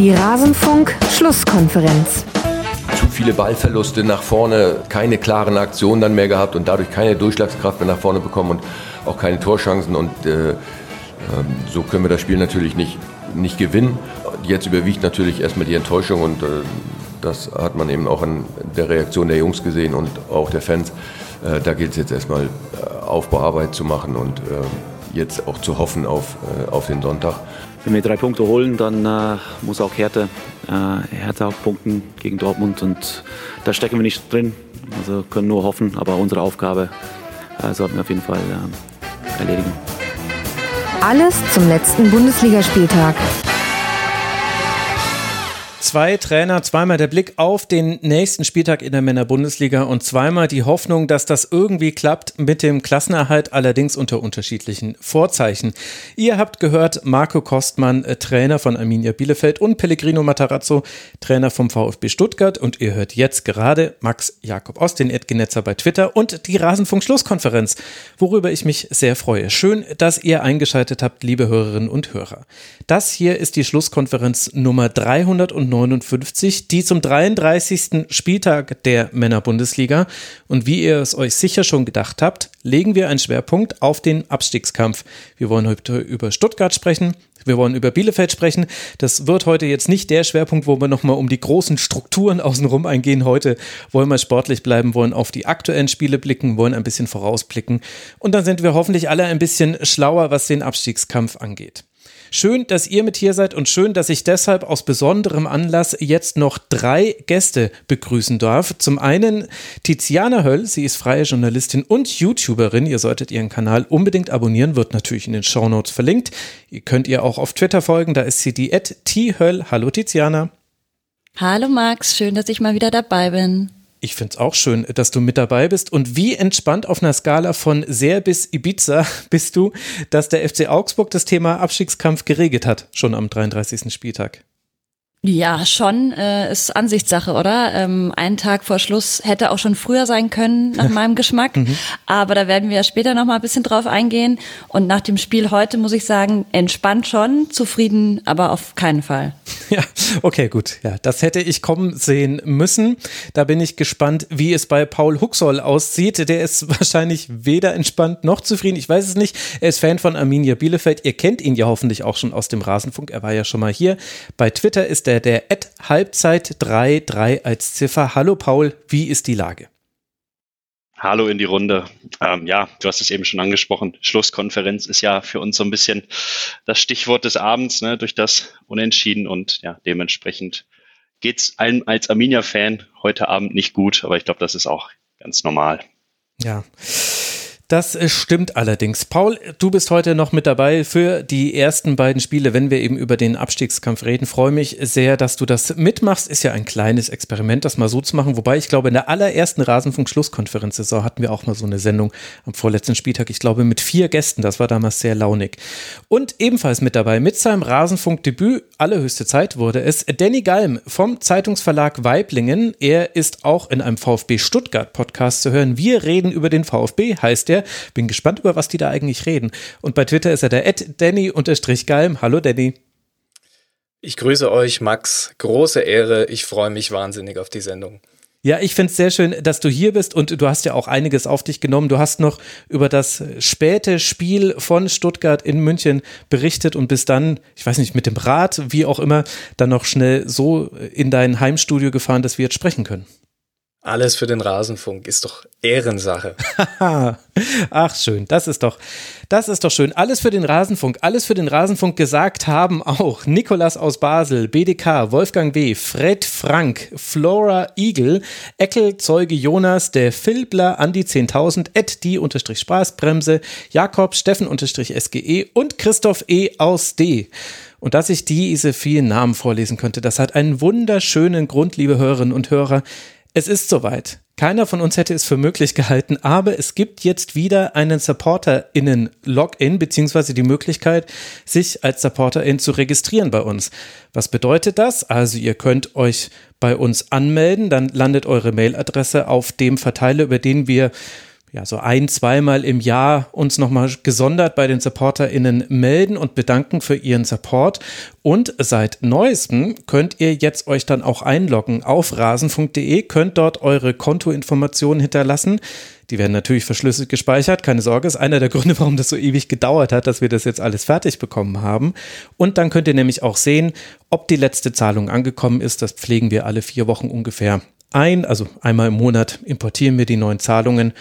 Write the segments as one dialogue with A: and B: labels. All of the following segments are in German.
A: Die Rasenfunk Schlusskonferenz.
B: Zu viele Ballverluste nach vorne, keine klaren Aktionen dann mehr gehabt und dadurch keine Durchschlagskraft mehr nach vorne bekommen und auch keine Torchancen und äh, äh, so können wir das Spiel natürlich nicht, nicht gewinnen. Jetzt überwiegt natürlich erstmal die Enttäuschung und äh, das hat man eben auch an der Reaktion der Jungs gesehen und auch der Fans. Äh, da gilt es jetzt erstmal äh, Aufbauarbeit zu machen und äh, jetzt auch zu hoffen auf, äh, auf den Sonntag.
C: Wenn wir drei Punkte holen, dann äh, muss auch Hertha, äh, Hertha auch punkten gegen Dortmund und da stecken wir nicht drin. Also können nur hoffen, aber unsere Aufgabe äh, sollten wir auf jeden Fall äh, erledigen.
A: Alles zum letzten Bundesligaspieltag.
D: Zwei Trainer, zweimal der Blick auf den nächsten Spieltag in der Männerbundesliga und zweimal die Hoffnung, dass das irgendwie klappt mit dem Klassenerhalt, allerdings unter unterschiedlichen Vorzeichen. Ihr habt gehört, Marco Kostmann, äh, Trainer von Arminia Bielefeld und Pellegrino Matarazzo, Trainer vom VfB Stuttgart und ihr hört jetzt gerade Max Jakob Ost, den Edgenetzer bei Twitter und die Rasenfunk-Schlusskonferenz, worüber ich mich sehr freue. Schön, dass ihr eingeschaltet habt, liebe Hörerinnen und Hörer. Das hier ist die Schlusskonferenz Nummer 300 59, die zum 33. Spieltag der Männerbundesliga. Und wie ihr es euch sicher schon gedacht habt, legen wir einen Schwerpunkt auf den Abstiegskampf. Wir wollen heute über Stuttgart sprechen. Wir wollen über Bielefeld sprechen. Das wird heute jetzt nicht der Schwerpunkt, wo wir nochmal um die großen Strukturen außenrum eingehen. Heute wollen wir sportlich bleiben, wollen auf die aktuellen Spiele blicken, wollen ein bisschen vorausblicken. Und dann sind wir hoffentlich alle ein bisschen schlauer, was den Abstiegskampf angeht. Schön, dass ihr mit hier seid und schön, dass ich deshalb aus besonderem Anlass jetzt noch drei Gäste begrüßen darf. Zum einen Tiziana Höll, sie ist freie Journalistin und YouTuberin. Ihr solltet ihren Kanal unbedingt abonnieren, wird natürlich in den Shownotes verlinkt. Ihr könnt ihr auch auf Twitter folgen, da ist sie die at. Hallo Tiziana.
E: Hallo Max, schön, dass ich mal wieder dabei bin.
D: Ich finde es auch schön, dass du mit dabei bist. Und wie entspannt auf einer Skala von sehr bis Ibiza bist du, dass der FC Augsburg das Thema Abstiegskampf geregelt hat, schon am 33. Spieltag?
E: Ja, schon äh, ist Ansichtssache, oder? Ähm, ein Tag vor Schluss hätte auch schon früher sein können, nach meinem Geschmack. Mhm. Aber da werden wir ja später noch mal ein bisschen drauf eingehen. Und nach dem Spiel heute muss ich sagen, entspannt schon, zufrieden, aber auf keinen Fall.
D: Ja, okay, gut. Ja, das hätte ich kommen sehen müssen. Da bin ich gespannt, wie es bei Paul Huxoll aussieht. Der ist wahrscheinlich weder entspannt noch zufrieden. Ich weiß es nicht. Er ist Fan von Arminia Bielefeld. Ihr kennt ihn ja hoffentlich auch schon aus dem Rasenfunk. Er war ja schon mal hier. Bei Twitter ist der der Ad Halbzeit 33 als Ziffer. Hallo Paul, wie ist die Lage?
F: Hallo in die Runde. Ähm, ja, du hast es eben schon angesprochen. Schlusskonferenz ist ja für uns so ein bisschen das Stichwort des Abends, ne, durch das Unentschieden und ja, dementsprechend geht es allen als Arminia-Fan heute Abend nicht gut, aber ich glaube, das ist auch ganz normal.
D: Ja. Das äh, stimmt allerdings. Paul, du bist heute noch mit dabei für die ersten beiden Spiele, wenn wir eben über den Abstiegskampf reden. Freue mich sehr, dass du das mitmachst. Ist ja ein kleines Experiment, das mal so zu machen. Wobei ich glaube, in der allerersten Rasenfunk-Schlusskonferenzsaison hatten wir auch mal so eine Sendung am vorletzten Spieltag. Ich glaube, mit vier Gästen. Das war damals sehr launig. Und ebenfalls mit dabei, mit seinem Rasenfunk-Debüt, allerhöchste Zeit wurde es, Danny Galm vom Zeitungsverlag Weiblingen. Er ist auch in einem VfB Stuttgart-Podcast zu hören. Wir reden über den VfB, heißt er. Bin gespannt, über was die da eigentlich reden. Und bei Twitter ist er der Danny-Galm. Hallo Danny.
G: Ich grüße euch, Max. Große Ehre. Ich freue mich wahnsinnig auf die Sendung.
D: Ja, ich finde es sehr schön, dass du hier bist und du hast ja auch einiges auf dich genommen. Du hast noch über das späte Spiel von Stuttgart in München berichtet und bist dann, ich weiß nicht, mit dem Rad, wie auch immer, dann noch schnell so in dein Heimstudio gefahren, dass wir jetzt sprechen können.
G: Alles für den Rasenfunk ist doch Ehrensache.
D: Ach schön, das ist doch, das ist doch schön. Alles für den Rasenfunk, alles für den Rasenfunk gesagt haben auch Nikolas aus Basel, BDK, Wolfgang W., Fred Frank, Flora Eagle, Eckel Zeuge Jonas, der Filbler, Andi 10.000, Ed die unterstrich Spaßbremse, Jakob Steffen unterstrich SGE und Christoph E. aus D. Und dass ich diese vielen Namen vorlesen könnte, das hat einen wunderschönen Grund, liebe Hörerinnen und Hörer. Es ist soweit. Keiner von uns hätte es für möglich gehalten, aber es gibt jetzt wieder einen SupporterInnen-Login, beziehungsweise die Möglichkeit, sich als SupporterIn zu registrieren bei uns. Was bedeutet das? Also ihr könnt euch bei uns anmelden, dann landet eure Mailadresse auf dem Verteiler, über den wir ja, so ein, zweimal im Jahr uns nochmal gesondert bei den SupporterInnen melden und bedanken für ihren Support. Und seit neuestem könnt ihr jetzt euch dann auch einloggen auf rasenfunk.de, könnt dort eure Kontoinformationen hinterlassen. Die werden natürlich verschlüsselt gespeichert, keine Sorge, ist einer der Gründe, warum das so ewig gedauert hat, dass wir das jetzt alles fertig bekommen haben. Und dann könnt ihr nämlich auch sehen, ob die letzte Zahlung angekommen ist. Das pflegen wir alle vier Wochen ungefähr ein. Also einmal im Monat importieren wir die neuen Zahlungen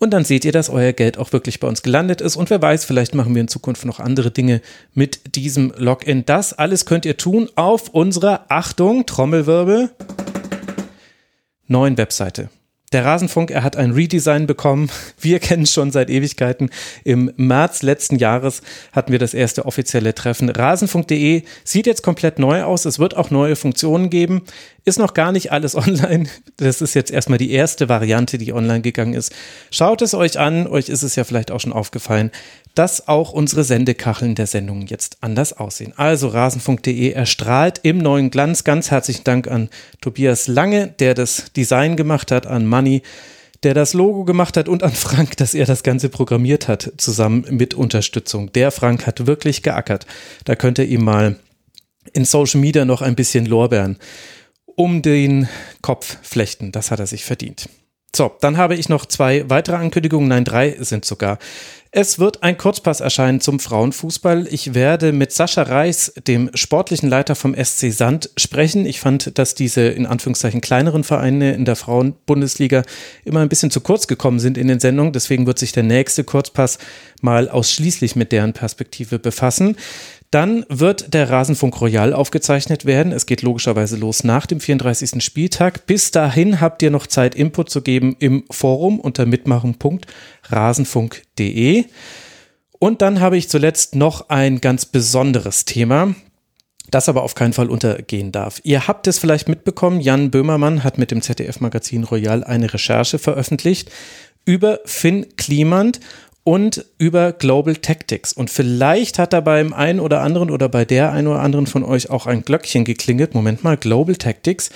D: und dann seht ihr, dass euer Geld auch wirklich bei uns gelandet ist. Und wer weiß, vielleicht machen wir in Zukunft noch andere Dinge mit diesem Login. Das alles könnt ihr tun auf unserer Achtung, Trommelwirbel, neuen Webseite. Der Rasenfunk, er hat ein Redesign bekommen. Wir kennen es schon seit Ewigkeiten. Im März letzten Jahres hatten wir das erste offizielle Treffen. Rasenfunk.de sieht jetzt komplett neu aus. Es wird auch neue Funktionen geben. Ist noch gar nicht alles online. Das ist jetzt erstmal die erste Variante, die online gegangen ist. Schaut es euch an. Euch ist es ja vielleicht auch schon aufgefallen dass auch unsere Sendekacheln der Sendungen jetzt anders aussehen. Also rasenfunk.de erstrahlt im neuen Glanz. Ganz herzlichen Dank an Tobias Lange, der das Design gemacht hat, an Manny, der das Logo gemacht hat und an Frank, dass er das Ganze programmiert hat, zusammen mit Unterstützung. Der Frank hat wirklich geackert. Da könnt ihr ihm mal in Social Media noch ein bisschen Lorbeeren um den Kopf flechten. Das hat er sich verdient. So, dann habe ich noch zwei weitere Ankündigungen. Nein, drei sind sogar. Es wird ein Kurzpass erscheinen zum Frauenfußball. Ich werde mit Sascha Reis, dem sportlichen Leiter vom SC Sand, sprechen. Ich fand, dass diese in Anführungszeichen kleineren Vereine in der Frauenbundesliga immer ein bisschen zu kurz gekommen sind in den Sendungen. Deswegen wird sich der nächste Kurzpass mal ausschließlich mit deren Perspektive befassen. Dann wird der Rasenfunk Royal aufgezeichnet werden. Es geht logischerweise los nach dem 34. Spieltag. Bis dahin habt ihr noch Zeit, Input zu geben im Forum unter mitmachen.rasenfunk.de. Und dann habe ich zuletzt noch ein ganz besonderes Thema, das aber auf keinen Fall untergehen darf. Ihr habt es vielleicht mitbekommen, Jan Böhmermann hat mit dem ZDF-Magazin Royal eine Recherche veröffentlicht über Finn Klimand und über Global Tactics. Und vielleicht hat da beim einen oder anderen oder bei der einen oder anderen von euch auch ein Glöckchen geklingelt. Moment mal, Global Tactics.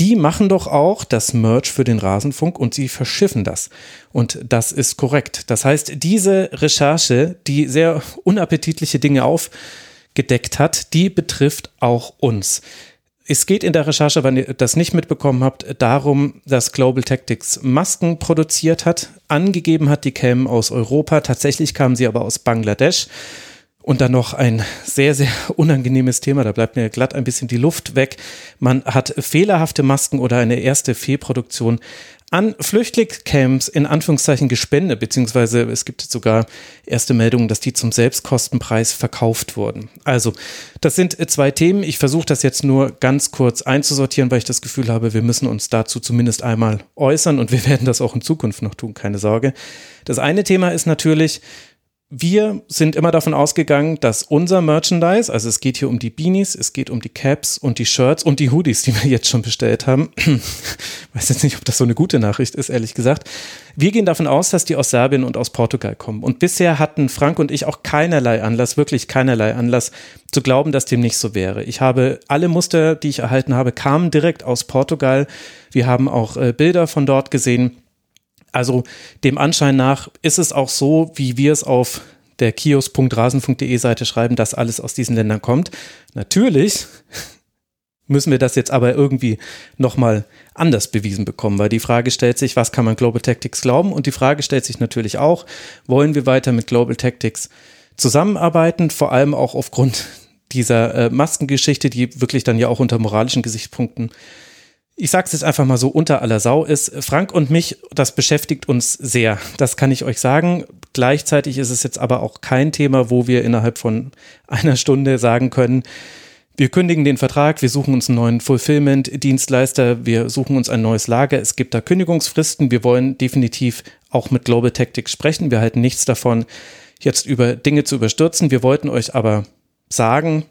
D: Die machen doch auch das Merch für den Rasenfunk und sie verschiffen das. Und das ist korrekt. Das heißt, diese Recherche, die sehr unappetitliche Dinge aufgedeckt hat, die betrifft auch uns. Es geht in der Recherche, wenn ihr das nicht mitbekommen habt, darum, dass Global Tactics Masken produziert hat, angegeben hat, die kämen aus Europa. Tatsächlich kamen sie aber aus Bangladesch. Und dann noch ein sehr, sehr unangenehmes Thema, da bleibt mir glatt ein bisschen die Luft weg. Man hat fehlerhafte Masken oder eine erste Fehlproduktion an Flüchtlingscamps in Anführungszeichen gespendet, beziehungsweise es gibt sogar erste Meldungen, dass die zum Selbstkostenpreis verkauft wurden. Also, das sind zwei Themen. Ich versuche das jetzt nur ganz kurz einzusortieren, weil ich das Gefühl habe, wir müssen uns dazu zumindest einmal äußern und wir werden das auch in Zukunft noch tun, keine Sorge. Das eine Thema ist natürlich, wir sind immer davon ausgegangen, dass unser Merchandise, also es geht hier um die Beanies, es geht um die Caps und die Shirts und die Hoodies, die wir jetzt schon bestellt haben. weiß jetzt nicht, ob das so eine gute Nachricht ist, ehrlich gesagt. Wir gehen davon aus, dass die aus Serbien und aus Portugal kommen. Und bisher hatten Frank und ich auch keinerlei Anlass, wirklich keinerlei Anlass zu glauben, dass dem nicht so wäre. Ich habe alle Muster, die ich erhalten habe, kamen direkt aus Portugal. Wir haben auch äh, Bilder von dort gesehen. Also dem Anschein nach ist es auch so, wie wir es auf der kios.rasen.de Seite schreiben, dass alles aus diesen Ländern kommt. Natürlich müssen wir das jetzt aber irgendwie nochmal anders bewiesen bekommen, weil die Frage stellt sich, was kann man Global Tactics glauben? Und die Frage stellt sich natürlich auch, wollen wir weiter mit Global Tactics zusammenarbeiten, vor allem auch aufgrund dieser äh, Maskengeschichte, die wirklich dann ja auch unter moralischen Gesichtspunkten ich sage es jetzt einfach mal so unter aller Sau ist, Frank und mich, das beschäftigt uns sehr. Das kann ich euch sagen. Gleichzeitig ist es jetzt aber auch kein Thema, wo wir innerhalb von einer Stunde sagen können, wir kündigen den Vertrag, wir suchen uns einen neuen Fulfillment-Dienstleister, wir suchen uns ein neues Lager. Es gibt da Kündigungsfristen. Wir wollen definitiv auch mit Global Tactics sprechen. Wir halten nichts davon, jetzt über Dinge zu überstürzen. Wir wollten euch aber sagen,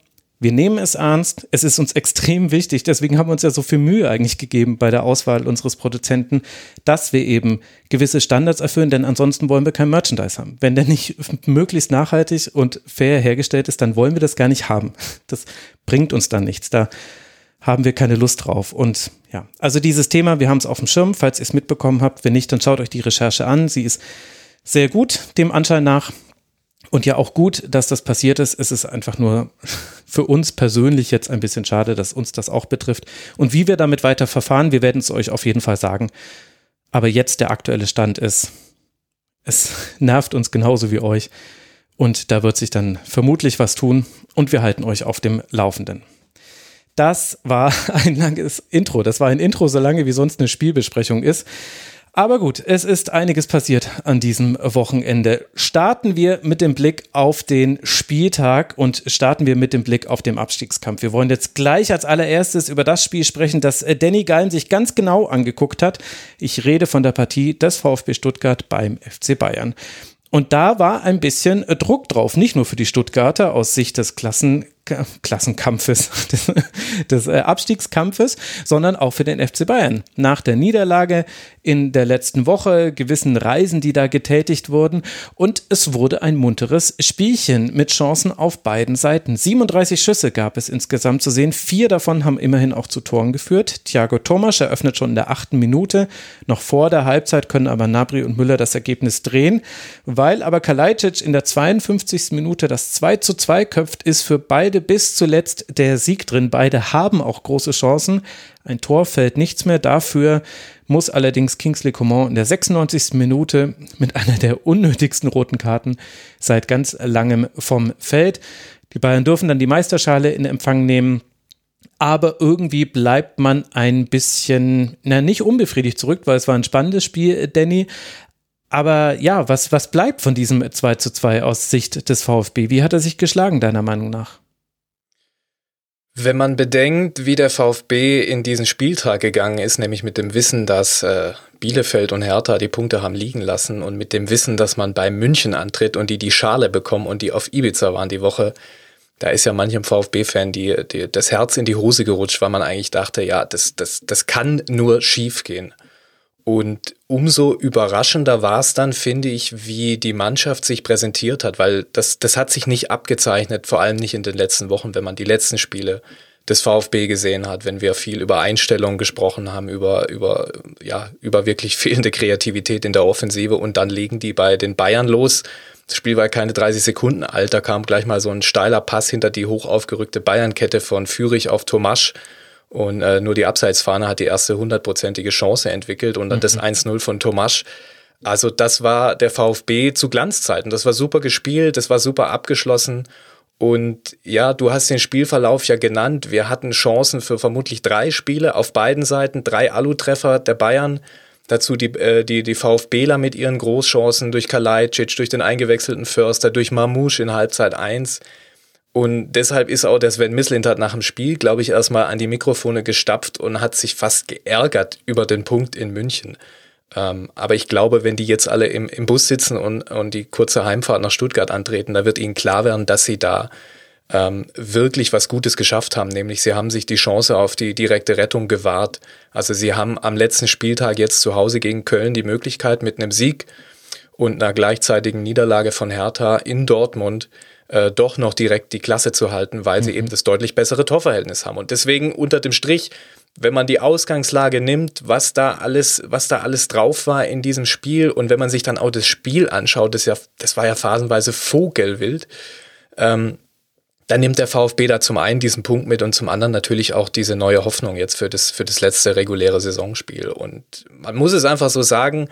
D: wir nehmen es ernst. Es ist uns extrem wichtig. Deswegen haben wir uns ja so viel Mühe eigentlich gegeben bei der Auswahl unseres Produzenten, dass wir eben gewisse Standards erfüllen, denn ansonsten wollen wir kein Merchandise haben. Wenn der nicht möglichst nachhaltig und fair hergestellt ist, dann wollen wir das gar nicht haben. Das bringt uns dann nichts. Da haben wir keine Lust drauf. Und ja, also dieses Thema, wir haben es auf dem Schirm, falls ihr es mitbekommen habt. Wenn nicht, dann schaut euch die Recherche an. Sie ist sehr gut, dem Anschein nach. Und ja, auch gut, dass das passiert ist. Es ist einfach nur für uns persönlich jetzt ein bisschen schade, dass uns das auch betrifft. Und wie wir damit weiter verfahren, wir werden es euch auf jeden Fall sagen. Aber jetzt der aktuelle Stand ist, es nervt uns genauso wie euch. Und da wird sich dann vermutlich was tun. Und wir halten euch auf dem Laufenden. Das war ein langes Intro. Das war ein Intro so lange, wie sonst eine Spielbesprechung ist. Aber gut, es ist einiges passiert an diesem Wochenende. Starten wir mit dem Blick auf den Spieltag und starten wir mit dem Blick auf den Abstiegskampf. Wir wollen jetzt gleich als allererstes über das Spiel sprechen, das Danny Gallen sich ganz genau angeguckt hat. Ich rede von der Partie des VfB Stuttgart beim FC Bayern. Und da war ein bisschen Druck drauf, nicht nur für die Stuttgarter aus Sicht des Klassen, Klassenkampfes, des, äh, Abstiegskampfes, sondern auch für den FC Bayern. Nach der Niederlage in der letzten Woche, gewissen Reisen, die da getätigt wurden und es wurde ein munteres Spielchen mit Chancen auf beiden Seiten. 37 Schüsse gab es insgesamt zu sehen, vier davon haben immerhin auch zu Toren geführt. Thiago Thomas eröffnet schon in der achten Minute, noch vor der Halbzeit können aber Nabri und Müller das Ergebnis drehen, weil aber Kalajdzic in der 52. Minute das 2 zu 2 köpft, ist für beide beide bis zuletzt der Sieg drin. Beide haben auch große Chancen. Ein Tor fällt nichts mehr. Dafür muss allerdings Kingsley Coman in der 96. Minute mit einer der unnötigsten roten Karten seit ganz langem vom Feld. Die Bayern dürfen dann die Meisterschale in Empfang nehmen. Aber irgendwie bleibt man ein bisschen, na, nicht unbefriedigt zurück, weil es war ein spannendes Spiel, Danny. Aber ja, was, was bleibt von diesem 2 zu 2 aus Sicht des VfB? Wie hat er sich geschlagen, deiner Meinung nach?
G: Wenn man bedenkt, wie der VfB in diesen Spieltag gegangen ist, nämlich mit dem Wissen, dass äh, Bielefeld und Hertha die Punkte haben liegen lassen und mit dem Wissen, dass man bei München antritt und die die Schale bekommen und die auf Ibiza waren die Woche, da ist ja manchem VfB-Fan die, die, das Herz in die Hose gerutscht, weil man eigentlich dachte, ja, das, das, das kann nur schief gehen. Und umso überraschender war es dann, finde ich, wie die Mannschaft sich präsentiert hat, weil das, das hat sich nicht abgezeichnet, vor allem nicht in den letzten Wochen, wenn man die letzten Spiele des VfB gesehen hat, wenn wir viel über Einstellungen gesprochen haben, über, über, ja, über wirklich fehlende Kreativität in der Offensive und dann legen die bei den Bayern los. Das Spiel war keine 30 Sekunden alt, da kam gleich mal so ein steiler Pass hinter die hoch aufgerückte Bayernkette von Fürich auf Tomasch und äh, nur die Abseitsfahne hat die erste hundertprozentige Chance entwickelt und dann mhm. das 1-0 von Tomasch. Also das war der VfB zu Glanzzeiten. Das war super gespielt, das war super abgeschlossen. Und ja, du hast den Spielverlauf ja genannt. Wir hatten Chancen für vermutlich drei Spiele auf beiden Seiten, drei Alu-Treffer der Bayern. Dazu die, äh, die, die VfBler mit ihren Großchancen durch Kalajdzic, durch den eingewechselten Förster, durch Mamouche in Halbzeit 1. Und deshalb ist auch der Sven Mislintat nach dem Spiel, glaube ich, erstmal an die Mikrofone gestapft und hat sich fast geärgert über den Punkt in München. Ähm, aber ich glaube, wenn die jetzt alle im, im Bus sitzen und, und die kurze Heimfahrt nach Stuttgart antreten, da wird ihnen klar werden, dass sie da ähm, wirklich was Gutes geschafft haben. Nämlich sie haben sich die Chance auf die direkte Rettung gewahrt. Also sie haben am letzten Spieltag jetzt zu Hause gegen Köln die Möglichkeit mit einem Sieg und einer gleichzeitigen Niederlage von Hertha in Dortmund äh, doch noch direkt die Klasse zu halten, weil mhm. sie eben das deutlich bessere Torverhältnis haben. Und deswegen unter dem Strich, wenn man die Ausgangslage nimmt, was da alles, was da alles drauf war in diesem Spiel und wenn man sich dann auch das Spiel anschaut, das ja, das war ja phasenweise vogelwild, ähm, dann nimmt der VfB da zum einen diesen Punkt mit und zum anderen natürlich auch diese neue Hoffnung jetzt für das, für das letzte reguläre Saisonspiel. Und man muss es einfach so sagen,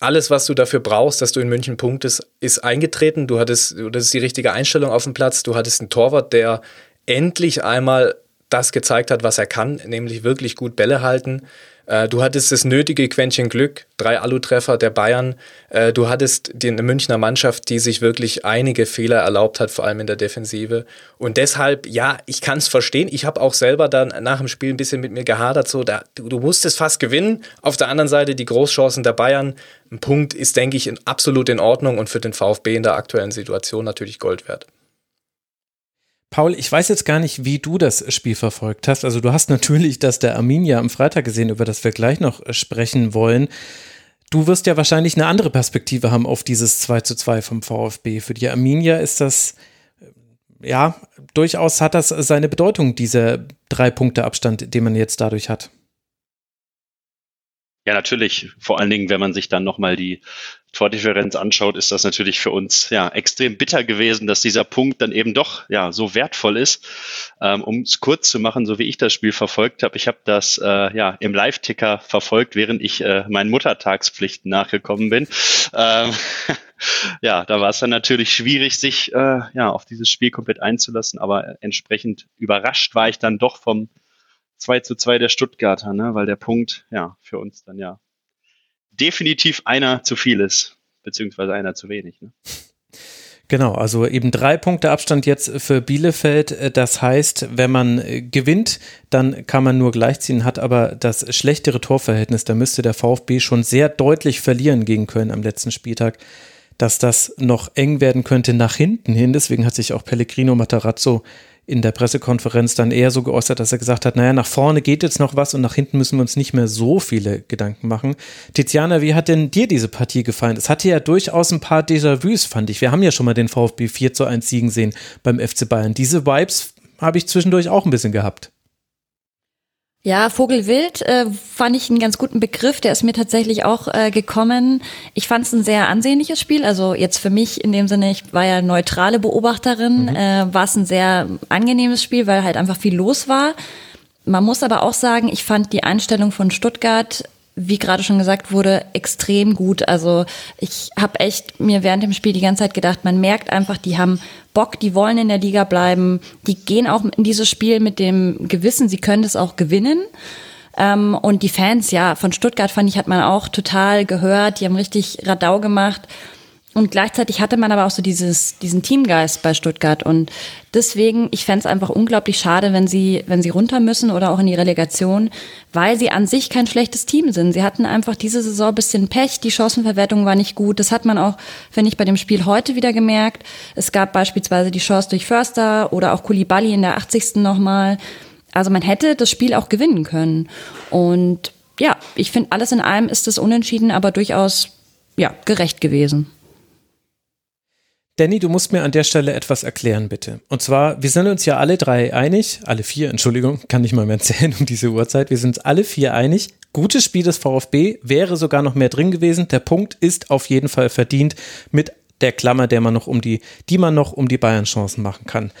G: alles, was du dafür brauchst, dass du in München punktest, ist eingetreten. Du hattest, das ist die richtige Einstellung auf dem Platz. Du hattest einen Torwart, der endlich einmal das gezeigt hat, was er kann, nämlich wirklich gut Bälle halten. Äh, du hattest das nötige Quäntchen Glück, drei Alu-Treffer der Bayern. Äh, du hattest die, Münchner Mannschaft, die sich wirklich einige Fehler erlaubt hat, vor allem in der Defensive. Und deshalb, ja, ich kann es verstehen. Ich habe auch selber dann nach dem Spiel ein bisschen mit mir gehadert. So, da, du, du musstest fast gewinnen. Auf der anderen Seite die Großchancen der Bayern. Ein Punkt ist, denke ich, absolut in Ordnung und für den VfB in der aktuellen Situation natürlich Gold wert.
D: Paul, ich weiß jetzt gar nicht, wie du das Spiel verfolgt hast. Also du hast natürlich das der Arminia am Freitag gesehen, über das wir gleich noch sprechen wollen. Du wirst ja wahrscheinlich eine andere Perspektive haben auf dieses 2 zu 2 vom VfB. Für die Arminia ist das ja, durchaus hat das seine Bedeutung, dieser drei Punkte Abstand, den man jetzt dadurch hat.
F: Ja, natürlich. Vor allen Dingen, wenn man sich dann nochmal die Tordifferenz anschaut, ist das natürlich für uns ja extrem bitter gewesen, dass dieser Punkt dann eben doch ja so wertvoll ist. Ähm, um es kurz zu machen, so wie ich das Spiel verfolgt habe, ich habe das äh, ja im Live-Ticker verfolgt, während ich äh, meinen Muttertagspflichten nachgekommen bin. Ähm, ja, da war es dann natürlich schwierig, sich äh, ja auf dieses Spiel komplett einzulassen, aber entsprechend überrascht war ich dann doch vom 2 zu 2 der Stuttgarter, ne? weil der Punkt ja für uns dann ja definitiv einer zu viel ist, beziehungsweise einer zu wenig. Ne?
D: Genau, also eben drei Punkte Abstand jetzt für Bielefeld. Das heißt, wenn man gewinnt, dann kann man nur gleichziehen, hat aber das schlechtere Torverhältnis. Da müsste der VfB schon sehr deutlich verlieren gegen Köln am letzten Spieltag, dass das noch eng werden könnte nach hinten hin. Deswegen hat sich auch Pellegrino Matarazzo in der Pressekonferenz dann eher so geäußert, dass er gesagt hat, naja, nach vorne geht jetzt noch was und nach hinten müssen wir uns nicht mehr so viele Gedanken machen. Tiziana, wie hat denn dir diese Partie gefallen? Es hatte ja durchaus ein paar Déjà-vus, fand ich. Wir haben ja schon mal den VfB 4 zu 1 siegen sehen beim FC Bayern. Diese Vibes habe ich zwischendurch auch ein bisschen gehabt.
E: Ja, Vogelwild äh, fand ich einen ganz guten Begriff. Der ist mir tatsächlich auch äh, gekommen. Ich fand es ein sehr ansehnliches Spiel. Also jetzt für mich in dem Sinne, ich war ja neutrale Beobachterin, mhm. äh, war es ein sehr angenehmes Spiel, weil halt einfach viel los war. Man muss aber auch sagen, ich fand die Einstellung von Stuttgart wie gerade schon gesagt wurde, extrem gut. Also ich habe echt mir während dem Spiel die ganze Zeit gedacht, man merkt einfach, die haben Bock, die wollen in der Liga bleiben, die gehen auch in dieses Spiel mit dem Gewissen, sie können es auch gewinnen. Ähm, und die Fans, ja, von Stuttgart fand ich, hat man auch total gehört, die haben richtig Radau gemacht. Und gleichzeitig hatte man aber auch so dieses, diesen Teamgeist bei Stuttgart. Und deswegen, ich fände es einfach unglaublich schade, wenn sie, wenn sie runter müssen oder auch in die Relegation, weil sie an sich kein schlechtes Team sind. Sie hatten einfach diese Saison ein bisschen Pech, die Chancenverwertung war nicht gut. Das hat man auch, finde ich, bei dem Spiel heute wieder gemerkt. Es gab beispielsweise die Chance durch Förster oder auch Kulibali in der 80. nochmal. Also man hätte das Spiel auch gewinnen können. Und ja, ich finde, alles in allem ist es unentschieden, aber durchaus ja, gerecht gewesen.
D: Danny, du musst mir an der Stelle etwas erklären, bitte. Und zwar, wir sind uns ja alle drei einig, alle vier, Entschuldigung, kann ich mal mehr erzählen um diese Uhrzeit. Wir sind alle vier einig. Gutes Spiel des VfB wäre sogar noch mehr drin gewesen. Der Punkt ist auf jeden Fall verdient mit der Klammer, der man noch um die, die man noch um die Bayern-Chancen machen kann.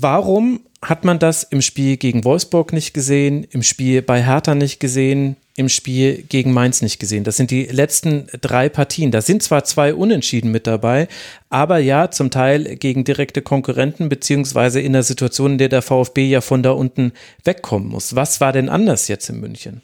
D: Warum hat man das im Spiel gegen Wolfsburg nicht gesehen, im Spiel bei Hertha nicht gesehen, im Spiel gegen Mainz nicht gesehen? Das sind die letzten drei Partien. Da sind zwar zwei Unentschieden mit dabei, aber ja, zum Teil gegen direkte Konkurrenten, beziehungsweise in der Situation, in der der VfB ja von da unten wegkommen muss. Was war denn anders jetzt in München?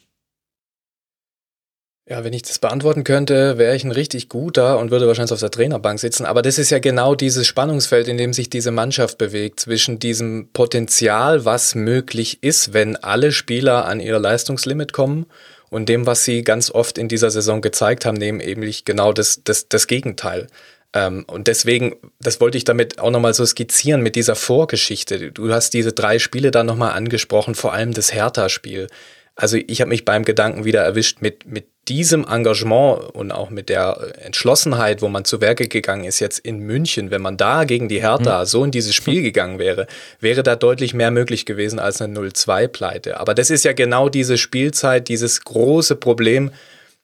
G: Ja, wenn ich das beantworten könnte, wäre ich ein richtig guter und würde wahrscheinlich auf der Trainerbank sitzen. Aber das ist ja genau dieses Spannungsfeld, in dem sich diese Mannschaft bewegt, zwischen diesem Potenzial, was möglich ist, wenn alle Spieler an ihr Leistungslimit kommen, und dem, was sie ganz oft in dieser Saison gezeigt haben, nämlich genau das, das, das Gegenteil. Ähm, und deswegen, das wollte ich damit auch nochmal so skizzieren mit dieser Vorgeschichte. Du hast diese drei Spiele da nochmal angesprochen, vor allem das Hertha-Spiel. Also ich habe mich beim Gedanken wieder erwischt mit, mit diesem Engagement und auch mit der Entschlossenheit, wo man zu Werke gegangen ist, jetzt in München, wenn man da gegen die Hertha mhm. so in dieses Spiel gegangen wäre, wäre da deutlich mehr möglich gewesen als eine 0-2-Pleite. Aber das ist ja genau diese Spielzeit, dieses große Problem,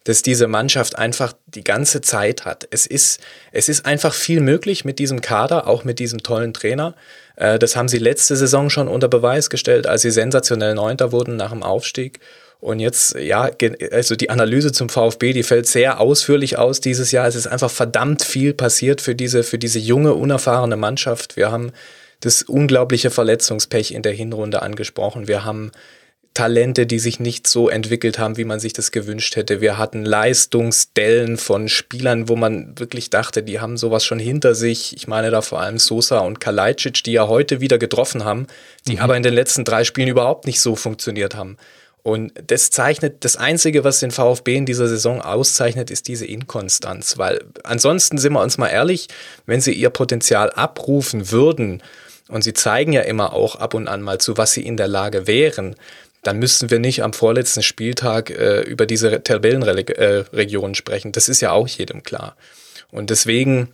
G: dass diese Mannschaft einfach die ganze Zeit hat. Es ist, es ist einfach viel möglich mit diesem Kader, auch mit diesem tollen Trainer. Äh, das haben sie letzte Saison schon unter Beweis gestellt, als sie sensationell Neunter wurden nach dem Aufstieg. Und jetzt, ja, also die Analyse zum VfB, die fällt sehr ausführlich aus dieses Jahr. Es ist einfach verdammt viel passiert für diese, für diese junge, unerfahrene Mannschaft. Wir haben das unglaubliche Verletzungspech in der Hinrunde angesprochen. Wir haben Talente, die sich nicht so entwickelt haben, wie man sich das gewünscht hätte. Wir hatten Leistungsdellen von Spielern, wo man wirklich dachte, die haben sowas schon hinter sich. Ich meine da vor allem Sosa und Kalajdzic, die ja heute wieder getroffen haben, die mhm. aber in den letzten drei Spielen überhaupt nicht so funktioniert haben. Und das zeichnet, das Einzige, was den VfB in dieser Saison auszeichnet, ist diese Inkonstanz. Weil ansonsten sind wir uns mal ehrlich, wenn sie ihr Potenzial abrufen würden, und sie zeigen ja immer auch ab und an mal zu, was sie in der Lage wären, dann müssten wir nicht am vorletzten Spieltag äh, über diese Tabellenregionen äh, sprechen. Das ist ja auch jedem klar. Und deswegen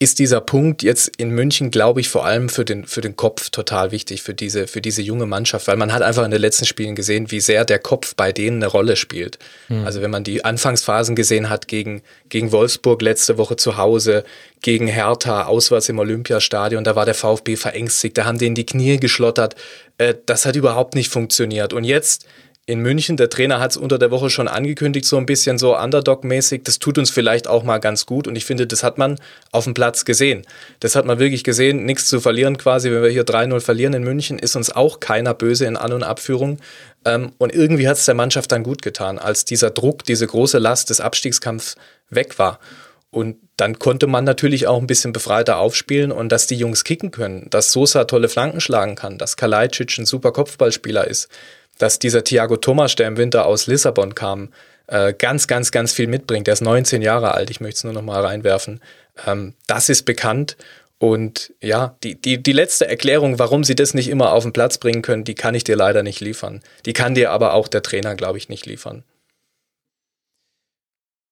G: ist dieser Punkt jetzt in München, glaube ich, vor allem für den, für den Kopf total wichtig, für diese, für diese junge Mannschaft, weil man hat einfach in den letzten Spielen gesehen, wie sehr der Kopf bei denen eine Rolle spielt. Mhm. Also wenn man die Anfangsphasen gesehen hat gegen, gegen Wolfsburg letzte Woche zu Hause, gegen Hertha, auswärts im Olympiastadion, da war der VfB verängstigt, da haben denen die Knie geschlottert. Äh, das hat überhaupt nicht funktioniert. Und jetzt in München. Der Trainer hat es unter der Woche schon angekündigt, so ein bisschen so Underdog-mäßig. Das tut uns vielleicht auch mal ganz gut. Und ich finde, das hat man auf dem Platz gesehen. Das hat man wirklich gesehen. Nichts zu verlieren quasi. Wenn wir hier 3-0 verlieren in München, ist uns auch keiner böse in An- und Abführung. Ähm, und irgendwie hat es der Mannschaft dann gut getan, als dieser Druck, diese große Last des Abstiegskampfs weg war. Und dann konnte man natürlich auch ein bisschen befreiter aufspielen und dass die Jungs kicken können, dass Sosa tolle Flanken schlagen kann, dass Kalajdzic ein super Kopfballspieler ist, dass dieser Thiago Thomas, der im Winter aus Lissabon kam, äh, ganz, ganz, ganz viel mitbringt. Der ist 19 Jahre alt, ich möchte es nur noch mal reinwerfen. Ähm, das ist bekannt. Und ja, die, die, die letzte Erklärung, warum sie das nicht immer auf den Platz bringen können, die kann ich dir leider nicht liefern. Die kann dir aber auch der Trainer, glaube ich, nicht liefern.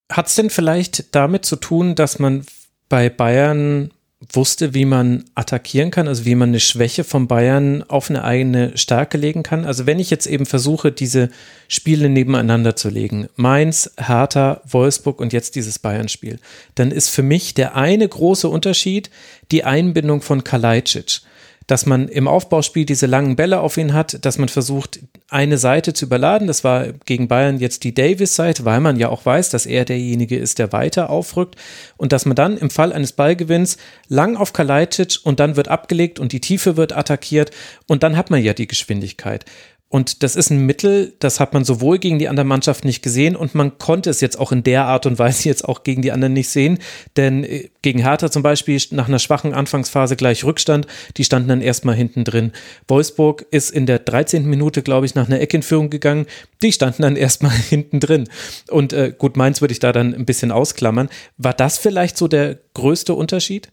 D: Hat es denn vielleicht damit zu tun, dass man bei Bayern wusste, wie man attackieren kann, also wie man eine Schwäche von Bayern auf eine eigene Stärke legen kann. Also wenn ich jetzt eben versuche, diese Spiele nebeneinander zu legen, Mainz, Hertha, Wolfsburg und jetzt dieses Bayern-Spiel, dann ist für mich der eine große Unterschied die Einbindung von Kalajdzic dass man im Aufbauspiel diese langen Bälle auf ihn hat, dass man versucht, eine Seite zu überladen. Das war gegen Bayern jetzt die Davis-Seite, weil man ja auch weiß, dass er derjenige ist, der weiter aufrückt. Und dass man dann im Fall eines Ballgewinns lang auf Kalajdzic und dann wird abgelegt und die Tiefe wird attackiert und dann hat man ja die Geschwindigkeit. Und das ist ein Mittel, das hat man sowohl gegen die anderen Mannschaften nicht gesehen und man konnte es jetzt auch in der Art und Weise jetzt auch gegen die anderen nicht sehen. Denn äh, gegen Hertha zum Beispiel nach einer schwachen Anfangsphase gleich Rückstand, die standen dann erstmal hinten drin. Wolfsburg ist in der 13. Minute, glaube ich, nach einer Ecke in Führung gegangen, die standen dann erstmal hinten drin. Und äh, gut, Mainz würde ich da dann ein bisschen ausklammern. War das vielleicht so der größte Unterschied?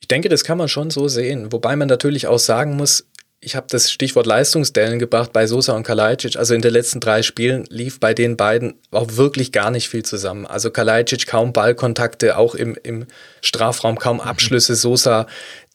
G: Ich denke, das kann man schon so sehen. Wobei man natürlich auch sagen muss, ich habe das Stichwort Leistungsdellen gebracht bei Sosa und Kalajdzic. Also in den letzten drei Spielen lief bei den beiden auch wirklich gar nicht viel zusammen. Also Kalajdzic kaum Ballkontakte, auch im, im Strafraum kaum Abschlüsse. Sosa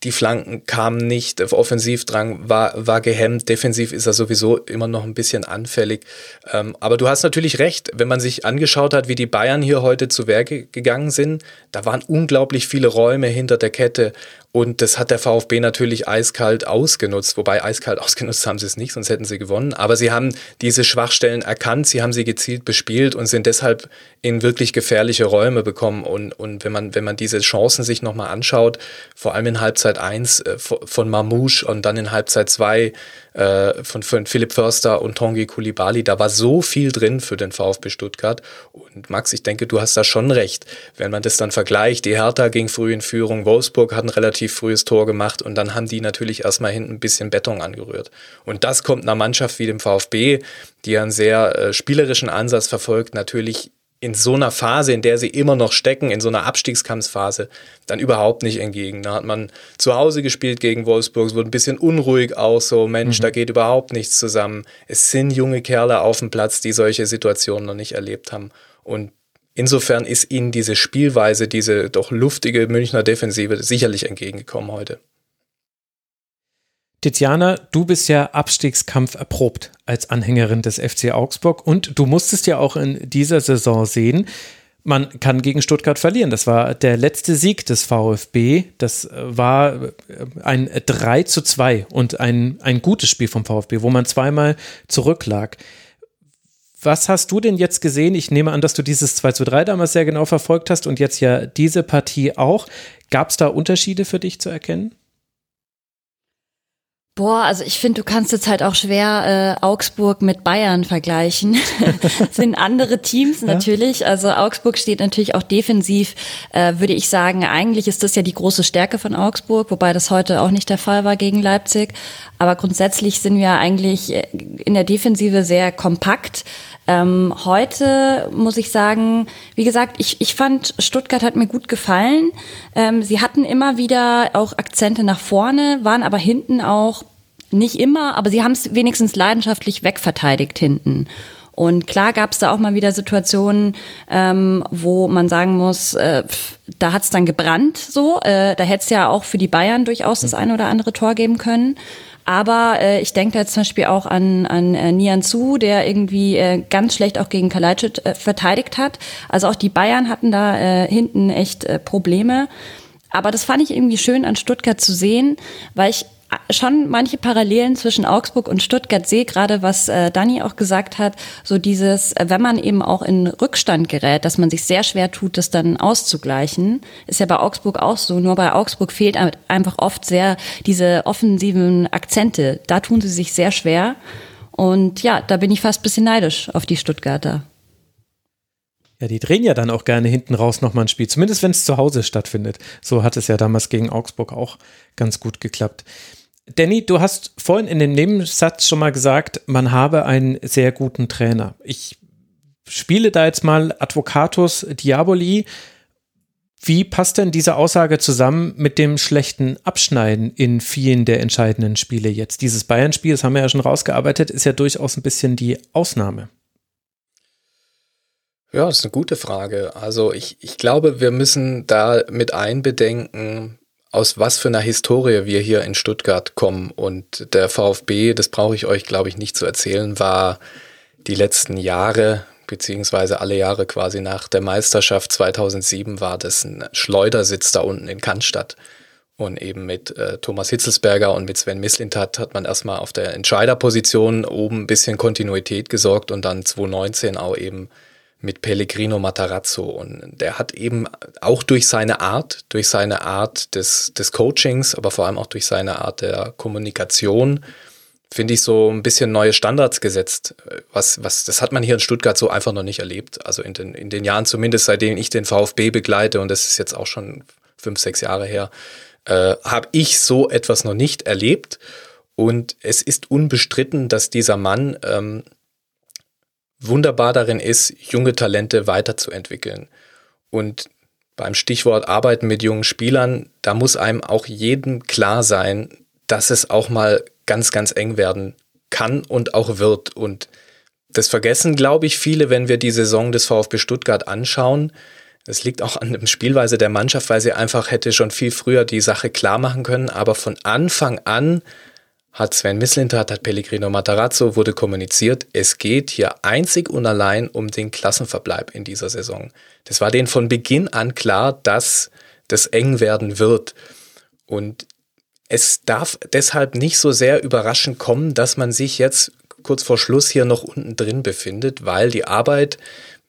G: die Flanken kamen nicht, Offensivdrang war, war gehemmt, defensiv ist er sowieso immer noch ein bisschen anfällig. Ähm, aber du hast natürlich recht, wenn man sich angeschaut hat, wie die Bayern hier heute zu Werke gegangen sind, da waren unglaublich viele Räume hinter der Kette und das hat der VfB natürlich eiskalt ausgenutzt, wobei eiskalt ausgenutzt haben sie es nicht, sonst hätten sie gewonnen. Aber sie haben diese Schwachstellen erkannt, sie haben sie gezielt bespielt und sind deshalb in wirklich gefährliche Räume bekommen. Und, und wenn man, wenn man diese Chancen sich nochmal anschaut, vor allem in Halbzeit 1 äh, von Mamouche und dann in Halbzeit 2 äh, von, von Philipp Förster und Tongi Kulibali, da war so viel drin für den VfB Stuttgart. Und Max, ich denke, du hast da schon recht. Wenn man das dann vergleicht, die Hertha ging früh in Führung, Wolfsburg hat ein relativ frühes Tor gemacht und dann haben die natürlich erstmal hinten ein bisschen Beton angerührt. Und das kommt einer Mannschaft wie dem VfB, die einen sehr äh, spielerischen Ansatz verfolgt, natürlich in so einer Phase, in der sie immer noch stecken, in so einer Abstiegskampfphase, dann überhaupt nicht entgegen. Da hat man zu Hause gespielt gegen Wolfsburg, es wurde ein bisschen unruhig auch so, Mensch, mhm. da geht überhaupt nichts zusammen. Es sind junge Kerle auf dem Platz, die solche Situationen noch nicht erlebt haben. Und insofern ist ihnen diese Spielweise, diese doch luftige Münchner Defensive sicherlich entgegengekommen heute.
D: Tiziana, du bist ja Abstiegskampf erprobt als Anhängerin des FC Augsburg und du musstest ja auch in dieser Saison sehen, man kann gegen Stuttgart verlieren. Das war der letzte Sieg des VfB. Das war ein 3 zu 2 und ein, ein gutes Spiel vom VfB, wo man zweimal zurücklag. Was hast du denn jetzt gesehen? Ich nehme an, dass du dieses 2 zu 3 damals sehr genau verfolgt hast und jetzt ja diese Partie auch. Gab es da Unterschiede für dich zu erkennen?
E: Boah, also ich finde, du kannst jetzt halt auch schwer äh, Augsburg mit Bayern vergleichen. sind andere Teams natürlich. Ja. Also Augsburg steht natürlich auch defensiv, äh, würde ich sagen, eigentlich ist das ja die große Stärke von Augsburg, wobei das heute auch nicht der Fall war gegen Leipzig. Aber grundsätzlich sind wir eigentlich äh, in der Defensive sehr kompakt. Ähm, heute muss ich sagen, wie gesagt, ich, ich fand, Stuttgart hat mir gut gefallen. Ähm, sie hatten immer wieder auch Akzente nach vorne, waren aber hinten auch nicht immer, aber sie haben es wenigstens leidenschaftlich wegverteidigt hinten. Und klar gab es da auch mal wieder Situationen, ähm, wo man sagen muss, äh, da hat es dann gebrannt so. Äh, da hätte es ja auch für die Bayern durchaus das ein oder andere Tor geben können. Aber äh, ich denke da jetzt zum Beispiel auch an, an äh, Nian Su, der irgendwie äh, ganz schlecht auch gegen Kalajdzic äh, verteidigt hat. Also auch die Bayern hatten da äh, hinten echt äh, Probleme. Aber das fand ich irgendwie schön an Stuttgart zu sehen, weil ich schon manche Parallelen zwischen Augsburg und Stuttgart sehe, gerade was äh, Dani auch gesagt hat, so dieses, äh, wenn man eben auch in Rückstand gerät, dass man sich sehr schwer tut, das dann auszugleichen, ist ja bei Augsburg auch so, nur bei Augsburg fehlt einfach oft sehr diese offensiven Akzente, da tun sie sich sehr schwer und ja, da bin ich fast ein bisschen neidisch auf die Stuttgarter.
D: Ja, die drehen ja dann auch gerne hinten raus nochmal ein Spiel, zumindest wenn es zu Hause stattfindet. So hat es ja damals gegen Augsburg auch ganz gut geklappt. Danny, du hast vorhin in dem Nebensatz schon mal gesagt, man habe einen sehr guten Trainer. Ich spiele da jetzt mal Advocatus Diaboli. Wie passt denn diese Aussage zusammen mit dem schlechten Abschneiden in vielen der entscheidenden Spiele jetzt? Dieses Bayern-Spiel, das haben wir ja schon rausgearbeitet, ist ja durchaus ein bisschen die Ausnahme.
G: Ja, das ist eine gute Frage. Also ich, ich glaube, wir müssen da mit einbedenken, aus was für einer Historie wir hier in Stuttgart kommen. Und der VfB, das brauche ich euch, glaube ich, nicht zu erzählen, war die letzten Jahre, beziehungsweise alle Jahre quasi nach der Meisterschaft 2007, war das ein Schleudersitz da unten in Cannstatt. Und eben mit äh, Thomas Hitzelsberger und mit Sven Mislintat hat man erstmal auf der Entscheiderposition oben ein bisschen Kontinuität gesorgt und dann 2019 auch eben mit Pellegrino Matarazzo. Und der hat eben auch durch seine Art, durch seine Art des, des Coachings, aber vor allem auch durch seine Art der Kommunikation, finde ich, so ein bisschen neue Standards gesetzt. Was, was, das hat man hier in Stuttgart so einfach noch nicht erlebt. Also in den, in den Jahren zumindest, seitdem ich den VfB begleite, und das ist jetzt auch schon fünf, sechs Jahre her, äh, habe ich so etwas noch nicht erlebt. Und es ist unbestritten, dass dieser Mann ähm, wunderbar darin ist, junge Talente weiterzuentwickeln. Und beim Stichwort Arbeiten mit jungen Spielern, da muss einem auch jedem klar sein, dass es auch mal ganz, ganz eng werden kann und auch wird. Und das vergessen, glaube ich, viele, wenn wir die Saison des VfB Stuttgart anschauen. Es liegt auch an der Spielweise der Mannschaft, weil sie einfach hätte schon viel früher die Sache klar machen können. Aber von Anfang an hat Sven Mislintat, hat Pellegrino Matarazzo, wurde kommuniziert, es geht hier einzig und allein um den Klassenverbleib in dieser Saison. Das war denen von Beginn an klar, dass das eng werden wird. Und es darf deshalb nicht so sehr überraschend kommen, dass man sich jetzt kurz vor Schluss hier noch unten drin befindet, weil die Arbeit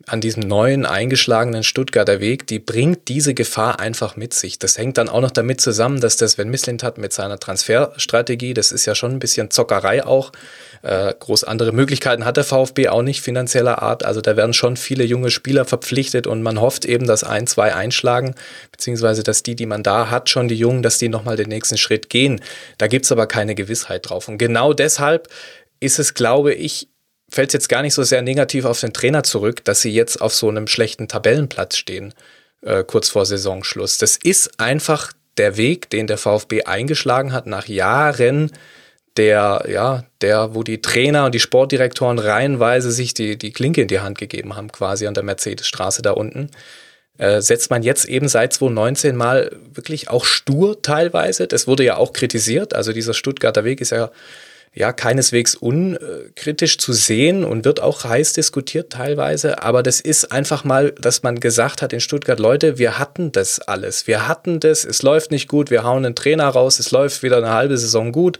G: an diesem neuen eingeschlagenen Stuttgarter Weg, die bringt diese Gefahr einfach mit sich. Das hängt dann auch noch damit zusammen, dass das, wenn Misslint hat mit seiner Transferstrategie, das ist ja schon ein bisschen Zockerei auch. Äh, groß andere Möglichkeiten hat der VfB auch nicht finanzieller Art. Also da werden schon viele junge Spieler verpflichtet und man hofft eben, dass ein, zwei einschlagen, beziehungsweise dass die, die man da hat, schon die Jungen, dass die nochmal den nächsten Schritt gehen. Da gibt's aber keine Gewissheit drauf. Und genau deshalb ist es, glaube ich, fällt es jetzt gar nicht so sehr negativ auf den Trainer zurück, dass sie jetzt auf so einem schlechten Tabellenplatz stehen, äh, kurz vor Saisonschluss. Das ist einfach der Weg, den der VfB eingeschlagen hat nach Jahren der, ja, der, wo die Trainer und die Sportdirektoren reihenweise sich die, die Klinke in die Hand gegeben haben, quasi an der Mercedesstraße da unten. Äh, setzt man jetzt eben seit 2019 mal wirklich auch stur teilweise. Das wurde ja auch kritisiert. Also dieser Stuttgarter Weg ist ja ja keineswegs unkritisch zu sehen und wird auch heiß diskutiert teilweise. Aber das ist einfach mal, dass man gesagt hat in Stuttgart, Leute, wir hatten das alles. Wir hatten das, es läuft nicht gut, wir hauen einen Trainer raus, es läuft wieder eine halbe Saison gut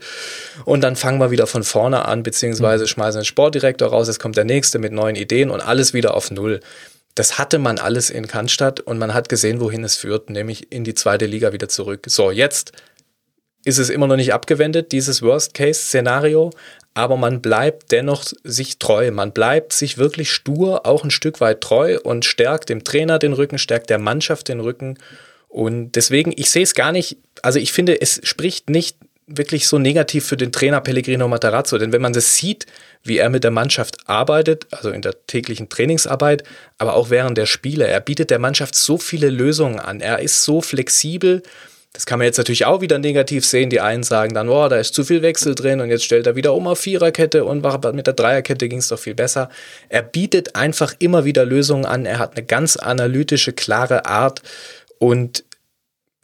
G: und dann fangen wir wieder von vorne an, beziehungsweise schmeißen einen Sportdirektor raus, es kommt der nächste mit neuen Ideen und alles wieder auf Null. Das hatte man alles in Cannstatt und man hat gesehen, wohin es führt, nämlich in die zweite Liga wieder zurück. So, jetzt ist es immer noch nicht abgewendet, dieses Worst-Case-Szenario, aber man bleibt dennoch sich treu. Man bleibt sich wirklich stur auch ein Stück weit treu und stärkt dem Trainer den Rücken, stärkt der Mannschaft den Rücken. Und deswegen, ich sehe es gar nicht, also ich finde, es spricht nicht wirklich so negativ für den Trainer Pellegrino Matarazzo, denn wenn man das sieht, wie er mit der Mannschaft arbeitet, also in der täglichen Trainingsarbeit, aber auch während der Spiele, er bietet der Mannschaft so viele Lösungen an, er ist so flexibel, Das kann man jetzt natürlich auch wieder negativ sehen. Die einen sagen dann, oh, da ist zu viel Wechsel drin und jetzt stellt er wieder um auf Viererkette und mit der Dreierkette ging es doch viel besser. Er bietet einfach immer wieder Lösungen an. Er hat eine ganz analytische, klare Art und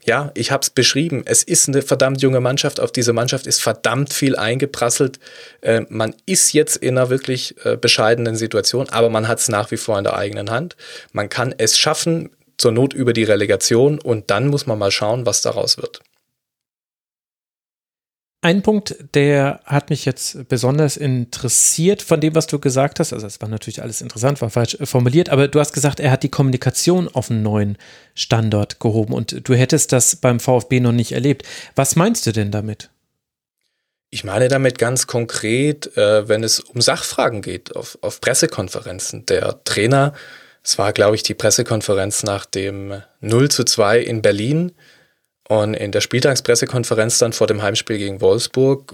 G: ja, ich habe es beschrieben. Es ist eine verdammt junge Mannschaft. Auf diese Mannschaft ist verdammt viel eingeprasselt. Äh, man ist jetzt in einer wirklich äh, bescheidenen Situation, aber man hat es nach wie vor in der eigenen Hand. Man kann es schaffen, zur Not über die Relegation und dann muss man mal schauen, was daraus wird.
D: Ein Punkt, der hat mich jetzt besonders interessiert von dem, was du gesagt hast. Also, es war natürlich alles interessant, war falsch formuliert, aber du hast gesagt, er hat die Kommunikation auf einen neuen Standort gehoben und du hättest das beim VfB noch nicht erlebt. Was meinst du denn damit?
G: Ich meine damit ganz konkret, äh, wenn es um Sachfragen geht, auf, auf Pressekonferenzen. Der Trainer es war, glaube ich, die Pressekonferenz nach dem 0 zu 2 in Berlin. Und in der Spieltagspressekonferenz dann vor dem Heimspiel gegen Wolfsburg,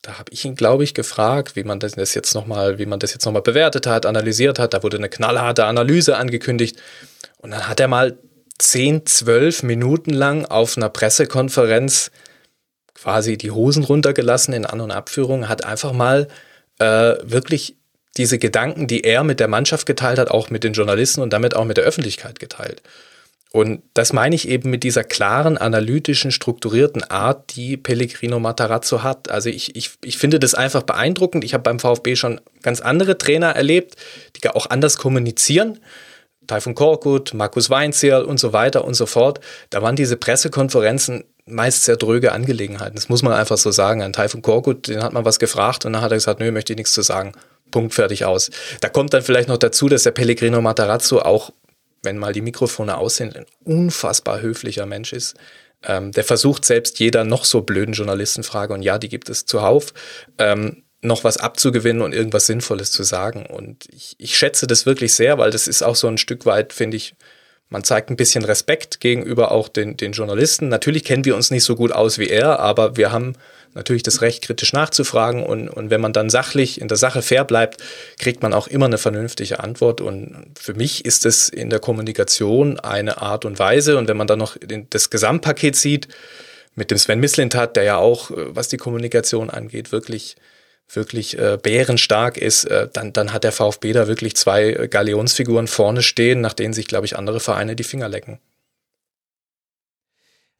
G: da habe ich ihn, glaube ich, gefragt, wie man das jetzt nochmal, wie man das jetzt nochmal bewertet hat, analysiert hat. Da wurde eine knallharte Analyse angekündigt. Und dann hat er mal 10, 12 Minuten lang auf einer Pressekonferenz quasi die Hosen runtergelassen in An- und Abführung, hat einfach mal äh, wirklich diese Gedanken, die er mit der Mannschaft geteilt hat, auch mit den Journalisten und damit auch mit der Öffentlichkeit geteilt. Und das meine ich eben mit dieser klaren, analytischen, strukturierten Art, die Pellegrino Matarazzo hat. Also ich, ich, ich finde das einfach beeindruckend. Ich habe beim VfB schon ganz andere Trainer erlebt, die auch anders kommunizieren. Taifun Korkut, Markus Weinzierl und so weiter und so fort. Da waren diese Pressekonferenzen meist sehr dröge Angelegenheiten. Das muss man einfach so sagen. An Taifun Korkut, den hat man was gefragt und dann hat er gesagt, nö, möchte ich nichts zu sagen. Punkt, fertig aus. Da kommt dann vielleicht noch dazu, dass der Pellegrino Matarazzo auch, wenn mal die Mikrofone aus sind, ein unfassbar höflicher Mensch ist. Ähm, der versucht selbst jeder noch so blöden Journalistenfrage, und ja, die gibt es zuhauf, ähm, noch was abzugewinnen und irgendwas Sinnvolles zu sagen. Und ich, ich schätze das wirklich sehr, weil das ist auch so ein Stück weit, finde ich, man zeigt ein bisschen Respekt gegenüber auch den, den Journalisten. Natürlich kennen wir uns nicht so gut aus wie er, aber wir haben natürlich das Recht, kritisch nachzufragen. Und, und wenn man dann sachlich in der Sache fair bleibt, kriegt man auch immer eine vernünftige Antwort. Und für mich ist es in der Kommunikation eine Art und Weise. Und wenn man dann noch das Gesamtpaket sieht, mit dem Sven Mislintat, der ja auch, äh, was die Kommunikation angeht, wirklich wirklich äh, bärenstark ist, äh, dann, dann hat der VfB da wirklich zwei äh, Galionsfiguren vorne stehen, nach denen sich, glaube ich, andere Vereine die Finger lecken.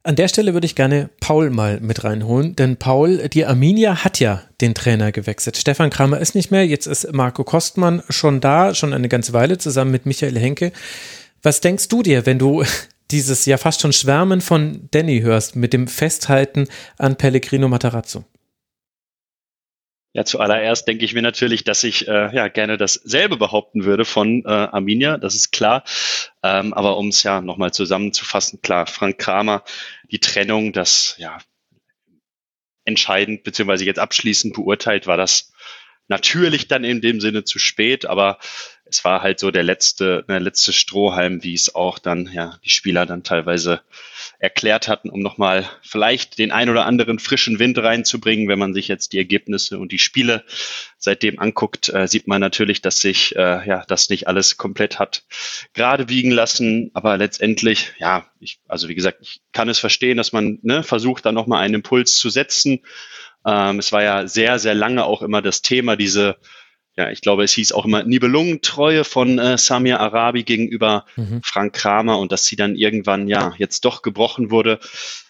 D: An der Stelle würde ich gerne Paul mal mit reinholen, denn Paul, die Arminia hat ja den Trainer gewechselt. Stefan Kramer ist nicht mehr, jetzt ist Marco Kostmann schon da, schon eine ganze Weile zusammen mit Michael Henke. Was denkst du dir, wenn du dieses ja fast schon Schwärmen von Danny hörst mit dem Festhalten an Pellegrino Matarazzo?
F: Ja, zuallererst denke ich mir natürlich, dass ich äh, ja gerne dasselbe behaupten würde von äh, Arminia, das ist klar. Ähm, aber um es ja nochmal zusammenzufassen, klar, Frank Kramer, die Trennung, das ja entscheidend beziehungsweise jetzt abschließend beurteilt, war das natürlich dann in dem Sinne zu spät, aber es war halt so der letzte, der letzte Strohhalm, wie es auch dann ja die Spieler dann teilweise erklärt hatten, um nochmal vielleicht den ein oder anderen frischen Wind reinzubringen. Wenn man sich jetzt die Ergebnisse und die Spiele seitdem anguckt, äh, sieht man natürlich, dass sich äh, ja das nicht alles komplett hat gerade wiegen lassen. Aber letztendlich, ja, ich, also wie gesagt, ich kann es verstehen, dass man ne, versucht, da nochmal einen Impuls zu setzen. Ähm, es war ja sehr, sehr lange auch immer das Thema, diese ja, ich glaube, es hieß auch immer Nibelungentreue von äh, Samir Arabi gegenüber mhm. Frank Kramer und dass sie dann irgendwann ja jetzt doch gebrochen wurde.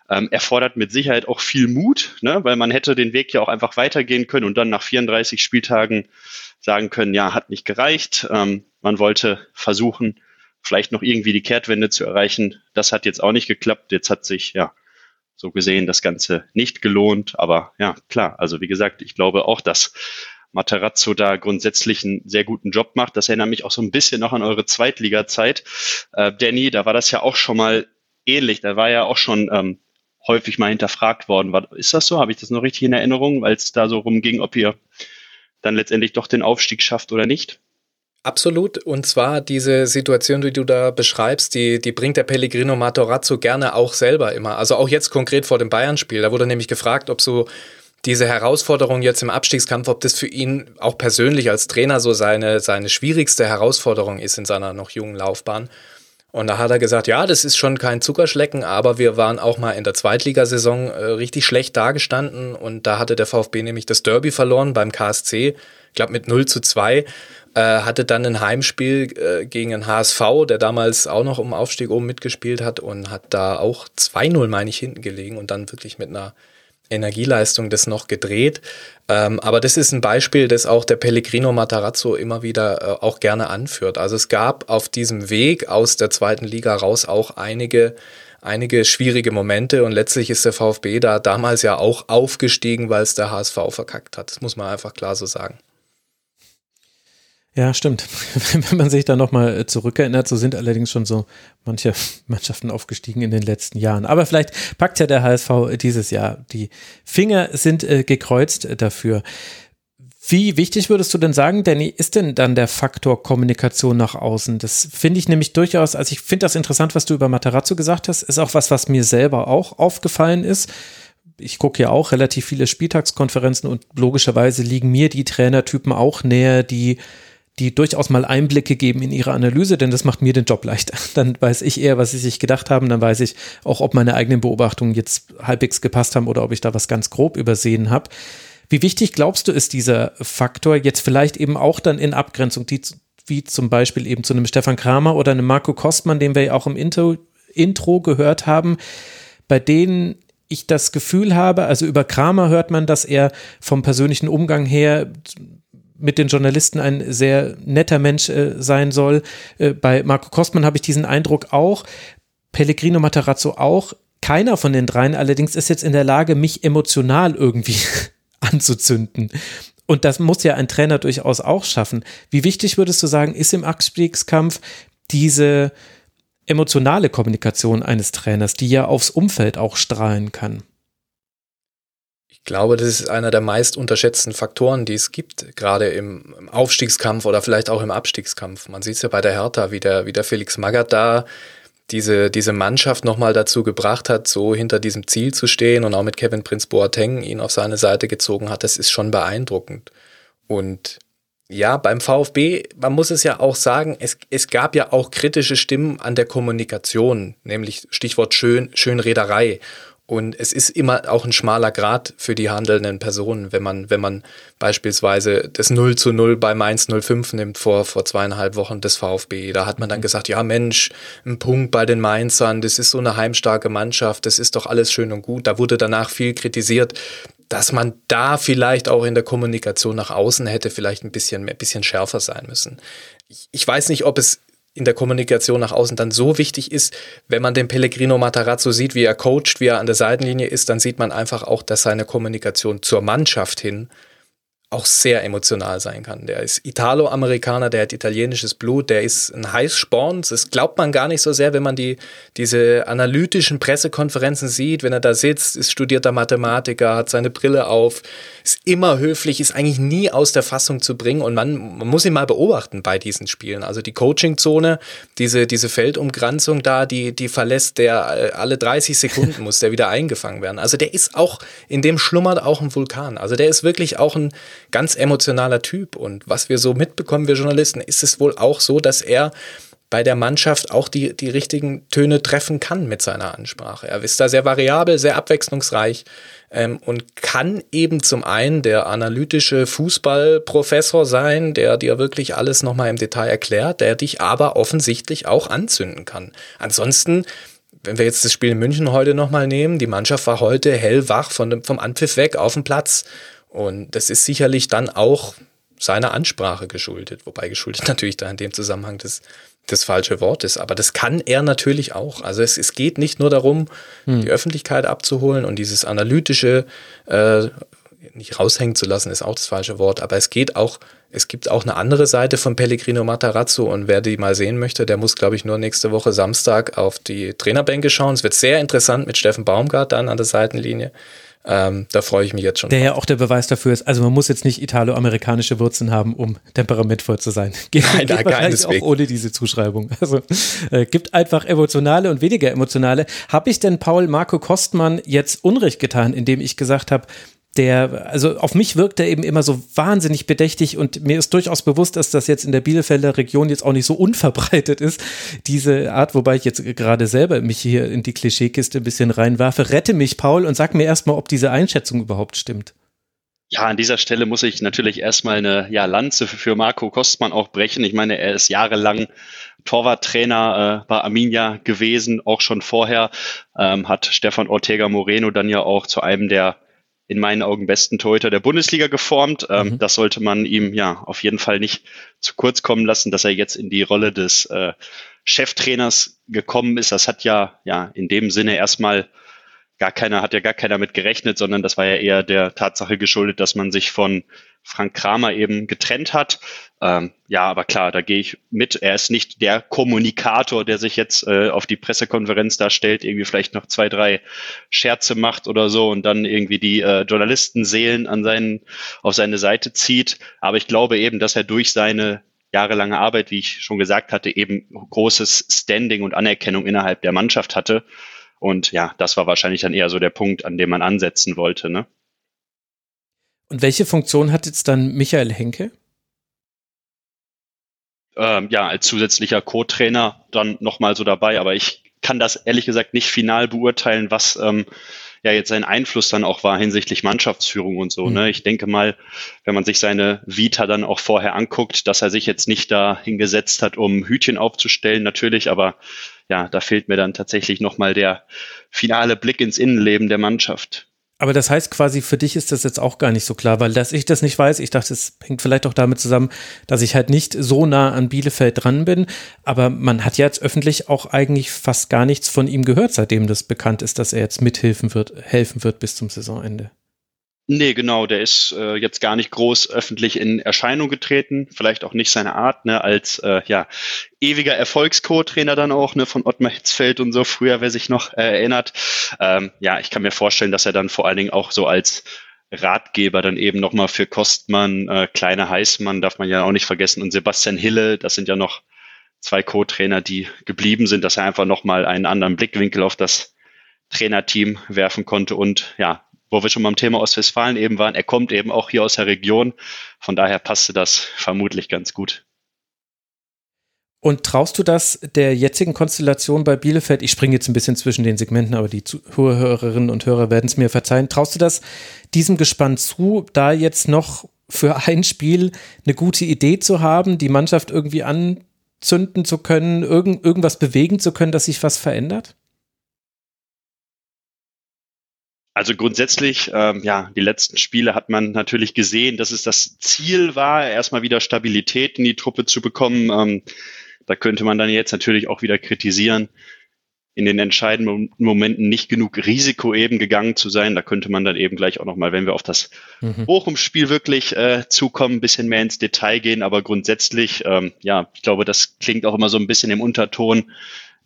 F: Ähm, erfordert mit Sicherheit auch viel Mut, ne? weil man hätte den Weg ja auch einfach weitergehen können und dann nach 34 Spieltagen sagen können, ja, hat nicht gereicht. Ähm, man wollte versuchen, vielleicht noch irgendwie die Kehrtwende zu erreichen. Das hat jetzt auch nicht geklappt. Jetzt hat sich ja so gesehen das Ganze nicht gelohnt. Aber ja, klar, also wie gesagt, ich glaube auch, dass Materazzo da grundsätzlich einen sehr guten Job macht. Das erinnert mich auch so ein bisschen noch an eure Zweitliga-Zeit. Äh, Danny, da war das ja auch schon mal ähnlich. Da war ja auch schon ähm, häufig mal hinterfragt worden. War, ist das so? Habe ich das noch richtig in Erinnerung, weil es da so rumging, ob ihr dann letztendlich doch den Aufstieg schafft oder nicht?
G: Absolut. Und zwar diese Situation, die du da beschreibst, die, die bringt der Pellegrino Matarazzo gerne auch selber immer. Also auch jetzt konkret vor dem Bayern-Spiel. Da wurde nämlich gefragt, ob so diese Herausforderung jetzt im Abstiegskampf, ob das für ihn auch persönlich als Trainer so seine, seine schwierigste Herausforderung ist in seiner noch jungen Laufbahn. Und da hat er gesagt, ja, das ist schon kein Zuckerschlecken, aber wir waren auch mal in der Zweitligasaison äh, richtig schlecht dagestanden und da hatte der VfB nämlich das Derby verloren beim KSC, ich glaube mit 0 zu 2, äh, hatte dann ein Heimspiel äh, gegen den HSV, der damals auch noch um Aufstieg oben mitgespielt hat und hat da auch 2-0, meine ich, hinten gelegen und dann wirklich mit einer Energieleistung das noch gedreht. Ähm, aber das ist ein Beispiel, das auch der Pellegrino Matarazzo immer wieder äh, auch gerne anführt. Also es gab auf diesem Weg aus der zweiten Liga raus auch einige einige schwierige Momente und letztlich ist der VfB da damals ja auch aufgestiegen, weil es der HSV verkackt hat. Das muss man einfach klar so sagen.
D: Ja, stimmt. Wenn man sich da nochmal äh, zurückerinnert, so sind allerdings schon so manche Mannschaften aufgestiegen in den letzten Jahren. Aber vielleicht packt ja der HSV dieses Jahr. Die Finger sind äh, gekreuzt dafür. Wie wichtig würdest du denn sagen, Danny, ist denn dann der Faktor Kommunikation nach außen? Das finde ich nämlich durchaus, also ich finde das interessant, was du über Matarazzo gesagt hast, ist auch was, was mir selber auch aufgefallen ist. Ich gucke ja auch relativ viele Spieltagskonferenzen und logischerweise liegen mir die Trainertypen auch näher, die die durchaus mal Einblicke geben in ihre Analyse, denn das macht mir den Job leichter. Dann weiß ich eher, was sie sich gedacht haben, dann weiß ich auch, ob meine eigenen Beobachtungen jetzt halbwegs gepasst haben oder ob ich da was ganz grob übersehen habe. Wie wichtig glaubst du, ist dieser Faktor jetzt vielleicht eben auch dann in Abgrenzung, die, wie zum Beispiel eben zu einem Stefan Kramer oder einem Marco Kostmann, den wir ja auch im Intro, Intro gehört haben, bei denen ich das Gefühl habe, also über Kramer hört man, dass er vom persönlichen Umgang her mit den Journalisten ein sehr netter Mensch äh, sein soll. Äh, bei Marco Kostmann habe ich diesen Eindruck auch. Pellegrino Matarazzo auch. Keiner von den dreien allerdings ist jetzt in der Lage, mich emotional irgendwie anzuzünden. Und das muss ja ein Trainer durchaus auch schaffen. Wie wichtig würdest du sagen, ist im Abstiegskampf diese emotionale Kommunikation eines Trainers, die ja aufs Umfeld auch strahlen kann?
G: Glaube, das ist einer der meist unterschätzten Faktoren, die es gibt, gerade im, Aufstiegskampf oder vielleicht auch im Abstiegskampf. Man sieht es ja bei der Hertha, wie der, wie der Felix Magath da diese, diese Mannschaft nochmal dazu gebracht hat, so hinter diesem Ziel zu stehen und auch mit Kevin Prince Boateng ihn auf seine Seite gezogen hat. Das ist schon beeindruckend. Und ja, beim VfB, man muss es ja auch sagen, es, es gab ja auch kritische Stimmen an der Kommunikation, nämlich Stichwort Schön, Schönrederei. Und es ist immer auch ein schmaler Grad für die handelnden Personen, wenn man, wenn man beispielsweise das 0 zu 0 bei Mainz 05 nimmt vor, vor zweieinhalb Wochen des VfB. Da hat man dann gesagt, ja Mensch, ein Punkt bei den Mainzern, das ist so eine heimstarke Mannschaft, das ist doch alles schön und gut. Da wurde danach viel kritisiert, dass man da vielleicht auch in der Kommunikation nach außen hätte vielleicht ein bisschen, ein bisschen schärfer sein müssen. Ich, ich weiß nicht, ob es in der Kommunikation nach außen dann so wichtig ist. Wenn man den Pellegrino Matarazzo sieht, wie er coacht, wie er an der Seitenlinie ist, dann sieht man einfach auch, dass seine Kommunikation zur Mannschaft hin auch sehr emotional sein kann. Der ist Italo-Amerikaner, der hat italienisches Blut, der ist ein Heißsporn. Das glaubt man gar nicht so sehr, wenn man die, diese analytischen Pressekonferenzen sieht. Wenn er da sitzt, ist studierter Mathematiker, hat seine Brille auf, ist immer höflich, ist eigentlich nie aus der Fassung zu bringen. Und man, man muss ihn mal beobachten bei diesen Spielen. Also die Coachingzone, diese, diese Feldumgranzung da, die, die verlässt der äh, alle 30 Sekunden muss der wieder eingefangen werden. Also der ist auch, in dem schlummert auch ein Vulkan. Also der ist wirklich auch ein ganz emotionaler Typ. Und was wir so mitbekommen, wir Journalisten, ist es wohl auch so, dass er bei der Mannschaft auch die, die richtigen Töne treffen kann mit seiner Ansprache. Er ist da sehr variabel, sehr abwechslungsreich ähm, und kann eben zum einen der analytische Fußballprofessor sein, der dir wirklich alles nochmal im Detail erklärt, der dich aber offensichtlich auch anzünden kann. Ansonsten wenn wir jetzt das Spiel in München heute nochmal nehmen, die Mannschaft war heute hellwach von dem, vom Anpfiff weg auf dem Platz. Und das ist sicherlich dann auch seiner Ansprache geschuldet, wobei geschuldet natürlich da in dem Zusammenhang das, das falsche Wort ist. Aber das kann er natürlich auch. Also es, es geht nicht nur darum, hm. die Öffentlichkeit abzuholen und dieses analytische äh, nicht raushängen zu lassen, ist auch das falsche Wort. Aber es geht auch, es gibt auch eine andere Seite von Pellegrino Matarazzo und wer die mal sehen möchte, der muss, glaube ich, nur nächste Woche Samstag auf die Trainerbänke schauen. Es wird sehr interessant mit Steffen Baumgart dann an der Seitenlinie. Ähm, da freue ich mich jetzt schon.
D: Der ja auch der Beweis dafür ist, also man muss jetzt nicht italo-amerikanische Wurzeln haben, um temperamentvoll zu sein. Geht, Nein, geht wahrscheinlich auch ohne diese Zuschreibung. Also äh, gibt einfach emotionale und weniger emotionale. Habe ich denn Paul Marco Kostmann jetzt Unrecht getan, indem ich gesagt habe, der, also auf mich wirkt er eben immer so wahnsinnig bedächtig und mir ist durchaus bewusst, dass das jetzt in der Bielefelder Region jetzt auch nicht so unverbreitet ist, diese Art, wobei ich jetzt gerade selber mich hier in die Klischeekiste ein bisschen reinwerfe. Rette mich, Paul, und sag mir erstmal, ob diese Einschätzung überhaupt stimmt.
F: Ja, an dieser Stelle muss ich natürlich erstmal eine ja, Lanze für Marco Kostmann auch brechen. Ich meine, er ist jahrelang Torwarttrainer äh, bei Arminia gewesen, auch schon vorher, ähm, hat Stefan Ortega Moreno dann ja auch zu einem der in meinen Augen besten Torhüter der Bundesliga geformt. Ähm, mhm. Das sollte man ihm ja auf jeden Fall nicht zu kurz kommen lassen, dass er jetzt in die Rolle des äh, Cheftrainers gekommen ist. Das hat ja, ja in dem Sinne erstmal gar keiner, hat ja gar keiner mit gerechnet, sondern das war ja eher der Tatsache geschuldet, dass man sich von Frank Kramer eben getrennt hat. Ähm, ja, aber klar, da gehe ich mit. Er ist nicht der Kommunikator, der sich jetzt äh, auf die Pressekonferenz darstellt, irgendwie vielleicht noch zwei, drei Scherze macht oder so und dann irgendwie die äh, Journalistenseelen an seinen, auf seine Seite zieht. Aber ich glaube eben, dass er durch seine jahrelange Arbeit, wie ich schon gesagt hatte, eben großes Standing und Anerkennung innerhalb der Mannschaft hatte. Und ja, das war wahrscheinlich dann eher so der Punkt, an dem man ansetzen wollte. Ne?
D: Und welche Funktion hat jetzt dann Michael Henke?
F: Ähm, ja, als zusätzlicher Co-Trainer dann nochmal so dabei, aber ich kann das ehrlich gesagt nicht final beurteilen, was ähm, ja jetzt sein Einfluss dann auch war hinsichtlich Mannschaftsführung und so. Mhm. Ne? Ich denke mal, wenn man sich seine Vita dann auch vorher anguckt, dass er sich jetzt nicht da hingesetzt hat, um Hütchen aufzustellen, natürlich, aber ja, da fehlt mir dann tatsächlich nochmal der finale Blick ins Innenleben der Mannschaft.
D: Aber das heißt quasi, für dich ist das jetzt auch gar nicht so klar, weil dass ich das nicht weiß, ich dachte, es hängt vielleicht auch damit zusammen, dass ich halt nicht so nah an Bielefeld dran bin. Aber man hat jetzt öffentlich auch eigentlich fast gar nichts von ihm gehört, seitdem das bekannt ist, dass er jetzt mithelfen wird, helfen wird bis zum Saisonende.
F: Nee, genau, der ist äh, jetzt gar nicht groß öffentlich in Erscheinung getreten, vielleicht auch nicht seine Art, ne, als äh, ja, ewiger Erfolgsco-Trainer dann auch, ne, von Ottmar Hitzfeld und so, früher, wer sich noch äh, erinnert. Ähm, ja, ich kann mir vorstellen, dass er dann vor allen Dingen auch so als Ratgeber dann eben nochmal für Kostmann, äh, Kleine Heißmann, darf man ja auch nicht vergessen, und Sebastian Hille, das sind ja noch zwei Co-Trainer, die geblieben sind, dass er einfach nochmal einen anderen Blickwinkel auf das Trainerteam werfen konnte und ja, wo wir schon beim Thema Ostwestfalen eben waren, er kommt eben auch hier aus der Region. Von daher passte das vermutlich ganz gut.
D: Und traust du das der jetzigen Konstellation bei Bielefeld? Ich springe jetzt ein bisschen zwischen den Segmenten, aber die Hörerinnen und Hörer werden es mir verzeihen. Traust du das diesem Gespann zu, da jetzt noch für ein Spiel eine gute Idee zu haben, die Mannschaft irgendwie anzünden zu können, irgend, irgendwas bewegen zu können, dass sich was verändert?
F: Also grundsätzlich, ähm, ja, die letzten Spiele hat man natürlich gesehen, dass es das Ziel war, erstmal wieder Stabilität in die Truppe zu bekommen. Ähm, da könnte man dann jetzt natürlich auch wieder kritisieren, in den entscheidenden Momenten nicht genug Risiko eben gegangen zu sein. Da könnte man dann eben gleich auch nochmal, wenn wir auf das mhm. Bochum-Spiel wirklich äh, zukommen, ein bisschen mehr ins Detail gehen. Aber grundsätzlich, ähm, ja, ich glaube, das klingt auch immer so ein bisschen im Unterton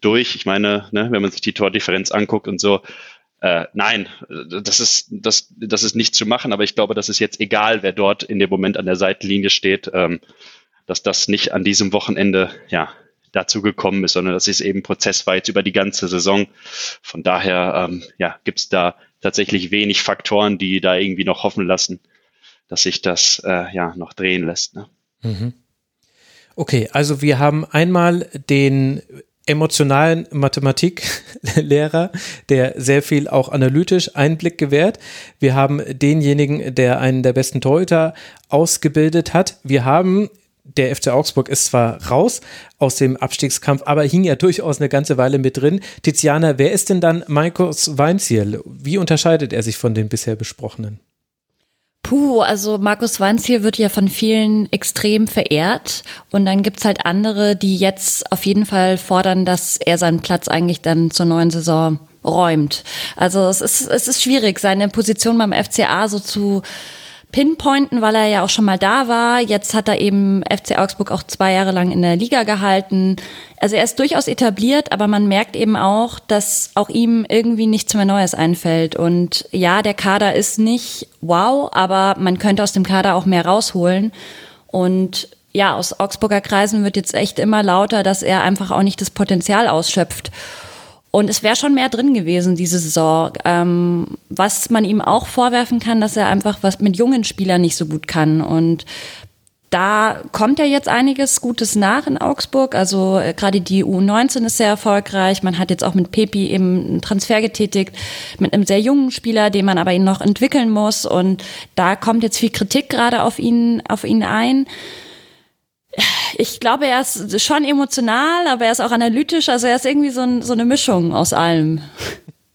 F: durch. Ich meine, ne, wenn man sich die Tordifferenz anguckt und so, äh, nein, das ist, das, das ist nicht zu machen, aber ich glaube, das ist jetzt egal, wer dort in dem Moment an der Seitenlinie steht, ähm, dass das nicht an diesem Wochenende ja, dazu gekommen ist, sondern das ist eben Prozess war jetzt über die ganze Saison. Von daher ähm, ja, gibt es da tatsächlich wenig Faktoren, die da irgendwie noch hoffen lassen, dass sich das äh, ja noch drehen lässt. Ne? Mhm.
D: Okay, also wir haben einmal den emotionalen Mathematiklehrer, der sehr viel auch analytisch Einblick gewährt. Wir haben denjenigen, der einen der besten Torhüter ausgebildet hat. Wir haben der FC Augsburg ist zwar raus aus dem Abstiegskampf, aber hing ja durchaus eine ganze Weile mit drin. Tiziana, wer ist denn dann Markus Weinziel? Wie unterscheidet er sich von den bisher besprochenen?
E: Puh, also Markus Wanz hier wird ja von vielen extrem verehrt. Und dann gibt's halt andere, die jetzt auf jeden Fall fordern, dass er seinen Platz eigentlich dann zur neuen Saison räumt. Also es ist, es ist schwierig, seine Position beim FCA so zu pinpointen, weil er ja auch schon mal da war. Jetzt hat er eben FC Augsburg auch zwei Jahre lang in der Liga gehalten. Also er ist durchaus etabliert, aber man merkt eben auch, dass auch ihm irgendwie nichts mehr Neues einfällt. Und ja, der Kader ist nicht wow, aber man könnte aus dem Kader auch mehr rausholen. Und ja, aus Augsburger Kreisen wird jetzt echt immer lauter, dass er einfach auch nicht das Potenzial ausschöpft. Und es wäre schon mehr drin gewesen, diese Saison. Ähm, was man ihm auch vorwerfen kann, dass er einfach was mit jungen Spielern nicht so gut kann. Und da kommt ja jetzt einiges Gutes nach in Augsburg. Also äh, gerade die U19 ist sehr erfolgreich. Man hat jetzt auch mit Pepi eben einen Transfer getätigt mit einem sehr jungen Spieler, den man aber ihn noch entwickeln muss. Und da kommt jetzt viel Kritik gerade auf ihn, auf ihn ein ich glaube, er ist schon emotional, aber er ist auch analytisch. Also er ist irgendwie so, ein, so eine Mischung aus allem.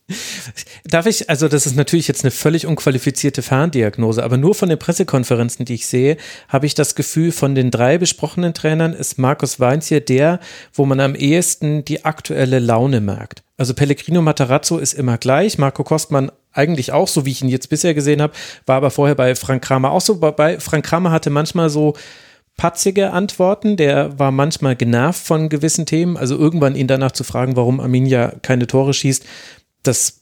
D: Darf ich, also das ist natürlich jetzt eine völlig unqualifizierte Ferndiagnose, aber nur von den Pressekonferenzen, die ich sehe, habe ich das Gefühl, von den drei besprochenen Trainern ist Markus Weinz hier der, wo man am ehesten die aktuelle Laune merkt. Also Pellegrino Matarazzo ist immer gleich, Marco Kostmann eigentlich auch, so wie ich ihn jetzt bisher gesehen habe, war aber vorher bei Frank Kramer auch so. Bei Frank Kramer hatte manchmal so patzige Antworten. Der war manchmal genervt von gewissen Themen. Also irgendwann ihn danach zu fragen, warum Arminia keine Tore schießt, das,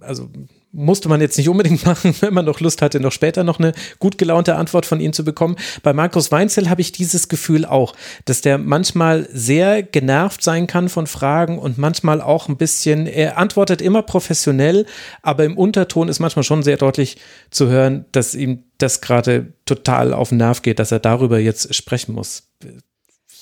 D: also musste man jetzt nicht unbedingt machen, wenn man noch Lust hatte, noch später noch eine gut gelaunte Antwort von ihm zu bekommen. Bei Markus Weinzel habe ich dieses Gefühl auch, dass der manchmal sehr genervt sein kann von Fragen und manchmal auch ein bisschen, er antwortet immer professionell, aber im Unterton ist manchmal schon sehr deutlich zu hören, dass ihm das gerade total auf den Nerv geht, dass er darüber jetzt sprechen muss.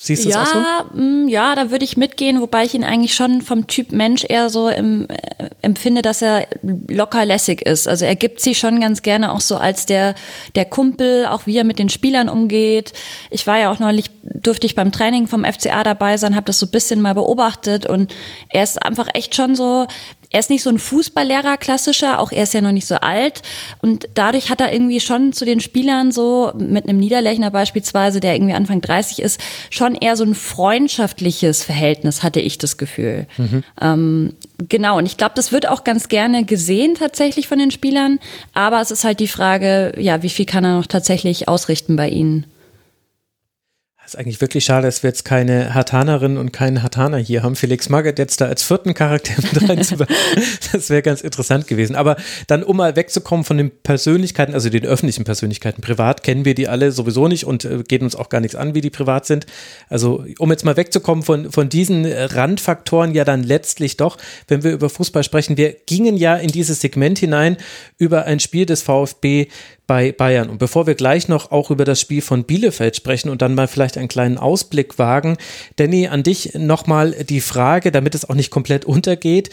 D: Siehst du
E: ja,
D: das auch
E: so? Mm, ja, da würde ich mitgehen, wobei ich ihn eigentlich schon vom Typ Mensch eher so im, äh, empfinde, dass er locker lässig ist. Also er gibt sich schon ganz gerne auch so als der, der Kumpel, auch wie er mit den Spielern umgeht. Ich war ja auch neulich, durfte ich beim Training vom FCA dabei sein, habe das so ein bisschen mal beobachtet und er ist einfach echt schon so, er ist nicht so ein Fußballlehrer klassischer, auch er ist ja noch nicht so alt und dadurch hat er irgendwie schon zu den Spielern so mit einem Niederlechner beispielsweise, der irgendwie Anfang 30 ist, schon eher so ein freundschaftliches Verhältnis, hatte ich das Gefühl. Mhm. Ähm, genau, und ich glaube, das wird auch ganz gerne gesehen tatsächlich von den Spielern, aber es ist halt die Frage, ja, wie viel kann er noch tatsächlich ausrichten bei ihnen?
D: Ist eigentlich wirklich schade, dass wir jetzt keine Hartanerin und keinen Hartaner hier haben. Felix Magath jetzt da als vierten Charakter mit reinzubauen. das wäre ganz interessant gewesen. Aber dann, um mal wegzukommen von den Persönlichkeiten, also den öffentlichen Persönlichkeiten, privat kennen wir die alle sowieso nicht und äh, geht uns auch gar nichts an, wie die privat sind. Also, um jetzt mal wegzukommen von, von diesen Randfaktoren, ja dann letztlich doch, wenn wir über Fußball sprechen, wir gingen ja in dieses Segment hinein über ein Spiel des VfB bei Bayern. Und bevor wir gleich noch auch über das Spiel von Bielefeld sprechen und dann mal vielleicht einen kleinen Ausblick wagen, Danny, an dich nochmal die Frage, damit es auch nicht komplett untergeht.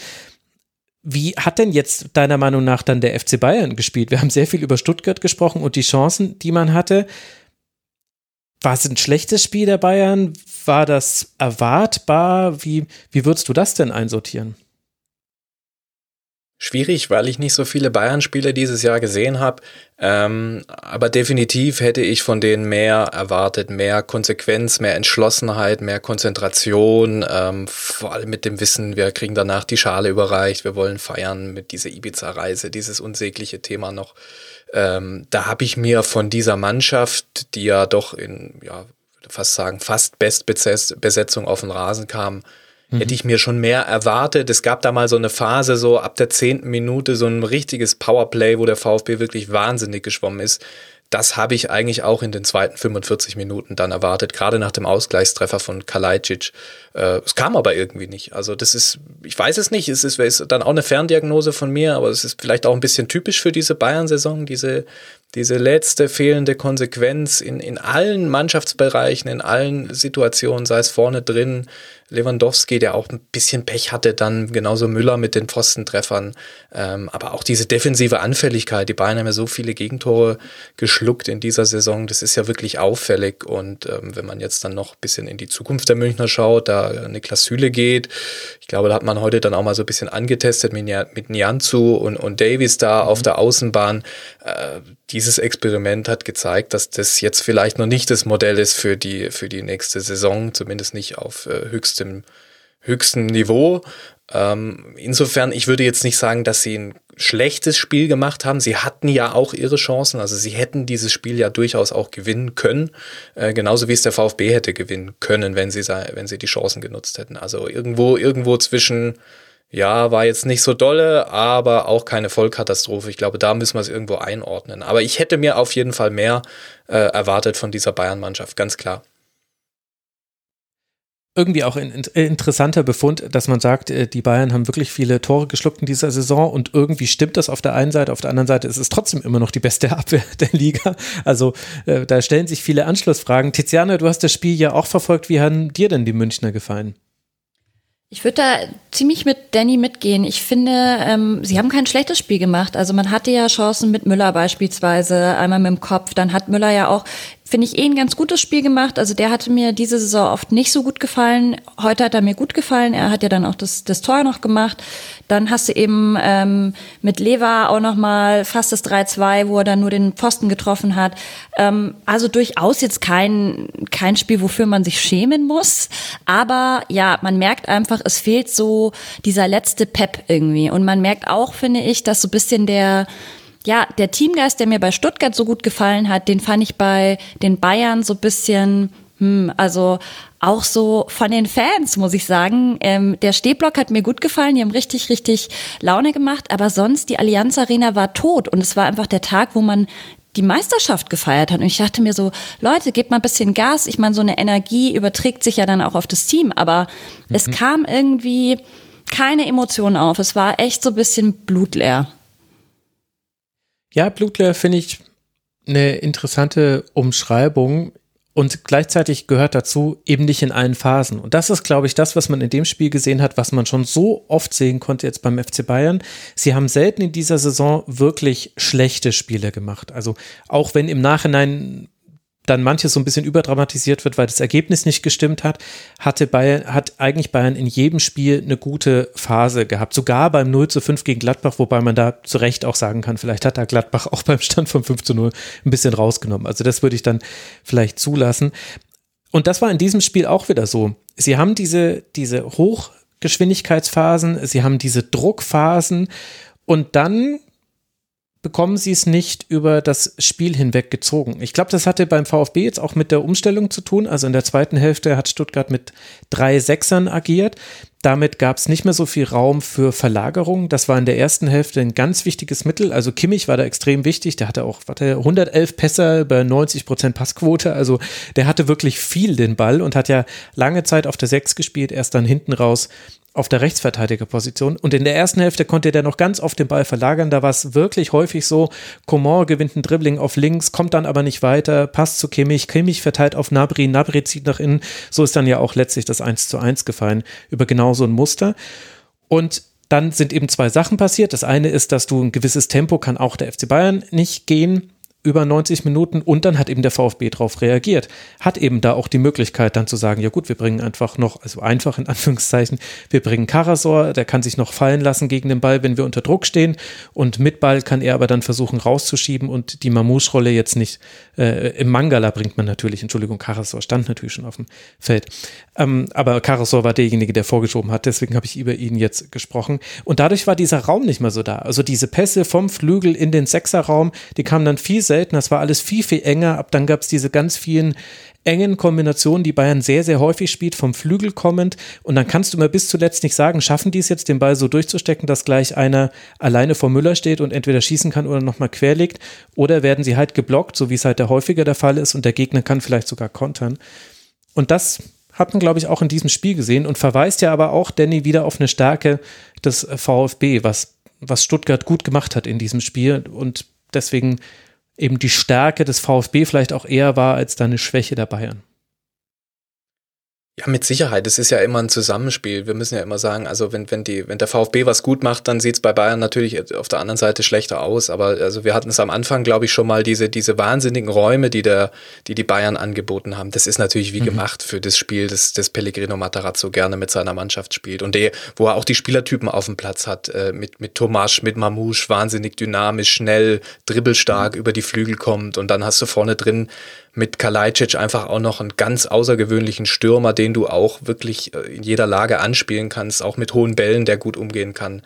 D: Wie hat denn jetzt deiner Meinung nach dann der FC Bayern gespielt? Wir haben sehr viel über Stuttgart gesprochen und die Chancen, die man hatte. War es ein schlechtes Spiel der Bayern? War das erwartbar? Wie, wie würdest du das denn einsortieren?
G: Schwierig, weil ich nicht so viele Bayern-Spiele dieses Jahr gesehen habe. Ähm, aber definitiv hätte ich von denen mehr erwartet, mehr Konsequenz, mehr Entschlossenheit, mehr Konzentration. Ähm, vor allem mit dem Wissen, wir kriegen danach die Schale überreicht, wir wollen feiern mit dieser Ibiza-Reise, dieses unsägliche Thema noch. Ähm, da habe ich mir von dieser Mannschaft, die ja doch in, ja, fast sagen, fast Bestbesetzung auf den Rasen kam, Mhm. Hätte ich mir schon mehr erwartet. Es gab da mal so eine Phase, so ab der zehnten Minute, so ein richtiges Powerplay, wo der VfB wirklich wahnsinnig geschwommen ist das habe ich eigentlich auch in den zweiten 45 Minuten dann erwartet, gerade nach dem Ausgleichstreffer von Kalajdzic. Äh, es kam aber irgendwie nicht. Also das ist, ich weiß es nicht, es ist, ist dann auch eine Ferndiagnose von mir, aber es ist vielleicht auch ein bisschen typisch für diese Bayern-Saison, diese, diese letzte fehlende Konsequenz in, in allen Mannschaftsbereichen, in allen Situationen, sei es vorne drin, Lewandowski, der auch ein bisschen Pech hatte, dann genauso Müller mit den Pfostentreffern. Ähm, aber auch diese defensive Anfälligkeit. Die Bayern haben ja so viele Gegentore geschluckt in dieser Saison. Das ist ja wirklich auffällig. Und ähm, wenn man jetzt dann noch ein bisschen in die Zukunft der Münchner schaut, da eine Klassüle geht, ich glaube, da hat man heute dann auch mal so ein bisschen angetestet mit, mit Nianzu und, und Davies da auf der Außenbahn. Äh, dieses Experiment hat gezeigt, dass das jetzt vielleicht noch nicht das Modell ist für die, für die nächste Saison, zumindest nicht auf äh, höchstem, höchstem Niveau. Ähm, insofern, ich würde jetzt nicht sagen, dass sie ein schlechtes Spiel gemacht haben. Sie hatten ja auch ihre Chancen, also sie hätten dieses Spiel ja durchaus auch gewinnen können, äh, genauso wie es der VfB hätte gewinnen können, wenn sie, wenn sie die Chancen genutzt hätten. Also irgendwo, irgendwo zwischen ja, war jetzt nicht so dolle, aber auch keine Vollkatastrophe. Ich glaube, da müssen wir es irgendwo einordnen. Aber ich hätte mir auf jeden Fall mehr äh, erwartet von dieser Bayern-Mannschaft, ganz klar.
D: irgendwie auch ein interessanter Befund, dass man sagt, äh, die Bayern haben wirklich viele Tore geschluckt in dieser Saison und irgendwie stimmt das auf der einen Seite, auf der anderen Seite ist es trotzdem immer noch die beste Abwehr der Liga. Also äh, da stellen sich viele Anschlussfragen. Tiziana, du hast das Spiel ja auch verfolgt. Wie haben dir denn die Münchner gefallen?
E: Ich würde da ziemlich mit Danny mitgehen. Ich finde, ähm, sie haben kein schlechtes Spiel gemacht. Also man hatte ja Chancen mit Müller beispielsweise, einmal mit dem Kopf. Dann hat Müller ja auch finde ich, eh ein ganz gutes Spiel gemacht. Also der hatte mir diese Saison oft nicht so gut gefallen. Heute hat er mir gut gefallen. Er hat ja dann auch das, das Tor noch gemacht. Dann hast du eben ähm, mit Lever auch noch mal fast das 3-2, wo er dann nur den Pfosten getroffen hat. Ähm, also durchaus jetzt kein, kein Spiel, wofür man sich schämen muss. Aber ja, man merkt einfach, es fehlt so dieser letzte Pep irgendwie. Und man merkt auch, finde ich, dass so ein bisschen der ja, der Teamgeist, der mir bei Stuttgart so gut gefallen hat, den fand ich bei den Bayern so bisschen, hm, also auch so von den Fans, muss ich sagen. Ähm, der Stehblock hat mir gut gefallen, die haben richtig, richtig Laune gemacht, aber sonst die Allianz Arena war tot und es war einfach der Tag, wo man die Meisterschaft gefeiert hat. Und ich dachte mir so, Leute, gebt mal ein bisschen Gas. Ich meine, so eine Energie überträgt sich ja dann auch auf das Team, aber mhm. es kam irgendwie keine Emotionen auf. Es war echt so ein bisschen blutleer.
D: Ja, Blutleer finde ich eine interessante Umschreibung und gleichzeitig gehört dazu eben nicht in allen Phasen. Und das ist, glaube ich, das, was man in dem Spiel gesehen hat, was man schon so oft sehen konnte jetzt beim FC Bayern. Sie haben selten in dieser Saison wirklich schlechte Spiele gemacht. Also auch wenn im Nachhinein dann manches so ein bisschen überdramatisiert wird, weil das Ergebnis nicht gestimmt hat, hatte Bayern, hat eigentlich Bayern in jedem Spiel eine gute Phase gehabt. Sogar beim 0 zu 5 gegen Gladbach, wobei man da zu Recht auch sagen kann, vielleicht hat da Gladbach auch beim Stand von 5 zu 0 ein bisschen rausgenommen. Also das würde ich dann vielleicht zulassen. Und das war in diesem Spiel auch wieder so. Sie haben diese, diese Hochgeschwindigkeitsphasen, sie haben diese Druckphasen und dann bekommen sie es nicht über das Spiel hinweg gezogen. Ich glaube, das hatte beim VfB jetzt auch mit der Umstellung zu tun. Also in der zweiten Hälfte hat Stuttgart mit drei Sechsern agiert. Damit gab es nicht mehr so viel Raum für Verlagerung. Das war in der ersten Hälfte ein ganz wichtiges Mittel. Also Kimmich war da extrem wichtig. Der hatte auch warte, 111 Pässe bei 90 Prozent Passquote. Also der hatte wirklich viel den Ball und hat ja lange Zeit auf der Sechs gespielt, erst dann hinten raus auf der Rechtsverteidigerposition. Und in der ersten Hälfte konnte der noch ganz oft den Ball verlagern. Da war es wirklich häufig so, Coman gewinnt ein Dribbling auf links, kommt dann aber nicht weiter, passt zu Kimmich, Kimmich verteilt auf Nabri, Nabri zieht nach innen. So ist dann ja auch letztlich das 1 zu 1 gefallen über genau so ein Muster. Und dann sind eben zwei Sachen passiert. Das eine ist, dass du ein gewisses Tempo kann auch der FC Bayern nicht gehen über 90 Minuten und dann hat eben der VfB darauf reagiert. Hat eben da auch die Möglichkeit dann zu sagen, ja gut, wir bringen einfach noch, also einfach in Anführungszeichen, wir bringen Karasor, der kann sich noch fallen lassen gegen den Ball, wenn wir unter Druck stehen. Und mit Ball kann er aber dann versuchen rauszuschieben und die Mamouche-Rolle jetzt nicht, äh, im Mangala bringt man natürlich, Entschuldigung, Karasor stand natürlich schon auf dem Feld, ähm, aber Karasor war derjenige, der vorgeschoben hat, deswegen habe ich über ihn jetzt gesprochen. Und dadurch war dieser Raum nicht mehr so da, also diese Pässe vom Flügel in den Sechserraum, die kamen dann viel selten. Das war alles viel, viel enger. Ab dann gab es diese ganz vielen engen Kombinationen, die Bayern sehr, sehr häufig spielt, vom Flügel kommend. Und dann kannst du mal bis zuletzt nicht sagen, schaffen die es jetzt, den Ball so durchzustecken, dass gleich einer alleine vor Müller steht und entweder schießen kann oder nochmal querlegt. Oder werden sie halt geblockt, so wie es halt der häufiger der Fall ist und der Gegner kann vielleicht sogar kontern. Und das hat man, glaube ich, auch in diesem Spiel gesehen und verweist ja aber auch Danny wieder auf eine Stärke des VfB, was, was Stuttgart gut gemacht hat in diesem Spiel. Und deswegen eben die Stärke des VfB vielleicht auch eher war als da eine Schwäche der Bayern.
G: Ja, mit Sicherheit. Es ist ja immer ein Zusammenspiel. Wir müssen ja immer sagen, also wenn, wenn, die, wenn der VfB was gut macht, dann sieht es bei Bayern natürlich auf der anderen Seite schlechter aus. Aber also wir hatten es am Anfang, glaube ich, schon mal diese, diese wahnsinnigen Räume, die, der, die die Bayern angeboten haben. Das ist natürlich wie mhm. gemacht für das Spiel, das, das Pellegrino Matarazzo gerne mit seiner Mannschaft spielt. Und der, wo er auch die Spielertypen auf dem Platz hat, äh, mit, mit Tomasch, mit Mamouche, wahnsinnig dynamisch, schnell, dribbelstark mhm. über die Flügel kommt. Und dann hast du vorne drin mit Kalajdzic einfach auch noch einen ganz außergewöhnlichen Stürmer, den du auch wirklich äh, in jeder Lage anspielen kannst, auch mit hohen Bällen, der gut umgehen kann.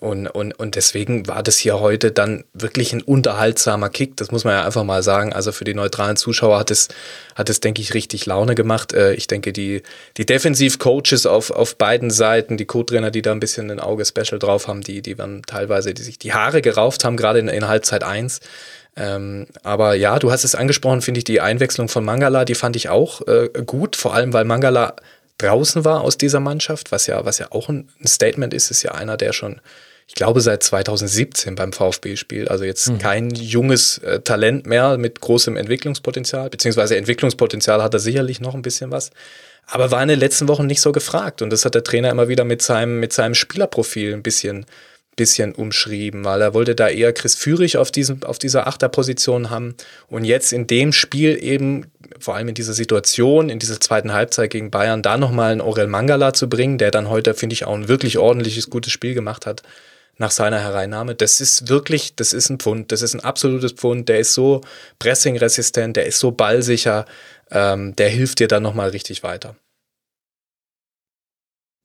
G: Und, und, und deswegen war das hier heute dann wirklich ein unterhaltsamer Kick. Das muss man ja einfach mal sagen. Also für die neutralen Zuschauer hat es, hat es denke ich, richtig Laune gemacht. Äh, ich denke, die, die Defensiv-Coaches auf, auf beiden Seiten, die Co-Trainer, die da ein bisschen ein Auge Special drauf haben, die, die waren teilweise, die sich die Haare gerauft haben, gerade in, in Halbzeit eins ähm, aber ja, du hast es angesprochen, finde ich, die Einwechslung von Mangala, die fand ich auch äh, gut, vor allem weil Mangala draußen war aus dieser Mannschaft, was ja, was ja auch ein Statement ist, ist ja einer, der schon, ich glaube, seit 2017 beim VfB spielt. Also jetzt mhm. kein junges äh, Talent mehr mit großem Entwicklungspotenzial, beziehungsweise Entwicklungspotenzial hat er sicherlich noch ein bisschen was. Aber war in den letzten Wochen nicht so gefragt. Und das hat der Trainer immer wieder mit seinem, mit seinem Spielerprofil ein bisschen bisschen umschrieben, weil er wollte da eher Chris Führig auf, diesem, auf dieser Achterposition haben und jetzt in dem Spiel eben, vor allem in dieser Situation, in dieser zweiten Halbzeit gegen Bayern, da nochmal einen Aurel Mangala zu bringen, der dann heute, finde ich, auch ein wirklich ordentliches, gutes Spiel gemacht hat nach seiner Hereinnahme. Das ist wirklich, das ist ein Pfund, das ist ein absolutes Pfund, der ist so pressingresistent, der ist so ballsicher, ähm, der hilft dir dann nochmal richtig weiter.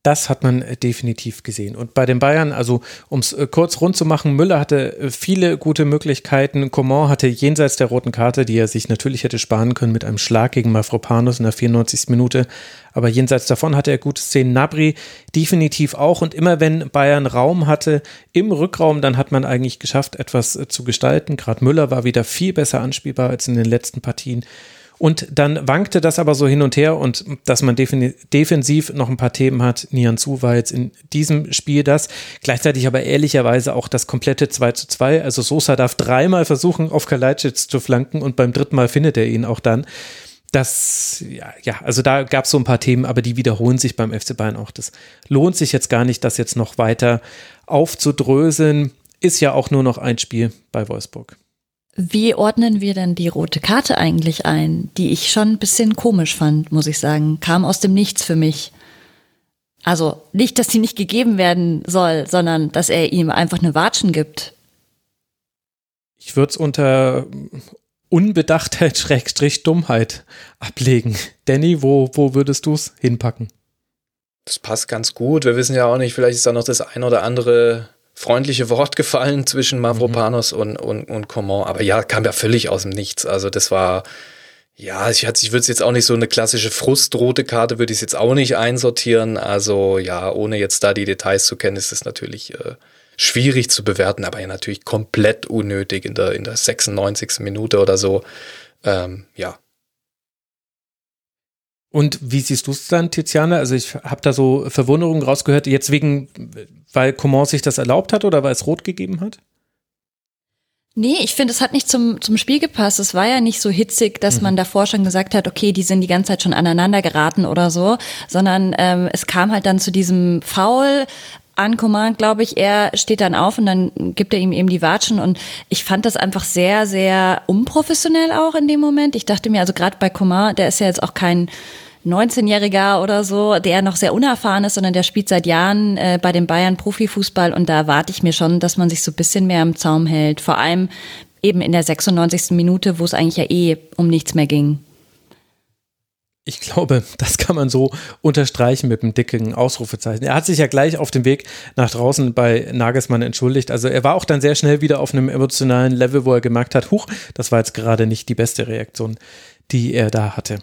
D: Das hat man äh, definitiv gesehen. Und bei den Bayern, also um es äh, kurz rund zu machen, Müller hatte äh, viele gute Möglichkeiten. Coman hatte jenseits der roten Karte, die er sich natürlich hätte sparen können mit einem Schlag gegen Mafropanos in der 94. Minute. Aber jenseits davon hatte er gute Szenen. Nabri definitiv auch. Und immer wenn Bayern Raum hatte im Rückraum, dann hat man eigentlich geschafft, etwas zu gestalten. Gerade Müller war wieder viel besser anspielbar als in den letzten Partien. Und dann wankte das aber so hin und her und dass man defensiv noch ein paar Themen hat. Nian Zu war jetzt in diesem Spiel das. Gleichzeitig aber ehrlicherweise auch das komplette 2 zu 2. Also Sosa darf dreimal versuchen, auf Kalajdzic zu flanken und beim dritten Mal findet er ihn auch dann. Das, ja, ja, also da gab es so ein paar Themen, aber die wiederholen sich beim FC Bayern auch. Das lohnt sich jetzt gar nicht, das jetzt noch weiter aufzudröseln. Ist ja auch nur noch ein Spiel bei Wolfsburg.
E: Wie ordnen wir denn die rote Karte eigentlich ein, die ich schon ein bisschen komisch fand, muss ich sagen. Kam aus dem Nichts für mich. Also nicht, dass die nicht gegeben werden soll, sondern dass er ihm einfach eine Watschen gibt.
D: Ich würde es unter Unbedachtheit, Schrägstrich, Dummheit ablegen. Danny, wo, wo würdest du es hinpacken?
G: Das passt ganz gut. Wir wissen ja auch nicht, vielleicht ist da noch das ein oder andere freundliche Wort gefallen zwischen Mavropanos mhm. und, und, und Coman. Aber ja, kam ja völlig aus dem Nichts. Also das war, ja, ich, ich würde es jetzt auch nicht so eine klassische frustrote Karte, würde ich es jetzt auch nicht einsortieren. Also ja, ohne jetzt da die Details zu kennen, ist es natürlich äh, schwierig zu bewerten, aber ja natürlich komplett unnötig in der, in der 96. Minute oder so. Ähm, ja,
D: und wie siehst du es dann, Tiziana? Also ich habe da so Verwunderungen rausgehört, jetzt wegen, weil Coman sich das erlaubt hat oder weil es rot gegeben hat?
E: Nee, ich finde, es hat nicht zum, zum Spiel gepasst. Es war ja nicht so hitzig, dass mhm. man davor schon gesagt hat, okay, die sind die ganze Zeit schon aneinander geraten oder so, sondern ähm, es kam halt dann zu diesem Foul an Command, glaube ich, er steht dann auf und dann gibt er ihm eben die Watschen und ich fand das einfach sehr, sehr unprofessionell auch in dem Moment. Ich dachte mir, also gerade bei Command, der ist ja jetzt auch kein 19-Jähriger oder so, der noch sehr unerfahren ist, sondern der spielt seit Jahren äh, bei den Bayern Profifußball und da erwarte ich mir schon, dass man sich so ein bisschen mehr im Zaum hält. Vor allem eben in der 96. Minute, wo es eigentlich ja eh um nichts mehr ging.
D: Ich glaube, das kann man so unterstreichen mit einem dicken Ausrufezeichen. Er hat sich ja gleich auf dem Weg nach draußen bei Nagelsmann entschuldigt. Also er war auch dann sehr schnell wieder auf einem emotionalen Level, wo er gemerkt hat, huch, das war jetzt gerade nicht die beste Reaktion, die er da hatte.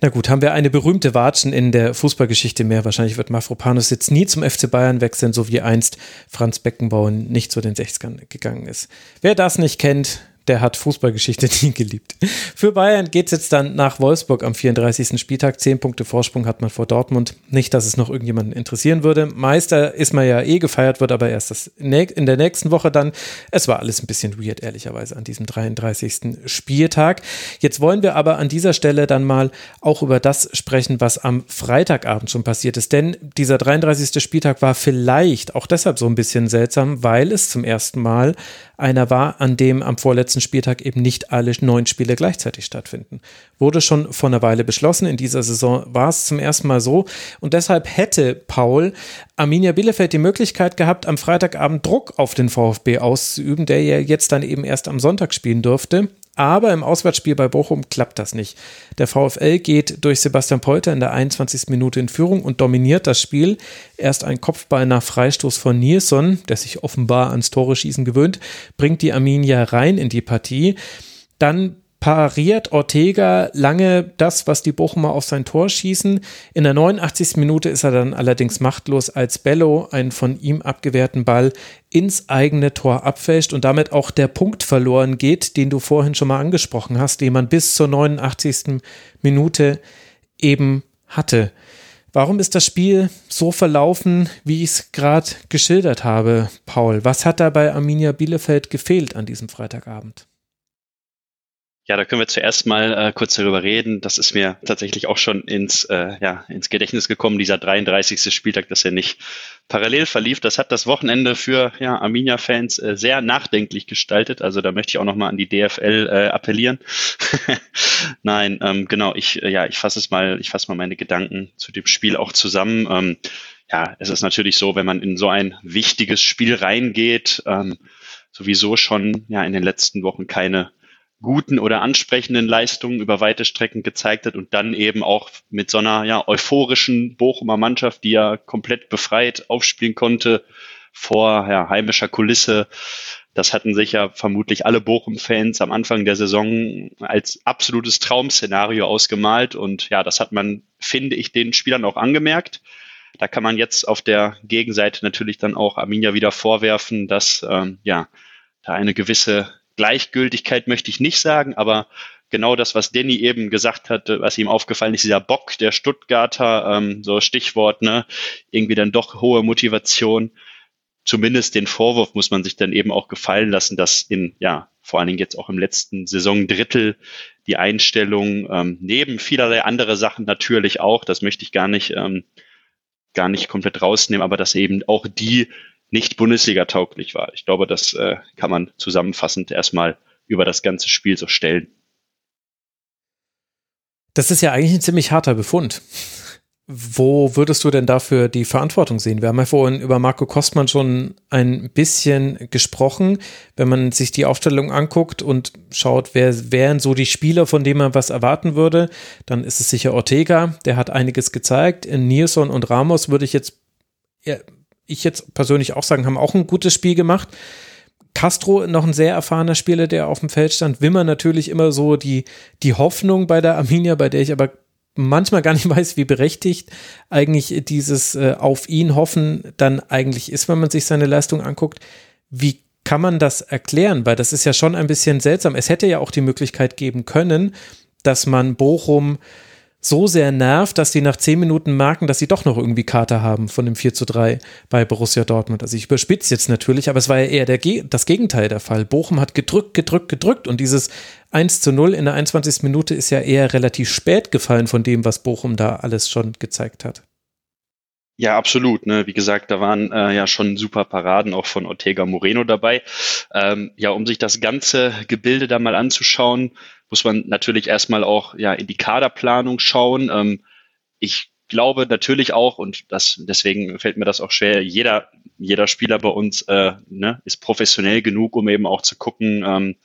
D: Na gut, haben wir eine berühmte Watschen in der Fußballgeschichte mehr. Wahrscheinlich wird Mafropanus jetzt nie zum FC Bayern wechseln, so wie einst Franz Beckenbauer nicht zu den 60ern gegangen ist. Wer das nicht kennt, der hat Fußballgeschichte nie geliebt. Für Bayern geht es jetzt dann nach Wolfsburg am 34. Spieltag. Zehn Punkte Vorsprung hat man vor Dortmund. Nicht, dass es noch irgendjemanden interessieren würde. Meister ist man ja eh gefeiert, wird aber erst das in der nächsten Woche dann. Es war alles ein bisschen weird, ehrlicherweise, an diesem 33. Spieltag. Jetzt wollen wir aber an dieser Stelle dann mal auch über das sprechen, was am Freitagabend schon passiert ist. Denn dieser 33. Spieltag war vielleicht auch deshalb so ein bisschen seltsam, weil es zum ersten Mal einer war, an dem am vorletzten Spieltag eben nicht alle neun Spiele gleichzeitig stattfinden. Wurde schon vor einer Weile beschlossen. In dieser Saison war es zum ersten Mal so. Und deshalb hätte Paul Arminia Bielefeld die Möglichkeit gehabt, am Freitagabend Druck auf den VfB auszuüben, der ja jetzt dann eben erst am Sonntag spielen durfte. Aber im Auswärtsspiel bei Bochum klappt das nicht. Der VfL geht durch Sebastian Polter in der 21. Minute in Führung und dominiert das Spiel. Erst ein Kopfball nach Freistoß von Nilsson, der sich offenbar ans Tore schießen gewöhnt, bringt die Arminia rein in die Partie. Dann pariert Ortega lange das, was die Bochumer auf sein Tor schießen. In der 89. Minute ist er dann allerdings machtlos, als Bello einen von ihm abgewehrten Ball ins eigene Tor abfälscht und damit auch der Punkt verloren geht, den du vorhin schon mal angesprochen hast, den man bis zur 89. Minute eben hatte. Warum ist das Spiel so verlaufen, wie ich es gerade geschildert habe, Paul? Was hat da bei Arminia Bielefeld gefehlt an diesem Freitagabend?
F: Ja, da können wir zuerst mal äh, kurz darüber reden. Das ist mir tatsächlich auch schon ins, äh, ja, ins Gedächtnis gekommen, dieser 33. Spieltag, dass er nicht parallel verlief. Das hat das Wochenende für ja, Arminia-Fans äh, sehr nachdenklich gestaltet. Also da möchte ich auch nochmal an die DFL äh, appellieren. Nein, ähm, genau, ich, äh, ja, ich fasse es mal, ich fasse mal meine Gedanken zu dem Spiel auch zusammen. Ähm, ja, es ist natürlich so, wenn man in so ein wichtiges Spiel reingeht, ähm, sowieso schon ja in den letzten Wochen keine guten oder ansprechenden Leistungen über weite Strecken gezeigt hat und dann eben auch mit so einer ja, euphorischen Bochumer Mannschaft, die ja komplett befreit aufspielen konnte vor ja, heimischer Kulisse. Das hatten sich ja vermutlich alle Bochum-Fans am Anfang der Saison als absolutes Traum-Szenario ausgemalt und ja, das hat man, finde ich, den Spielern auch angemerkt. Da kann man jetzt auf der Gegenseite natürlich dann auch Arminia wieder vorwerfen, dass ähm, ja da eine gewisse Gleichgültigkeit möchte ich nicht sagen, aber genau das, was Danny eben gesagt hat, was ihm aufgefallen ist, dieser Bock der Stuttgarter, ähm, so Stichwort, ne, irgendwie dann doch hohe Motivation. Zumindest den Vorwurf muss man sich dann eben auch gefallen lassen, dass in, ja, vor allen Dingen jetzt auch im letzten Saisondrittel die Einstellung ähm, neben vielerlei andere Sachen natürlich auch, das möchte ich gar nicht, ähm, gar nicht komplett rausnehmen, aber dass eben auch die nicht Bundesliga-tauglich war. Ich glaube, das äh, kann man zusammenfassend erstmal über das ganze Spiel so stellen.
D: Das ist ja eigentlich ein ziemlich harter Befund. Wo würdest du denn dafür die Verantwortung sehen? Wir haben ja vorhin über Marco Kostmann schon ein bisschen gesprochen. Wenn man sich die Aufstellung anguckt und schaut, wer wären so die Spieler, von denen man was erwarten würde, dann ist es sicher Ortega. Der hat einiges gezeigt. Nilsson und Ramos würde ich jetzt ich jetzt persönlich auch sagen, haben auch ein gutes Spiel gemacht. Castro noch ein sehr erfahrener Spieler, der auf dem Feld stand. Wimmer natürlich immer so die, die Hoffnung bei der Arminia, bei der ich aber manchmal gar nicht weiß, wie berechtigt eigentlich dieses äh, auf ihn hoffen dann eigentlich ist, wenn man sich seine Leistung anguckt. Wie kann man das erklären? Weil das ist ja schon ein bisschen seltsam. Es hätte ja auch die Möglichkeit geben können, dass man Bochum so sehr nervt, dass die nach zehn Minuten merken, dass sie doch noch irgendwie Karte haben von dem 4 zu 3 bei Borussia Dortmund. Also ich überspitze jetzt natürlich, aber es war ja eher der, das Gegenteil der Fall. Bochum hat gedrückt, gedrückt, gedrückt und dieses 1 zu 0 in der 21. Minute ist ja eher relativ spät gefallen von dem, was Bochum da alles schon gezeigt hat.
F: Ja, absolut. Ne? Wie gesagt, da waren äh, ja schon super Paraden auch von Ortega Moreno dabei. Ähm, ja, um sich das ganze Gebilde da mal anzuschauen, muss man natürlich erstmal auch ja in die Kaderplanung schauen. Ähm, ich glaube natürlich auch, und das deswegen fällt mir das auch schwer, jeder, jeder Spieler bei uns äh, ne, ist professionell genug, um eben auch zu gucken, ähm,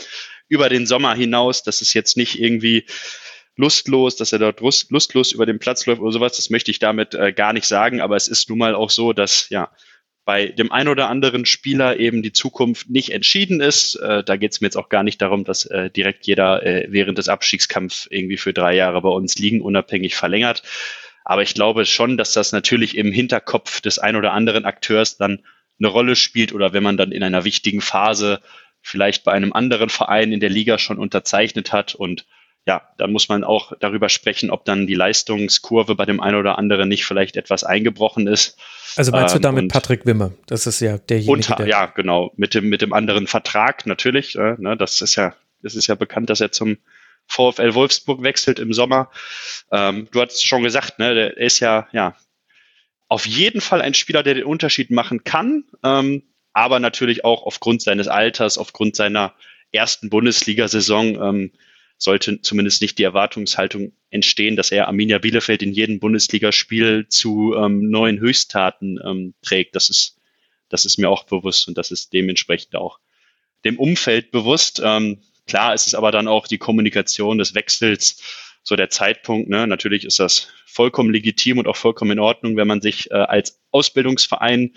F: über den Sommer hinaus, dass es jetzt nicht irgendwie lustlos, dass er dort lustlos über den Platz läuft oder sowas. Das möchte ich damit äh, gar nicht sagen, aber es ist nun mal auch so, dass ja bei dem ein oder anderen Spieler eben die Zukunft nicht entschieden ist. Äh, da geht es mir jetzt auch gar nicht darum, dass äh, direkt jeder äh, während des Abstiegskampfs irgendwie für drei Jahre bei uns liegen unabhängig verlängert. Aber ich glaube schon, dass das natürlich im Hinterkopf des ein oder anderen Akteurs dann eine Rolle spielt oder wenn man dann in einer wichtigen Phase vielleicht bei einem anderen Verein in der Liga schon unterzeichnet hat und ja, dann muss man auch darüber sprechen, ob dann die Leistungskurve bei dem einen oder anderen nicht vielleicht etwas eingebrochen ist.
D: Also meinst du ähm, damit Patrick Wimmer? Das ist ja derjenige.
F: Unter, der ja, genau. Mit dem, mit dem anderen Vertrag natürlich. Äh, ne, das ist ja, das ist ja bekannt, dass er zum VfL Wolfsburg wechselt im Sommer. Ähm, du hast schon gesagt, ne, der ist ja, ja, auf jeden Fall ein Spieler, der den Unterschied machen kann, ähm, aber natürlich auch aufgrund seines Alters, aufgrund seiner ersten Bundesliga-Saison, ähm, sollte zumindest nicht die Erwartungshaltung entstehen, dass er Arminia Bielefeld in jedem Bundesligaspiel zu ähm, neuen Höchsttaten ähm, trägt. Das ist, das ist mir auch bewusst und das ist dementsprechend auch dem Umfeld bewusst. Ähm, klar ist es aber dann auch die Kommunikation des Wechsels, so der Zeitpunkt. Ne? Natürlich ist das vollkommen legitim und auch vollkommen in Ordnung, wenn man sich äh, als Ausbildungsverein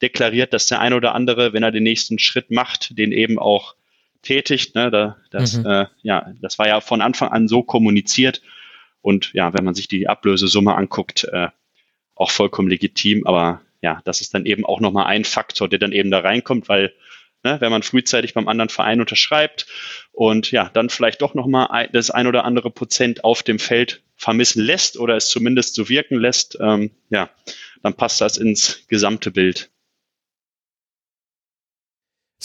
F: deklariert, dass der ein oder andere, wenn er den nächsten Schritt macht, den eben auch tätigt. Ne? Da, das, mhm. äh, ja, das war ja von Anfang an so kommuniziert. Und ja, wenn man sich die Ablösesumme anguckt, äh, auch vollkommen legitim. Aber ja, das ist dann eben auch nochmal ein Faktor, der dann eben da reinkommt, weil ne, wenn man frühzeitig beim anderen Verein unterschreibt und ja, dann vielleicht doch nochmal das ein oder andere Prozent auf dem Feld vermissen lässt oder es zumindest so wirken lässt, ähm, ja, dann passt das ins gesamte Bild.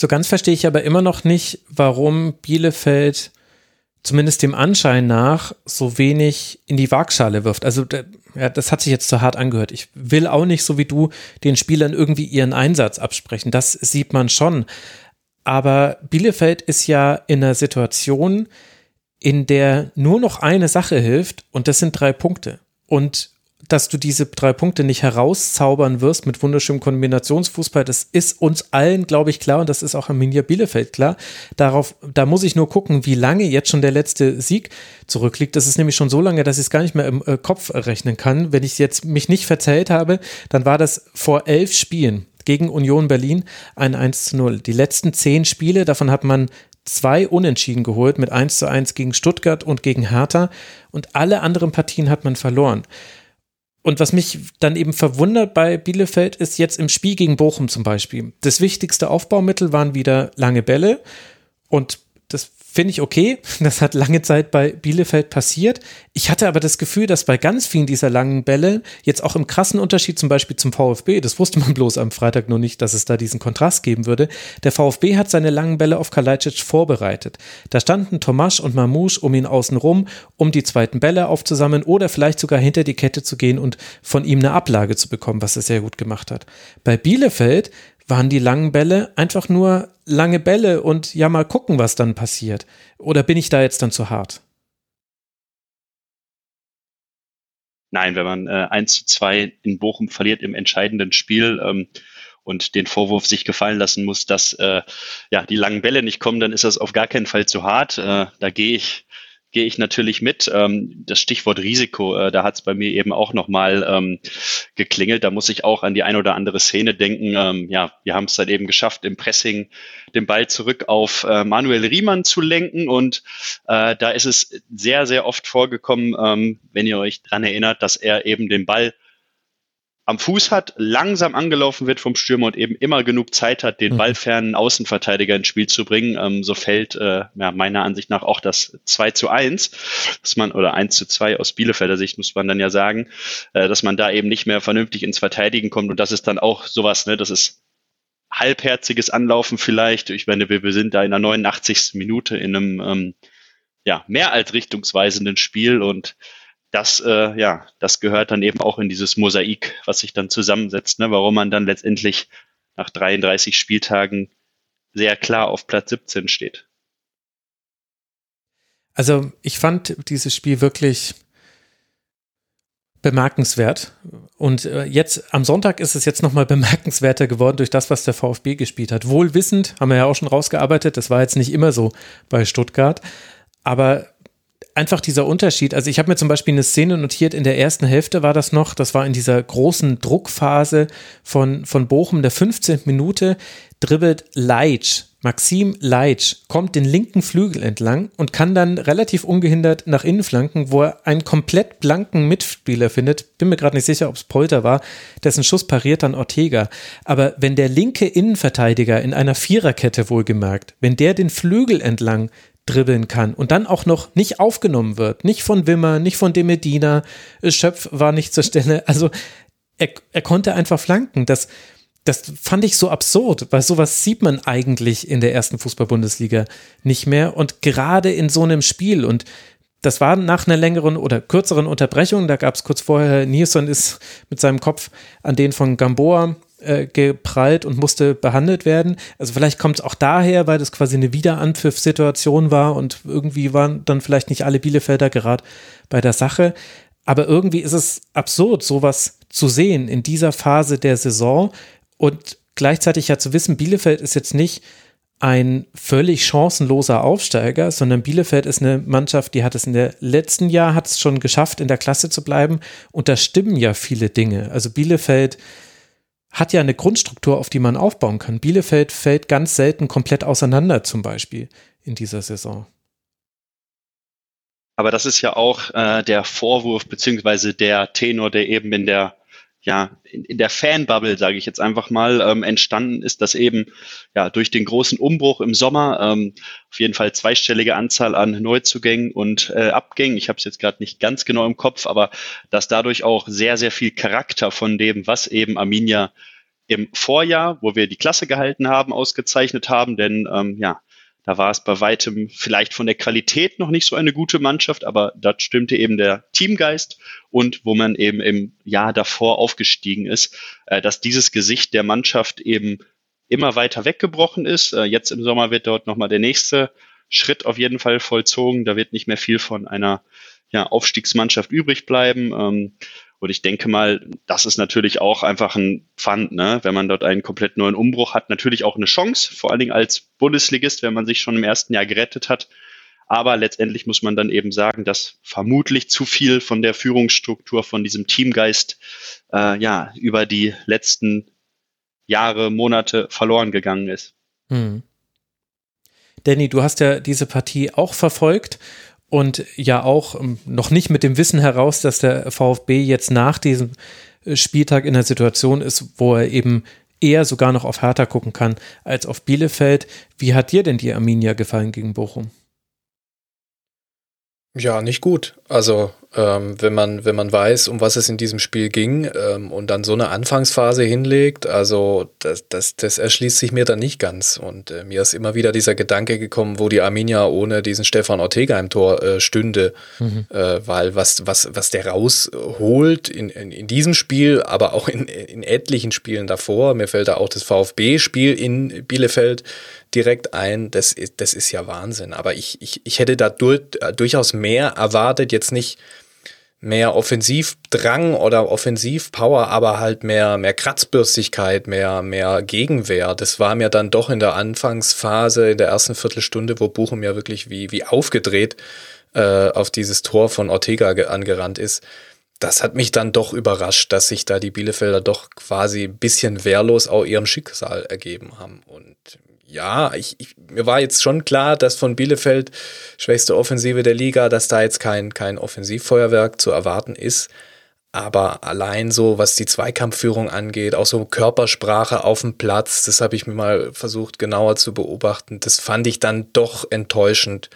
D: So ganz verstehe ich aber immer noch nicht, warum Bielefeld zumindest dem Anschein nach so wenig in die Waagschale wirft. Also ja, das hat sich jetzt zu hart angehört. Ich will auch nicht, so wie du, den Spielern irgendwie ihren Einsatz absprechen. Das sieht man schon. Aber Bielefeld ist ja in einer Situation, in der nur noch eine Sache hilft und das sind drei Punkte. Und dass du diese drei Punkte nicht herauszaubern wirst mit wunderschönem Kombinationsfußball, das ist uns allen, glaube ich, klar und das ist auch Arminia Bielefeld klar. Darauf, da muss ich nur gucken, wie lange jetzt schon der letzte Sieg zurückliegt. Das ist nämlich schon so lange, dass ich es gar nicht mehr im äh, Kopf rechnen kann. Wenn ich jetzt mich nicht verzählt habe, dann war das vor elf Spielen gegen Union Berlin ein 1 zu 0. Die letzten zehn Spiele, davon hat man zwei Unentschieden geholt mit 1 zu 1 gegen Stuttgart und gegen Hertha und alle anderen Partien hat man verloren. Und was mich dann eben verwundert bei Bielefeld ist jetzt im Spiel gegen Bochum zum Beispiel. Das wichtigste Aufbaumittel waren wieder lange Bälle und finde ich okay. Das hat lange Zeit bei Bielefeld passiert. Ich hatte aber das Gefühl, dass bei ganz vielen dieser langen Bälle, jetzt auch im krassen Unterschied zum Beispiel zum VfB, das wusste man bloß am Freitag nur nicht, dass es da diesen Kontrast geben würde, der VfB hat seine langen Bälle auf Kalajdzic vorbereitet. Da standen Tomasch und Mamouche um ihn außen rum, um die zweiten Bälle aufzusammeln oder vielleicht sogar hinter die Kette zu gehen und von ihm eine Ablage zu bekommen, was er sehr gut gemacht hat. Bei Bielefeld waren die langen Bälle einfach nur lange Bälle und ja mal gucken, was dann passiert? Oder bin ich da jetzt dann zu hart?
F: Nein, wenn man äh, 1 zu 2 in Bochum verliert im entscheidenden Spiel ähm, und den Vorwurf sich gefallen lassen muss, dass äh, ja die langen Bälle nicht kommen, dann ist das auf gar keinen Fall zu hart. Äh, da gehe ich gehe ich natürlich mit. Ähm, das Stichwort Risiko, äh, da hat es bei mir eben auch nochmal ähm, geklingelt. Da muss ich auch an die ein oder andere Szene denken. Ähm, ja, wir haben es dann eben geschafft, im Pressing den Ball zurück auf äh, Manuel Riemann zu lenken. Und äh, da ist es sehr, sehr oft vorgekommen, ähm, wenn ihr euch dran erinnert, dass er eben den Ball am Fuß hat, langsam angelaufen wird vom Stürmer und eben immer genug Zeit hat, den mhm. ballfernen Außenverteidiger ins Spiel zu bringen, ähm, so fällt äh, ja, meiner Ansicht nach auch das 2 zu 1, dass man, oder 1 zu 2 aus Bielefelder Sicht muss man dann ja sagen, äh, dass man da eben nicht mehr vernünftig ins Verteidigen kommt und das ist dann auch sowas, ne, das ist halbherziges Anlaufen vielleicht. Ich meine, wir, wir sind da in der 89. Minute in einem ähm, ja, mehr als richtungsweisenden Spiel und das, äh, ja, das gehört dann eben auch in dieses Mosaik, was sich dann zusammensetzt, ne? warum man dann letztendlich nach 33 Spieltagen sehr klar auf Platz 17 steht.
D: Also ich fand dieses Spiel wirklich bemerkenswert. Und äh, jetzt am Sonntag ist es jetzt nochmal bemerkenswerter geworden durch das, was der VfB gespielt hat. Wohlwissend, haben wir ja auch schon rausgearbeitet, das war jetzt nicht immer so bei Stuttgart. Aber einfach dieser Unterschied. Also ich habe mir zum Beispiel eine Szene notiert, in der ersten Hälfte war das noch, das war in dieser großen Druckphase von, von Bochum, der 15. Minute, dribbelt Leitsch, Maxim Leitsch, kommt den linken Flügel entlang und kann dann relativ ungehindert nach innen flanken, wo er einen komplett blanken Mitspieler findet. Bin mir gerade nicht sicher, ob es Polter war, dessen Schuss pariert dann Ortega. Aber wenn der linke Innenverteidiger in einer Viererkette wohlgemerkt, wenn der den Flügel entlang dribbeln kann und dann auch noch nicht aufgenommen wird. Nicht von Wimmer, nicht von Demedina. Schöpf war nicht zur Stelle. Also er, er konnte einfach flanken. Das, das fand ich so absurd, weil sowas sieht man eigentlich in der ersten Fußball-Bundesliga nicht mehr. Und gerade in so einem Spiel und das war nach einer längeren oder kürzeren Unterbrechung. Da gab es kurz vorher, Nilsson ist mit seinem Kopf an den von Gamboa äh, geprallt und musste behandelt werden. Also vielleicht kommt es auch daher, weil das quasi eine Wiederanpfiff-Situation war und irgendwie waren dann vielleicht nicht alle Bielefelder gerade bei der Sache. Aber irgendwie ist es absurd, sowas zu sehen in dieser Phase der Saison und gleichzeitig ja zu wissen, Bielefeld ist jetzt nicht ein völlig chancenloser Aufsteiger, sondern Bielefeld ist eine Mannschaft, die hat es in der letzten Jahr hat es schon geschafft, in der Klasse zu bleiben. Und da stimmen ja viele Dinge. Also Bielefeld hat ja eine Grundstruktur, auf die man aufbauen kann. Bielefeld fällt ganz selten komplett auseinander, zum Beispiel in dieser Saison.
F: Aber das ist ja auch äh, der Vorwurf beziehungsweise der Tenor, der eben in der ja, in, in der Fanbubble, sage ich jetzt einfach mal, ähm, entstanden ist, dass eben ja durch den großen Umbruch im Sommer ähm, auf jeden Fall zweistellige Anzahl an Neuzugängen und äh, Abgängen, ich habe es jetzt gerade nicht ganz genau im Kopf, aber dass dadurch auch sehr, sehr viel Charakter von dem, was eben Arminia im Vorjahr, wo wir die Klasse gehalten haben, ausgezeichnet haben, denn ähm, ja, da war es bei weitem vielleicht von der Qualität noch nicht so eine gute Mannschaft, aber dort stimmte eben der Teamgeist und wo man eben im Jahr davor aufgestiegen ist, äh, dass dieses Gesicht der Mannschaft eben immer weiter weggebrochen ist. Äh, jetzt im Sommer wird dort nochmal der nächste Schritt auf jeden Fall vollzogen. Da wird nicht mehr viel von einer ja, Aufstiegsmannschaft übrig bleiben. Und ich denke mal, das ist natürlich auch einfach ein Pfand, ne? wenn man dort einen komplett neuen Umbruch hat. Natürlich auch eine Chance, vor allen Dingen als Bundesligist, wenn man sich schon im ersten Jahr gerettet hat. Aber letztendlich muss man dann eben sagen, dass vermutlich zu viel von der Führungsstruktur, von diesem Teamgeist, äh, ja, über die letzten Jahre, Monate verloren gegangen ist. Hm.
D: Danny, du hast ja diese Partie auch verfolgt und ja auch ähm, noch nicht mit dem Wissen heraus, dass der VfB jetzt nach diesem äh, Spieltag in der Situation ist, wo er eben eher sogar noch auf Hertha gucken kann als auf Bielefeld. Wie hat dir denn die Arminia gefallen gegen Bochum?
G: Ja, nicht gut. Also ähm, wenn man wenn man weiß, um was es in diesem Spiel ging ähm, und dann so eine Anfangsphase hinlegt, also das, das, das erschließt sich mir dann nicht ganz. Und äh, mir ist immer wieder dieser Gedanke gekommen, wo die Arminia ohne diesen Stefan Ortega im Tor äh, stünde, mhm. äh, weil was was was der rausholt in, in, in diesem Spiel, aber auch in, in etlichen Spielen davor. Mir fällt da auch das VfB-Spiel in Bielefeld direkt ein. Das ist, das ist ja Wahnsinn. Aber ich, ich, ich hätte da durch, durchaus mehr erwartet, jetzt nicht mehr Offensivdrang oder Offensivpower, aber halt mehr, mehr Kratzbürstigkeit, mehr, mehr Gegenwehr. Das war mir dann doch in der Anfangsphase, in der ersten Viertelstunde, wo Buchum ja wirklich wie, wie aufgedreht äh, auf dieses Tor von Ortega angerannt ist. Das hat mich dann doch überrascht, dass sich da die Bielefelder doch quasi ein bisschen wehrlos auch ihrem Schicksal ergeben haben. Und ja, ich, ich, mir war jetzt schon klar, dass von Bielefeld, schwächste Offensive der Liga, dass da jetzt kein, kein Offensivfeuerwerk zu erwarten ist. Aber allein so, was die Zweikampfführung angeht, auch so Körpersprache auf dem Platz, das habe ich mir mal versucht genauer zu beobachten. Das fand ich dann doch enttäuschend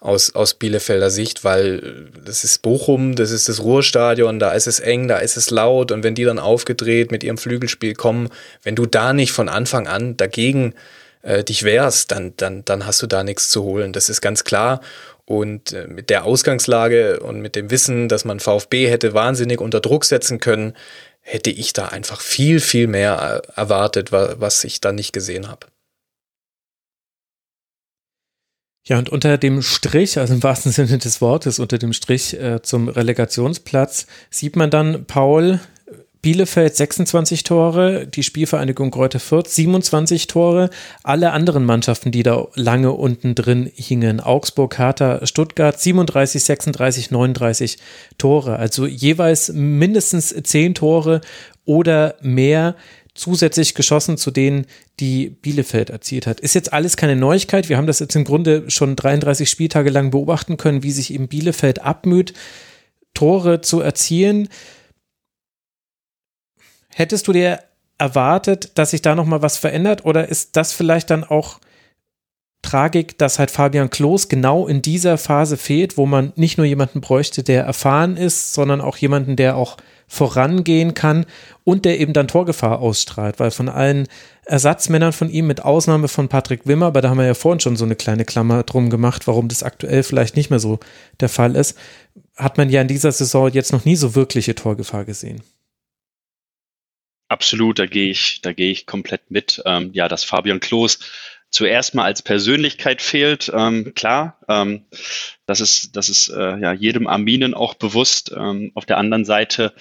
G: aus, aus Bielefelder Sicht, weil das ist Bochum, das ist das Ruhrstadion, da ist es eng, da ist es laut und wenn die dann aufgedreht mit ihrem Flügelspiel kommen, wenn du da nicht von Anfang an dagegen äh, dich wehrst, dann, dann, dann hast du da nichts zu holen. Das ist ganz klar. Und äh, mit der Ausgangslage und mit dem Wissen, dass man VfB hätte wahnsinnig unter Druck setzen können, hätte ich da einfach viel, viel mehr äh, erwartet, was ich da nicht gesehen habe.
D: Ja, und unter dem Strich, also im wahrsten Sinne des Wortes, unter dem Strich äh, zum Relegationsplatz, sieht man dann Paul Bielefeld 26 Tore, die Spielvereinigung Greuther Fürth 27 Tore, alle anderen Mannschaften, die da lange unten drin hingen, Augsburg, Hertha, Stuttgart 37, 36, 39 Tore, also jeweils mindestens 10 Tore oder mehr zusätzlich geschossen zu denen, die Bielefeld erzielt hat. Ist jetzt alles keine Neuigkeit. Wir haben das jetzt im Grunde schon 33 Spieltage lang beobachten können, wie sich eben Bielefeld abmüht, Tore zu erzielen. Hättest du dir erwartet, dass sich da noch mal was verändert oder ist das vielleicht dann auch Tragik, dass halt Fabian Klos genau in dieser Phase fehlt, wo man nicht nur jemanden bräuchte, der erfahren ist, sondern auch jemanden, der auch vorangehen kann und der eben dann Torgefahr ausstrahlt, weil von allen Ersatzmännern von ihm, mit Ausnahme von Patrick Wimmer, aber da haben wir ja vorhin schon so eine kleine Klammer drum gemacht, warum das aktuell vielleicht nicht mehr so der Fall ist, hat man ja in dieser Saison jetzt noch nie so wirkliche Torgefahr gesehen.
F: Absolut, da gehe ich, da gehe ich komplett mit. Ähm, ja, dass Fabian Klos zuerst mal als Persönlichkeit fehlt, ähm, klar, ähm, das ist, das ist äh, ja jedem Arminen auch bewusst. Ähm, auf der anderen Seite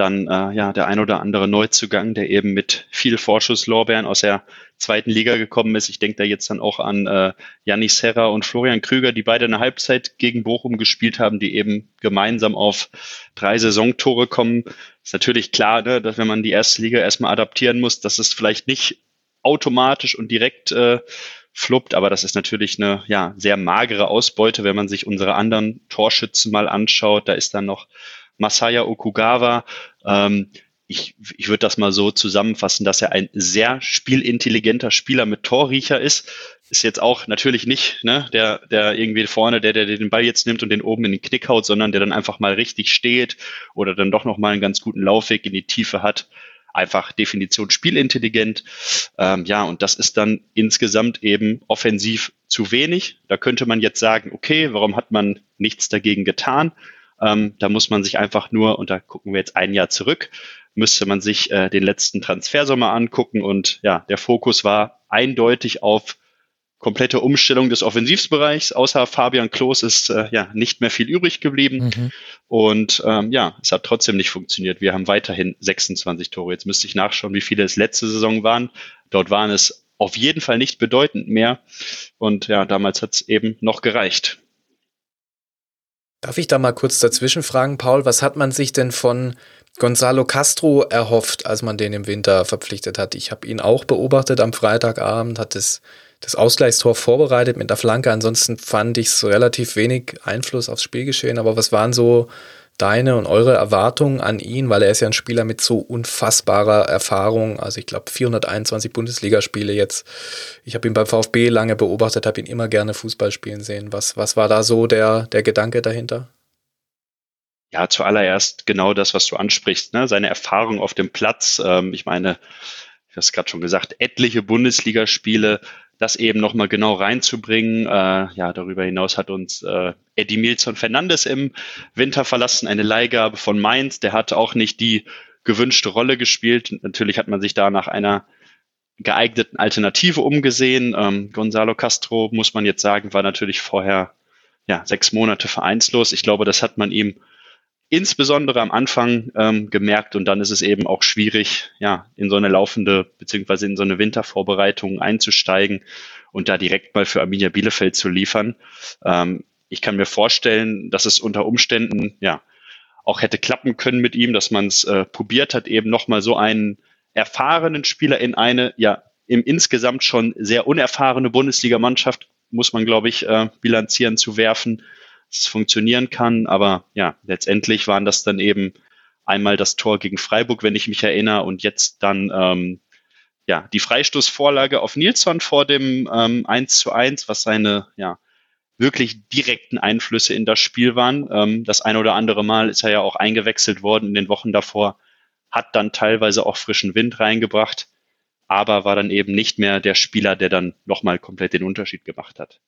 F: dann äh, ja der ein oder andere Neuzugang, der eben mit viel Vorschusslorbeeren aus der zweiten Liga gekommen ist. Ich denke da jetzt dann auch an äh, Janis Serra und Florian Krüger, die beide eine Halbzeit gegen Bochum gespielt haben, die eben gemeinsam auf drei Saisontore kommen. Ist natürlich klar, ne, dass wenn man die erste Liga erstmal adaptieren muss, dass es vielleicht nicht automatisch und direkt äh, fluppt, aber das ist natürlich eine ja, sehr magere Ausbeute, wenn man sich unsere anderen Torschützen mal anschaut. Da ist dann noch Masaya Okugawa, ähm, ich, ich würde das mal so zusammenfassen, dass er ein sehr spielintelligenter Spieler mit Torriecher ist. Ist jetzt auch natürlich nicht ne, der, der irgendwie vorne, der, der den Ball jetzt nimmt und den oben in den Knick haut, sondern der dann einfach mal richtig steht oder dann doch nochmal einen ganz guten Laufweg in die Tiefe hat. Einfach Definition spielintelligent. Ähm, ja, und das ist dann insgesamt eben offensiv zu wenig. Da könnte man jetzt sagen, okay, warum hat man nichts dagegen getan? Ähm, da muss man sich einfach nur, und da gucken wir jetzt ein Jahr zurück, müsste man sich äh, den letzten Transfersommer angucken und ja, der Fokus war eindeutig auf komplette Umstellung des Offensivsbereichs. Außer Fabian Klos ist äh, ja nicht mehr viel übrig geblieben. Mhm. Und ähm, ja, es hat trotzdem nicht funktioniert. Wir haben weiterhin 26 Tore. Jetzt müsste ich nachschauen, wie viele es letzte Saison waren. Dort waren es auf jeden Fall nicht bedeutend mehr. Und ja, damals hat es eben noch gereicht.
G: Darf ich da mal kurz dazwischen fragen, Paul, was hat man sich denn von Gonzalo Castro erhofft, als man den im Winter verpflichtet hat? Ich habe ihn auch beobachtet am Freitagabend, hat das, das Ausgleichstor vorbereitet mit der Flanke. Ansonsten fand ich es relativ wenig Einfluss aufs Spielgeschehen. Aber was waren so deine und eure Erwartungen an ihn, weil er ist ja ein Spieler mit so unfassbarer Erfahrung. Also ich glaube 421 Bundesligaspiele jetzt. Ich habe ihn beim VfB lange beobachtet, habe ihn immer gerne Fußball spielen sehen. Was, was war da so der, der Gedanke dahinter?
F: Ja, zuallererst genau das, was du ansprichst, ne? seine Erfahrung auf dem Platz. Ähm, ich meine, ich habe es gerade schon gesagt, etliche Bundesligaspiele, das eben nochmal genau reinzubringen. Äh, ja, darüber hinaus hat uns äh, Eddie Milson Fernandes im Winter verlassen, eine Leihgabe von Mainz. Der hat auch nicht die gewünschte Rolle gespielt. Natürlich hat man sich da nach einer geeigneten Alternative umgesehen. Ähm, Gonzalo Castro, muss man jetzt sagen, war natürlich vorher ja, sechs Monate vereinslos. Ich glaube, das hat man ihm insbesondere am Anfang ähm, gemerkt und dann ist es eben auch schwierig, ja, in so eine laufende beziehungsweise in so eine Wintervorbereitung einzusteigen und da direkt mal für Arminia Bielefeld zu liefern. Ähm, ich kann mir vorstellen, dass es unter Umständen ja auch hätte klappen können mit ihm, dass man es äh, probiert hat, eben nochmal so einen erfahrenen Spieler in eine ja im insgesamt schon sehr unerfahrene Bundesligamannschaft muss man, glaube ich, äh, bilanzieren zu werfen es funktionieren kann. Aber ja, letztendlich waren das dann eben einmal das Tor gegen Freiburg, wenn ich mich erinnere, und jetzt dann ähm, ja die Freistoßvorlage auf Nilsson vor dem ähm, 1 zu 1, was seine ja wirklich direkten Einflüsse in das Spiel waren. Ähm, das ein oder andere Mal ist er ja auch eingewechselt worden in den Wochen davor, hat dann teilweise auch frischen Wind reingebracht, aber war dann eben nicht mehr der Spieler, der dann nochmal komplett den Unterschied gemacht hat.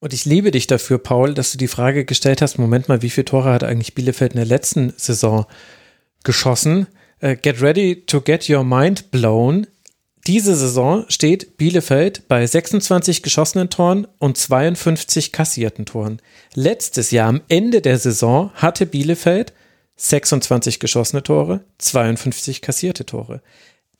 D: Und ich liebe dich dafür, Paul, dass du die Frage gestellt hast, Moment mal, wie viele Tore hat eigentlich Bielefeld in der letzten Saison geschossen? Uh, get ready to get your mind blown. Diese Saison steht Bielefeld bei 26 geschossenen Toren und 52 kassierten Toren. Letztes Jahr am Ende der Saison hatte Bielefeld 26 geschossene Tore, 52 kassierte Tore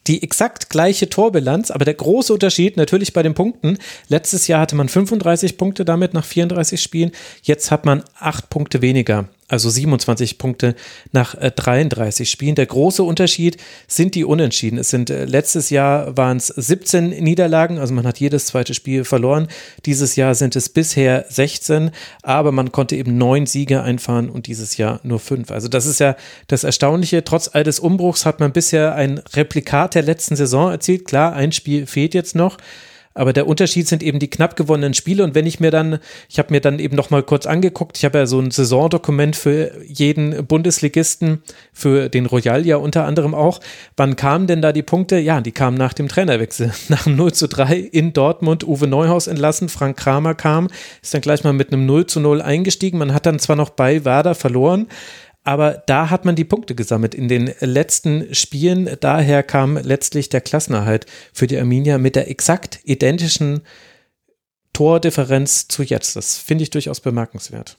D: die exakt gleiche Torbilanz, aber der große Unterschied natürlich bei den Punkten. Letztes Jahr hatte man 35 Punkte damit nach 34 Spielen, jetzt hat man 8 Punkte weniger also 27 Punkte nach 33 äh, Spielen. Der große Unterschied sind die Unentschieden. Es sind äh, letztes Jahr waren es 17 Niederlagen, also man hat jedes zweite Spiel verloren. Dieses Jahr sind es bisher 16, aber man konnte eben neun Siege einfahren und dieses Jahr nur fünf. Also das ist ja das Erstaunliche. Trotz all des Umbruchs hat man bisher ein Replikat der letzten Saison erzielt. Klar, ein Spiel fehlt jetzt noch. Aber der Unterschied sind eben die knapp gewonnenen Spiele. Und wenn ich mir dann, ich habe mir dann eben noch mal kurz angeguckt, ich habe ja so ein Saisondokument für jeden Bundesligisten, für den Royal ja unter anderem auch. Wann kamen denn da die Punkte? Ja, die kamen nach dem Trainerwechsel. Nach dem 0 zu 3 in Dortmund, Uwe Neuhaus entlassen, Frank Kramer kam, ist dann gleich mal mit einem 0 zu 0 eingestiegen. Man hat dann zwar noch bei Werder verloren, aber da hat man die Punkte gesammelt in den letzten Spielen. Daher kam letztlich der Klassenerhalt für die Arminia mit der exakt identischen Tordifferenz zu jetzt. Das finde ich durchaus bemerkenswert.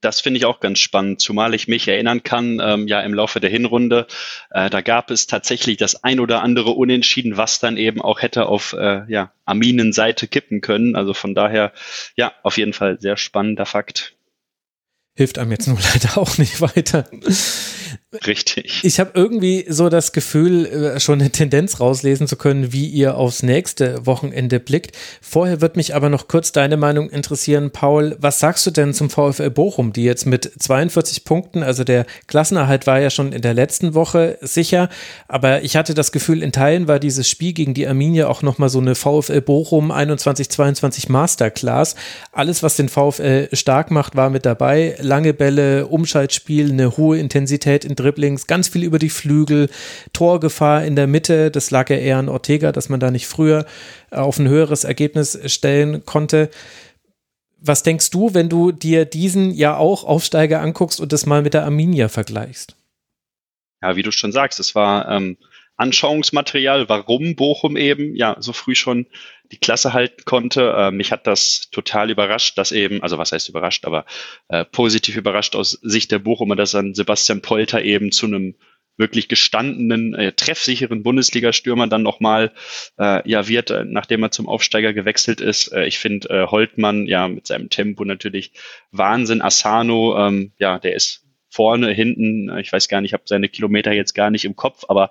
F: Das finde ich auch ganz spannend, zumal ich mich erinnern kann, ähm, ja im Laufe der Hinrunde, äh, da gab es tatsächlich das ein oder andere Unentschieden, was dann eben auch hätte auf äh, ja, Arminen Seite kippen können. Also von daher, ja, auf jeden Fall sehr spannender Fakt
D: hilft einem jetzt nur leider auch nicht weiter.
F: Richtig.
D: Ich habe irgendwie so das Gefühl, äh, schon eine Tendenz rauslesen zu können, wie ihr aufs nächste Wochenende blickt. Vorher wird mich aber noch kurz deine Meinung interessieren, Paul. Was sagst du denn zum VfL Bochum, die jetzt mit 42 Punkten, also der Klassenerhalt war ja schon in der letzten Woche sicher, aber ich hatte das Gefühl, in Teilen war dieses Spiel gegen die Arminia auch nochmal so eine VfL Bochum 21-22 Masterclass. Alles, was den VfL stark macht, war mit dabei. Lange Bälle, Umschaltspiel, eine hohe Intensität in Dribblings, ganz viel über die Flügel, Torgefahr in der Mitte. Das lag ja eher an Ortega, dass man da nicht früher auf ein höheres Ergebnis stellen konnte. Was denkst du, wenn du dir diesen ja auch Aufsteiger anguckst und das mal mit der Arminia vergleichst?
F: Ja, wie du schon sagst, es war ähm, Anschauungsmaterial, warum Bochum eben ja so früh schon die Klasse halten konnte. Äh, mich hat das total überrascht, dass eben, also was heißt überrascht, aber äh, positiv überrascht aus Sicht der Bochumer, dass dann Sebastian Polter eben zu einem wirklich gestandenen, äh, treffsicheren Bundesliga-Stürmer dann nochmal äh, ja wird, äh, nachdem er zum Aufsteiger gewechselt ist. Äh, ich finde äh, Holtmann ja mit seinem Tempo natürlich Wahnsinn. Asano, ähm, ja, der ist vorne, hinten, äh, ich weiß gar nicht, ich habe seine Kilometer jetzt gar nicht im Kopf, aber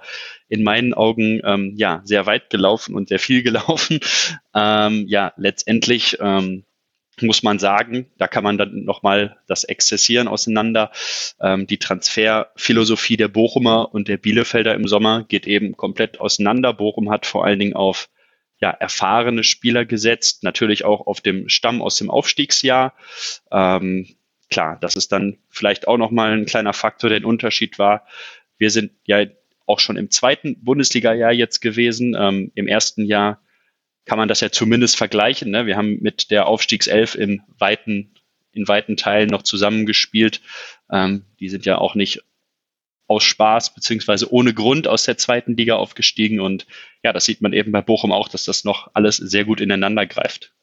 F: in meinen Augen ähm, ja sehr weit gelaufen und sehr viel gelaufen. Ähm, ja, letztendlich ähm, muss man sagen, da kann man dann nochmal das Exzessieren auseinander. Ähm, die Transferphilosophie der Bochumer und der Bielefelder im Sommer geht eben komplett auseinander. Bochum hat vor allen Dingen auf ja, erfahrene Spieler gesetzt, natürlich auch auf dem Stamm aus dem Aufstiegsjahr. Ähm, klar, das ist dann vielleicht auch nochmal ein kleiner Faktor, der ein Unterschied war. Wir sind ja auch schon im zweiten Bundesliga-Jahr jetzt gewesen. Ähm, Im ersten Jahr kann man das ja zumindest vergleichen. Ne? Wir haben mit der Aufstiegself in weiten, in weiten Teilen noch zusammengespielt. Ähm, die sind ja auch nicht aus Spaß beziehungsweise ohne Grund aus der zweiten Liga aufgestiegen. Und ja, das sieht man eben bei Bochum auch, dass das noch alles sehr gut ineinander greift.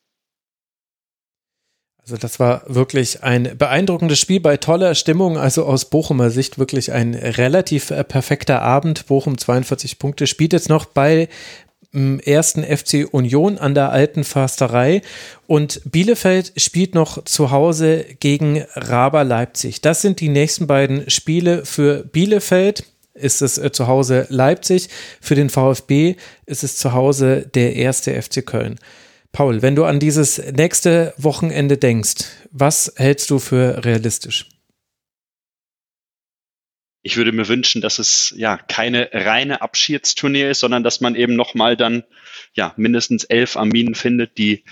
D: Also das war wirklich ein beeindruckendes Spiel bei toller Stimmung. Also aus Bochumer Sicht wirklich ein relativ äh, perfekter Abend. Bochum 42 Punkte spielt jetzt noch bei dem ersten FC Union an der alten Försterei und Bielefeld spielt noch zu Hause gegen Raber Leipzig. Das sind die nächsten beiden Spiele für Bielefeld. Ist es äh, zu Hause Leipzig, für den VfB ist es zu Hause der erste FC Köln. Paul, wenn du an dieses nächste Wochenende denkst, was hältst du für realistisch?
F: Ich würde mir wünschen, dass es ja keine reine Abschiedstournee ist, sondern dass man eben nochmal dann ja mindestens elf Arminen findet, die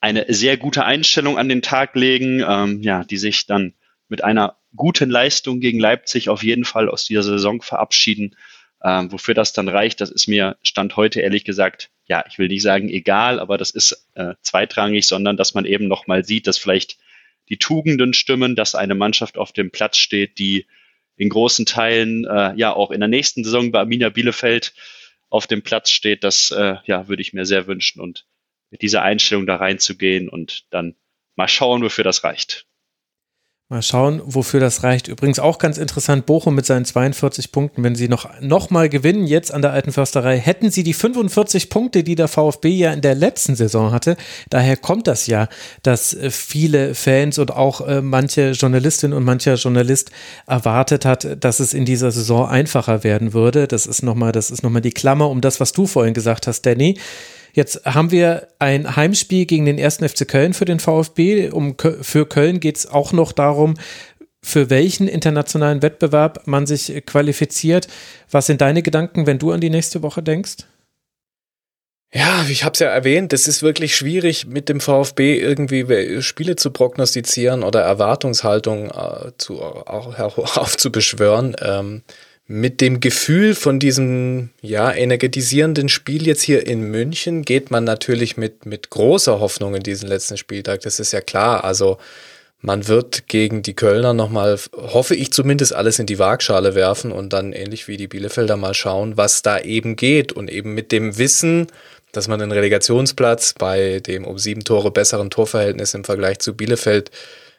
F: eine sehr gute Einstellung an den Tag legen, ähm, ja, die sich dann mit einer guten Leistung gegen Leipzig auf jeden Fall aus dieser Saison verabschieden. Ähm, wofür das dann reicht, das ist mir Stand heute ehrlich gesagt ja, ich will nicht sagen egal, aber das ist äh, zweitrangig, sondern dass man eben nochmal sieht, dass vielleicht die Tugenden stimmen, dass eine Mannschaft auf dem Platz steht, die in großen Teilen äh, ja auch in der nächsten Saison bei Arminia Bielefeld auf dem Platz steht. Das äh, ja, würde ich mir sehr wünschen und mit dieser Einstellung da reinzugehen und dann mal schauen, wofür das reicht.
D: Mal schauen, wofür das reicht. Übrigens auch ganz interessant, Bochum mit seinen 42 Punkten, wenn sie noch, noch mal gewinnen, jetzt an der alten Försterei, hätten sie die 45 Punkte, die der VfB ja in der letzten Saison hatte. Daher kommt das ja, dass äh, viele Fans und auch äh, manche Journalistin und mancher Journalist erwartet hat, dass es in dieser Saison einfacher werden würde. Das ist nochmal, das ist nochmal die Klammer um das, was du vorhin gesagt hast, Danny. Jetzt haben wir ein Heimspiel gegen den ersten FC Köln für den VfB. Um, für Köln geht es auch noch darum, für welchen internationalen Wettbewerb man sich qualifiziert. Was sind deine Gedanken, wenn du an die nächste Woche denkst?
G: Ja, ich habe es ja erwähnt, es ist wirklich schwierig, mit dem VfB irgendwie Spiele zu prognostizieren oder Erwartungshaltung äh, zu, auch aufzubeschwören. Ähm, mit dem Gefühl von diesem ja energetisierenden Spiel jetzt hier in München geht man natürlich mit mit großer Hoffnung in diesen letzten Spieltag. Das ist ja klar. Also man wird gegen die Kölner nochmal, hoffe ich zumindest, alles in die Waagschale werfen und dann ähnlich wie die Bielefelder mal schauen, was da eben geht. Und eben mit dem Wissen, dass man den Relegationsplatz bei dem um sieben Tore besseren Torverhältnis im Vergleich zu Bielefeld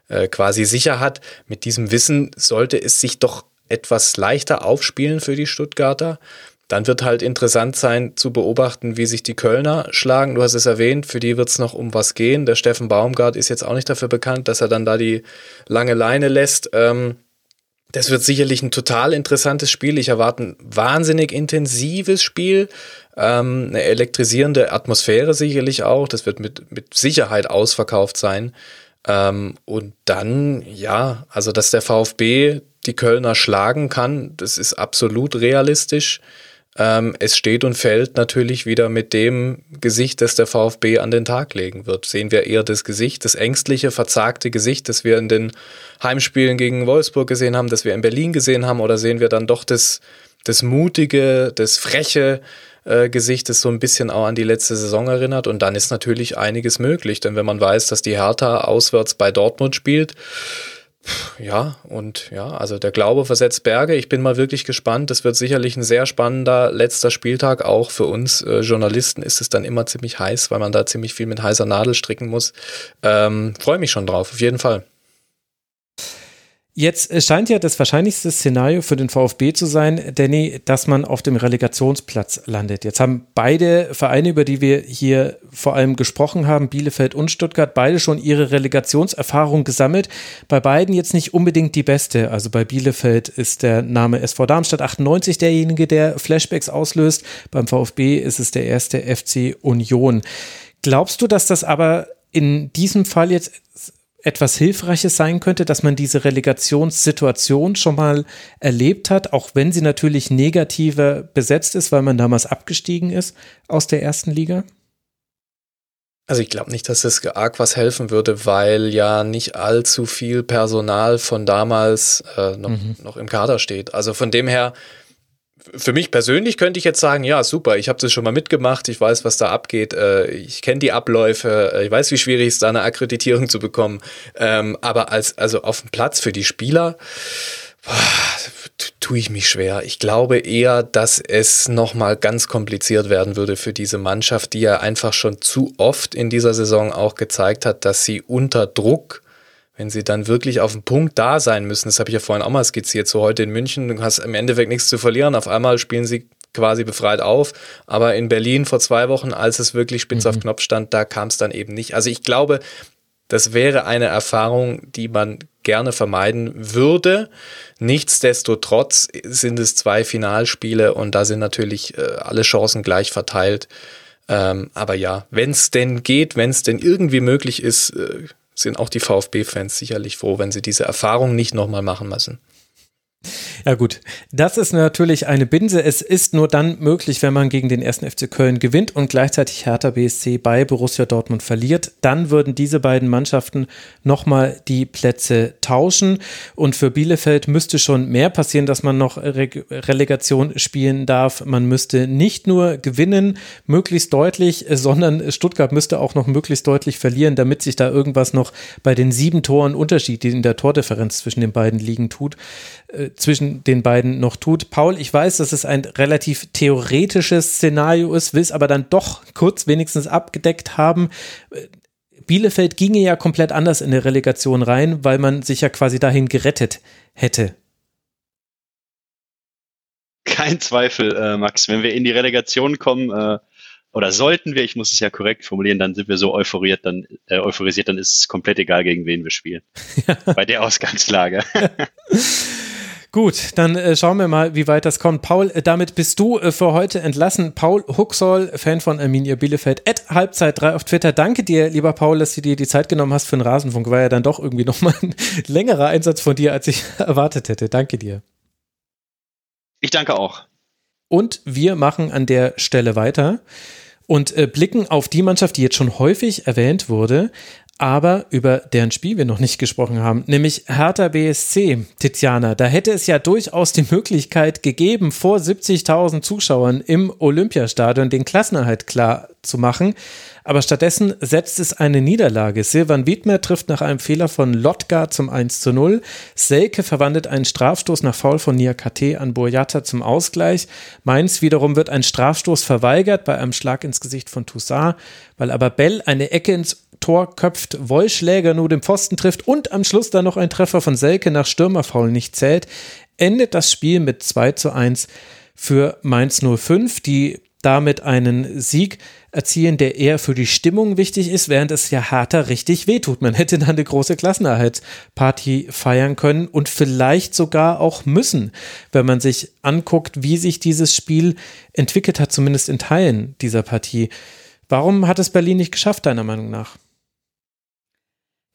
G: äh, quasi sicher hat, mit diesem Wissen sollte es sich doch etwas leichter aufspielen für die Stuttgarter. Dann wird halt interessant sein zu beobachten, wie sich die Kölner schlagen. Du hast es erwähnt, für die wird es noch um was gehen. Der Steffen Baumgart ist jetzt auch nicht dafür bekannt, dass er dann da die lange Leine lässt. Ähm, Das wird sicherlich ein total interessantes Spiel. Ich erwarte ein wahnsinnig intensives Spiel. Ähm, eine elektrisierende Atmosphäre sicherlich auch. Das wird mit, mit Sicherheit ausverkauft sein. Ähm, und dann, ja, also dass der VfB die Kölner schlagen kann, das ist absolut realistisch. Ähm, es steht und fällt natürlich wieder mit dem Gesicht, das der VfB an den Tag legen wird. Sehen wir eher das Gesicht, das ängstliche, verzagte Gesicht, das wir in den Heimspielen gegen Wolfsburg gesehen haben, das wir in Berlin gesehen haben, oder sehen wir dann doch das, das mutige, das freche äh, Gesicht, das so ein bisschen auch an die letzte Saison erinnert? Und dann ist natürlich einiges möglich, denn wenn man weiß, dass die Hertha auswärts bei Dortmund spielt, ja, und ja, also der Glaube versetzt Berge. Ich bin mal wirklich gespannt. Das wird sicherlich ein sehr spannender letzter Spieltag. Auch für uns äh, Journalisten ist es dann immer ziemlich heiß, weil man da ziemlich viel mit heißer Nadel stricken muss. Ähm, Freue mich schon drauf, auf jeden Fall.
D: Jetzt scheint ja das wahrscheinlichste Szenario für den VfB zu sein, Danny, dass man auf dem Relegationsplatz landet. Jetzt haben beide Vereine, über die wir hier vor allem gesprochen haben, Bielefeld und Stuttgart, beide schon ihre Relegationserfahrung gesammelt. Bei beiden jetzt nicht unbedingt die beste. Also bei Bielefeld ist der Name SV Darmstadt 98 derjenige, der Flashbacks auslöst. Beim VfB ist es der erste FC Union. Glaubst du, dass das aber in diesem Fall jetzt etwas Hilfreiches sein könnte, dass man diese Relegationssituation schon mal erlebt hat, auch wenn sie natürlich negativer besetzt ist, weil man damals abgestiegen ist aus der ersten Liga?
G: Also ich glaube nicht, dass es arg was helfen würde, weil ja nicht allzu viel Personal von damals äh, noch, mhm. noch im Kader steht. Also von dem her für mich persönlich könnte ich jetzt sagen, ja, super, ich habe das schon mal mitgemacht, ich weiß, was da abgeht, äh, ich kenne die Abläufe, äh, ich weiß, wie schwierig es ist, da eine Akkreditierung zu bekommen. Ähm, aber als, also auf dem Platz für die Spieler, tue ich mich schwer. Ich glaube eher, dass es nochmal ganz kompliziert werden würde für diese Mannschaft, die ja einfach schon zu oft in dieser Saison auch gezeigt hat, dass sie unter Druck wenn sie dann wirklich auf dem Punkt da sein müssen, das habe ich ja vorhin auch mal skizziert, so heute in München, du hast im Endeffekt nichts zu verlieren, auf einmal spielen sie quasi befreit auf, aber in Berlin vor zwei Wochen, als es wirklich spitz mhm. auf Knopf stand, da kam es dann eben nicht. Also ich glaube, das wäre eine Erfahrung, die man gerne vermeiden würde. Nichtsdestotrotz sind es zwei Finalspiele und da sind natürlich äh, alle Chancen gleich verteilt. Ähm, aber ja, wenn es denn geht, wenn es denn irgendwie möglich ist, äh, sind auch die VfB-Fans sicherlich froh, wenn sie diese Erfahrung nicht nochmal machen müssen.
D: Ja gut, das ist natürlich eine Binse. Es ist nur dann möglich, wenn man gegen den 1. FC Köln gewinnt und gleichzeitig Hertha BSC bei Borussia Dortmund verliert. Dann würden diese beiden Mannschaften nochmal die Plätze tauschen. Und für Bielefeld müsste schon mehr passieren, dass man noch Re Relegation spielen darf. Man müsste nicht nur gewinnen, möglichst deutlich, sondern Stuttgart müsste auch noch möglichst deutlich verlieren, damit sich da irgendwas noch bei den sieben Toren Unterschied, die in der Tordifferenz zwischen den beiden liegen, tut. Zwischen den beiden noch tut. Paul, ich weiß, dass es ein relativ theoretisches Szenario ist, will es aber dann doch kurz wenigstens abgedeckt haben. Bielefeld ginge ja komplett anders in der Relegation rein, weil man sich ja quasi dahin gerettet hätte.
F: Kein Zweifel, äh, Max. Wenn wir in die Relegation kommen, äh, oder sollten wir, ich muss es ja korrekt formulieren, dann sind wir so euphoriert, dann, äh, euphorisiert, dann ist es komplett egal, gegen wen wir spielen. Bei der Ausgangslage.
D: Gut, dann äh, schauen wir mal, wie weit das kommt. Paul, äh, damit bist du äh, für heute entlassen. Paul Huxoll, Fan von Arminia Bielefeld, at Halbzeit 3 auf Twitter. Danke dir, lieber Paul, dass du dir die Zeit genommen hast für den Rasenfunk. War ja dann doch irgendwie nochmal ein längerer Einsatz von dir, als ich erwartet hätte. Danke dir.
F: Ich danke auch.
D: Und wir machen an der Stelle weiter und äh, blicken auf die Mannschaft, die jetzt schon häufig erwähnt wurde, aber über deren Spiel wir noch nicht gesprochen haben, nämlich Hertha BSC, Tiziana. Da hätte es ja durchaus die Möglichkeit gegeben, vor 70.000 Zuschauern im Olympiastadion den Klassenerhalt klar zu machen. Aber stattdessen setzt es eine Niederlage. Silvan Wiedmer trifft nach einem Fehler von Lotka zum 1 zu 0. Selke verwandelt einen Strafstoß nach Foul von Niakate an Boyata zum Ausgleich. Mainz wiederum wird ein Strafstoß verweigert bei einem Schlag ins Gesicht von Toussaint, weil aber Bell eine Ecke ins Tor köpft, Wollschläger nur den Pfosten trifft und am Schluss dann noch ein Treffer von Selke nach Stürmerfaul nicht zählt, endet das Spiel mit 2 zu 1 für Mainz 05, die damit einen Sieg erzielen, der eher für die Stimmung wichtig ist, während es ja Hertha richtig wehtut. Man hätte dann eine große Klassenerhaltsparty feiern können und vielleicht sogar auch müssen, wenn man sich anguckt, wie sich dieses Spiel entwickelt hat, zumindest in Teilen dieser Partie. Warum hat es Berlin nicht geschafft, deiner Meinung nach?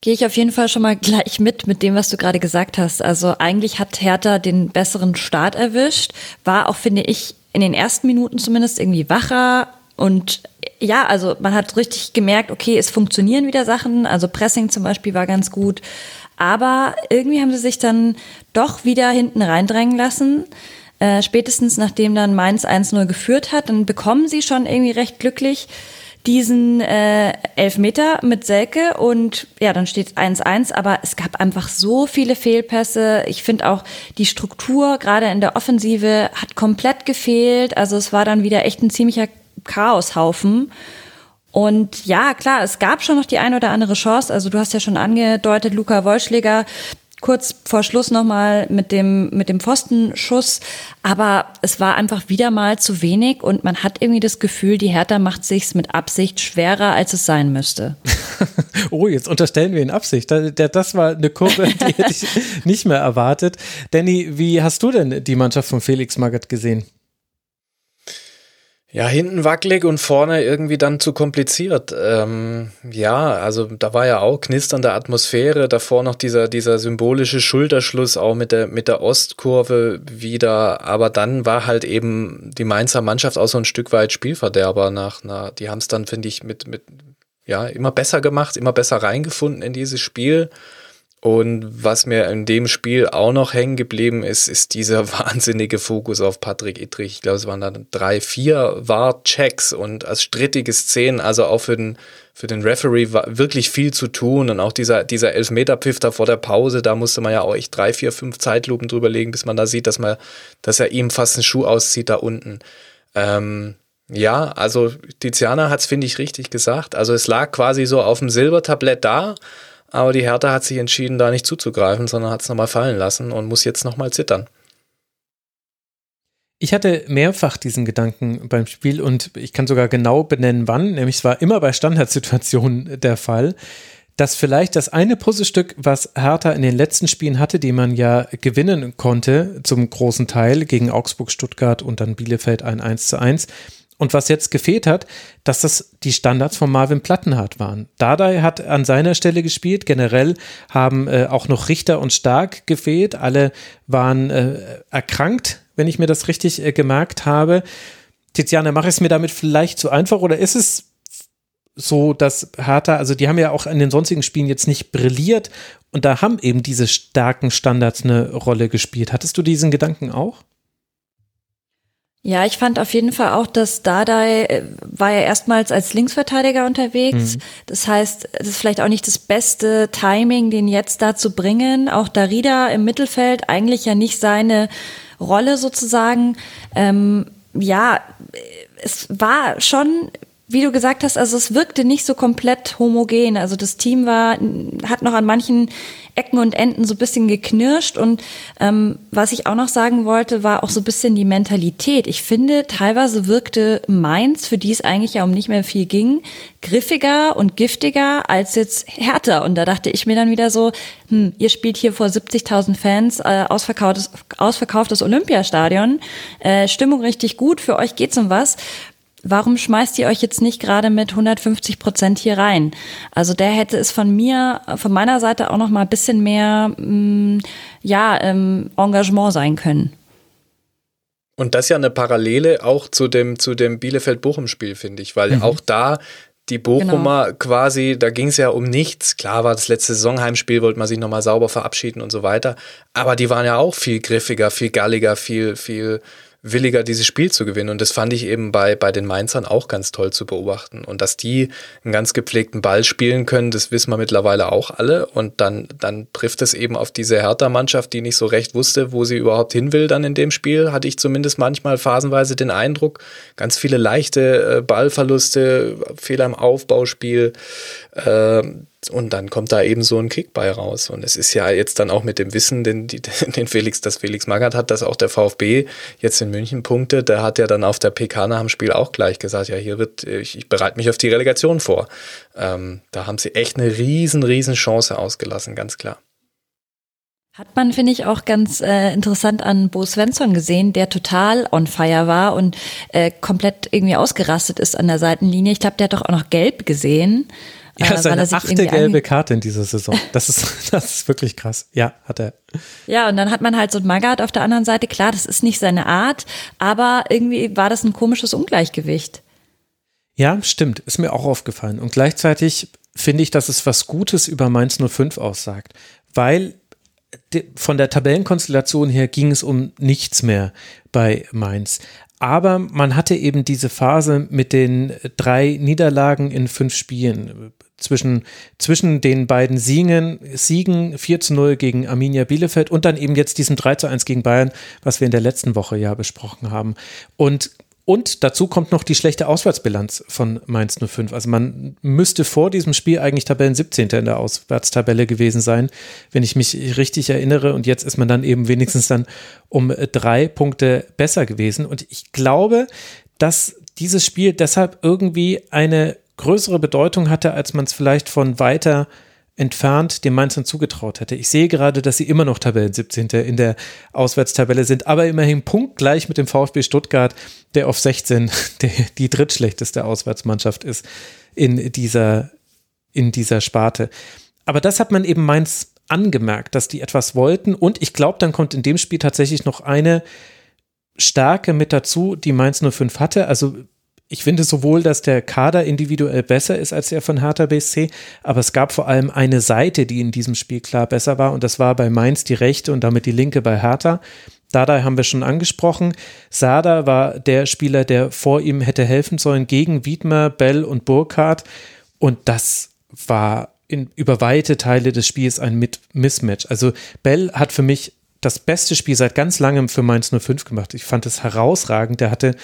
E: Gehe ich auf jeden Fall schon mal gleich mit, mit dem, was du gerade gesagt hast. Also eigentlich hat Hertha den besseren Start erwischt, war auch, finde ich, in den ersten Minuten zumindest irgendwie wacher und ja, also man hat richtig gemerkt, okay, es funktionieren wieder Sachen. Also Pressing zum Beispiel war ganz gut. Aber irgendwie haben sie sich dann doch wieder hinten reindrängen lassen. Äh, spätestens nachdem dann Mainz 1-0 geführt hat, dann bekommen sie schon irgendwie recht glücklich diesen äh, Elfmeter mit Selke und ja, dann steht 1-1, aber es gab einfach so viele Fehlpässe. Ich finde auch die Struktur gerade in der Offensive hat komplett gefehlt. Also es war dann wieder echt ein ziemlicher Chaoshaufen. Und ja, klar, es gab schon noch die eine oder andere Chance. Also du hast ja schon angedeutet, Luca Wollschläger kurz vor Schluss nochmal mit dem, mit dem Pfostenschuss. Aber es war einfach wieder mal zu wenig und man hat irgendwie das Gefühl, die Hertha macht sich's mit Absicht schwerer, als es sein müsste.
D: oh, jetzt unterstellen wir in Absicht. Das war eine Kurve, die hätte ich nicht mehr erwartet. Danny, wie hast du denn die Mannschaft von Felix Magath gesehen?
G: Ja, hinten wackelig und vorne irgendwie dann zu kompliziert. Ähm, ja, also da war ja auch knisternde Atmosphäre, davor noch dieser, dieser symbolische Schulterschluss auch mit der, mit der Ostkurve wieder, aber dann war halt eben die Mainzer Mannschaft auch so ein Stück weit Spielverderber nach, na, die haben es dann, finde ich, mit, mit, ja, immer besser gemacht, immer besser reingefunden in dieses Spiel. Und was mir in dem Spiel auch noch hängen geblieben ist, ist dieser wahnsinnige Fokus auf Patrick Ittrich. Ich glaube, es waren dann drei, vier War-Checks und als strittige Szenen, also auch für den, für den Referee war wirklich viel zu tun. Und auch dieser, dieser Elfmeter-Piff da vor der Pause, da musste man ja auch echt drei, vier, fünf Zeitlupen drüber legen, bis man da sieht, dass man, dass er ihm fast einen Schuh auszieht da unten. Ähm, ja, also Tiziana hat's, finde ich, richtig gesagt. Also es lag quasi so auf dem Silbertablett da aber die Hertha hat sich entschieden, da nicht zuzugreifen, sondern hat es nochmal fallen lassen und muss jetzt nochmal zittern.
D: Ich hatte mehrfach diesen Gedanken beim Spiel und ich kann sogar genau benennen, wann, nämlich es war immer bei Standardsituationen der Fall, dass vielleicht das eine Puzzlestück, was Hertha in den letzten Spielen hatte, die man ja gewinnen konnte, zum großen Teil gegen Augsburg, Stuttgart und dann Bielefeld ein 1 zu 1, und was jetzt gefehlt hat, dass das die Standards von Marvin Plattenhardt waren. Dardai hat an seiner Stelle gespielt. Generell haben äh, auch noch Richter und Stark gefehlt. Alle waren äh, erkrankt, wenn ich mir das richtig äh, gemerkt habe. Tiziana, mache ich es mir damit vielleicht zu einfach oder ist es so, dass Hertha, also die haben ja auch in den sonstigen Spielen jetzt nicht brilliert und da haben eben diese starken Standards eine Rolle gespielt. Hattest du diesen Gedanken auch?
E: Ja, ich fand auf jeden Fall auch, dass Dardai äh, war ja erstmals als Linksverteidiger unterwegs. Mhm. Das heißt, es ist vielleicht auch nicht das beste Timing, den jetzt da zu bringen. Auch Darida im Mittelfeld eigentlich ja nicht seine Rolle sozusagen. Ähm, ja, es war schon wie du gesagt hast, also es wirkte nicht so komplett homogen. Also das Team war, hat noch an manchen Ecken und Enden so ein bisschen geknirscht. Und ähm, was ich auch noch sagen wollte, war auch so ein bisschen die Mentalität. Ich finde, teilweise wirkte Mainz, für die es eigentlich ja um nicht mehr viel ging, griffiger und giftiger als jetzt härter. Und da dachte ich mir dann wieder so, hm, ihr spielt hier vor 70.000 Fans, äh, ausverkauftes, ausverkauftes Olympiastadion, äh, Stimmung richtig gut, für euch geht's um was warum schmeißt ihr euch jetzt nicht gerade mit 150 Prozent hier rein? Also der hätte es von mir, von meiner Seite auch noch mal ein bisschen mehr, mh, mm, ja, ähm, Engagement sein können.
G: Und das ist ja eine Parallele auch zu dem, zu dem Bielefeld-Bochum-Spiel, finde ich, weil mhm. auch da die Bochumer genau. quasi, da ging es ja um nichts. Klar war das letzte Saisonheimspiel, wollte man sich nochmal sauber verabschieden und so weiter. Aber die waren ja auch viel griffiger, viel galliger, viel, viel, williger, dieses Spiel zu gewinnen. Und das fand ich eben bei, bei den Mainzern auch ganz toll zu beobachten. Und dass die einen ganz gepflegten Ball spielen können, das wissen wir mittlerweile auch alle. Und dann, dann trifft es eben auf diese Hertha-Mannschaft, die nicht so recht wusste, wo sie überhaupt hin will dann in dem Spiel, hatte ich zumindest manchmal phasenweise den Eindruck. Ganz viele leichte äh, Ballverluste, Fehler im Aufbauspiel. Äh, und dann kommt da eben so ein Kick bei raus. Und es ist ja jetzt dann auch mit dem Wissen, den, den Felix, das Felix Magath hat, dass auch der VfB jetzt in München Punkte, der hat ja dann auf der PK nach dem Spiel auch gleich gesagt, ja, hier wird, ich, ich bereite mich auf die Relegation vor. Ähm, da haben sie echt eine riesen, riesen Chance ausgelassen, ganz klar.
E: Hat man, finde ich, auch ganz äh, interessant an Bo Svensson gesehen, der total on fire war und äh, komplett irgendwie ausgerastet ist an der Seitenlinie. Ich glaube, der hat doch auch noch gelb gesehen.
D: Ja, äh, seine achte gelbe Karte in dieser Saison. Das ist, das ist wirklich krass. Ja, hat er.
E: Ja, und dann hat man halt so ein Magath auf der anderen Seite. Klar, das ist nicht seine Art, aber irgendwie war das ein komisches Ungleichgewicht.
D: Ja, stimmt. Ist mir auch aufgefallen. Und gleichzeitig finde ich, dass es was Gutes über Mainz 05 aussagt. Weil von der Tabellenkonstellation her ging es um nichts mehr bei Mainz. Aber man hatte eben diese Phase mit den drei Niederlagen in fünf Spielen. Zwischen, zwischen den beiden Siegen, Siegen 4 zu 0 gegen Arminia Bielefeld und dann eben jetzt diesem 3 zu 1 gegen Bayern, was wir in der letzten Woche ja besprochen haben. Und und dazu kommt noch die schlechte Auswärtsbilanz von Mainz 05. Also man müsste vor diesem Spiel eigentlich Tabellen 17. in der Auswärtstabelle gewesen sein, wenn ich mich richtig erinnere. Und jetzt ist man dann eben wenigstens dann um drei Punkte besser gewesen. Und ich glaube, dass dieses Spiel deshalb irgendwie eine größere Bedeutung hatte, als man es vielleicht von weiter entfernt dem Mainzern zugetraut hätte. Ich sehe gerade, dass sie immer noch Tabellen 17. in der Auswärtstabelle sind, aber immerhin punktgleich mit dem VfB Stuttgart, der auf 16 der, die drittschlechteste Auswärtsmannschaft ist in dieser, in dieser Sparte. Aber das hat man eben Mainz angemerkt, dass die etwas wollten und ich glaube, dann kommt in dem Spiel tatsächlich noch eine Stärke mit dazu, die Mainz 05 hatte. Also ich finde sowohl, dass der Kader individuell besser ist als der von Hertha BSC, aber es gab vor allem eine Seite, die in diesem Spiel klar besser war und das war bei Mainz die rechte und damit die linke bei Hertha. Dada haben wir schon angesprochen. Sada war der Spieler, der vor ihm hätte helfen sollen gegen Wiedmer, Bell und Burkhardt und das war in, über weite Teile des Spiels ein Mismatch. Also Bell hat für mich das beste Spiel seit ganz langem für Mainz 05 gemacht. Ich fand es herausragend. Der hatte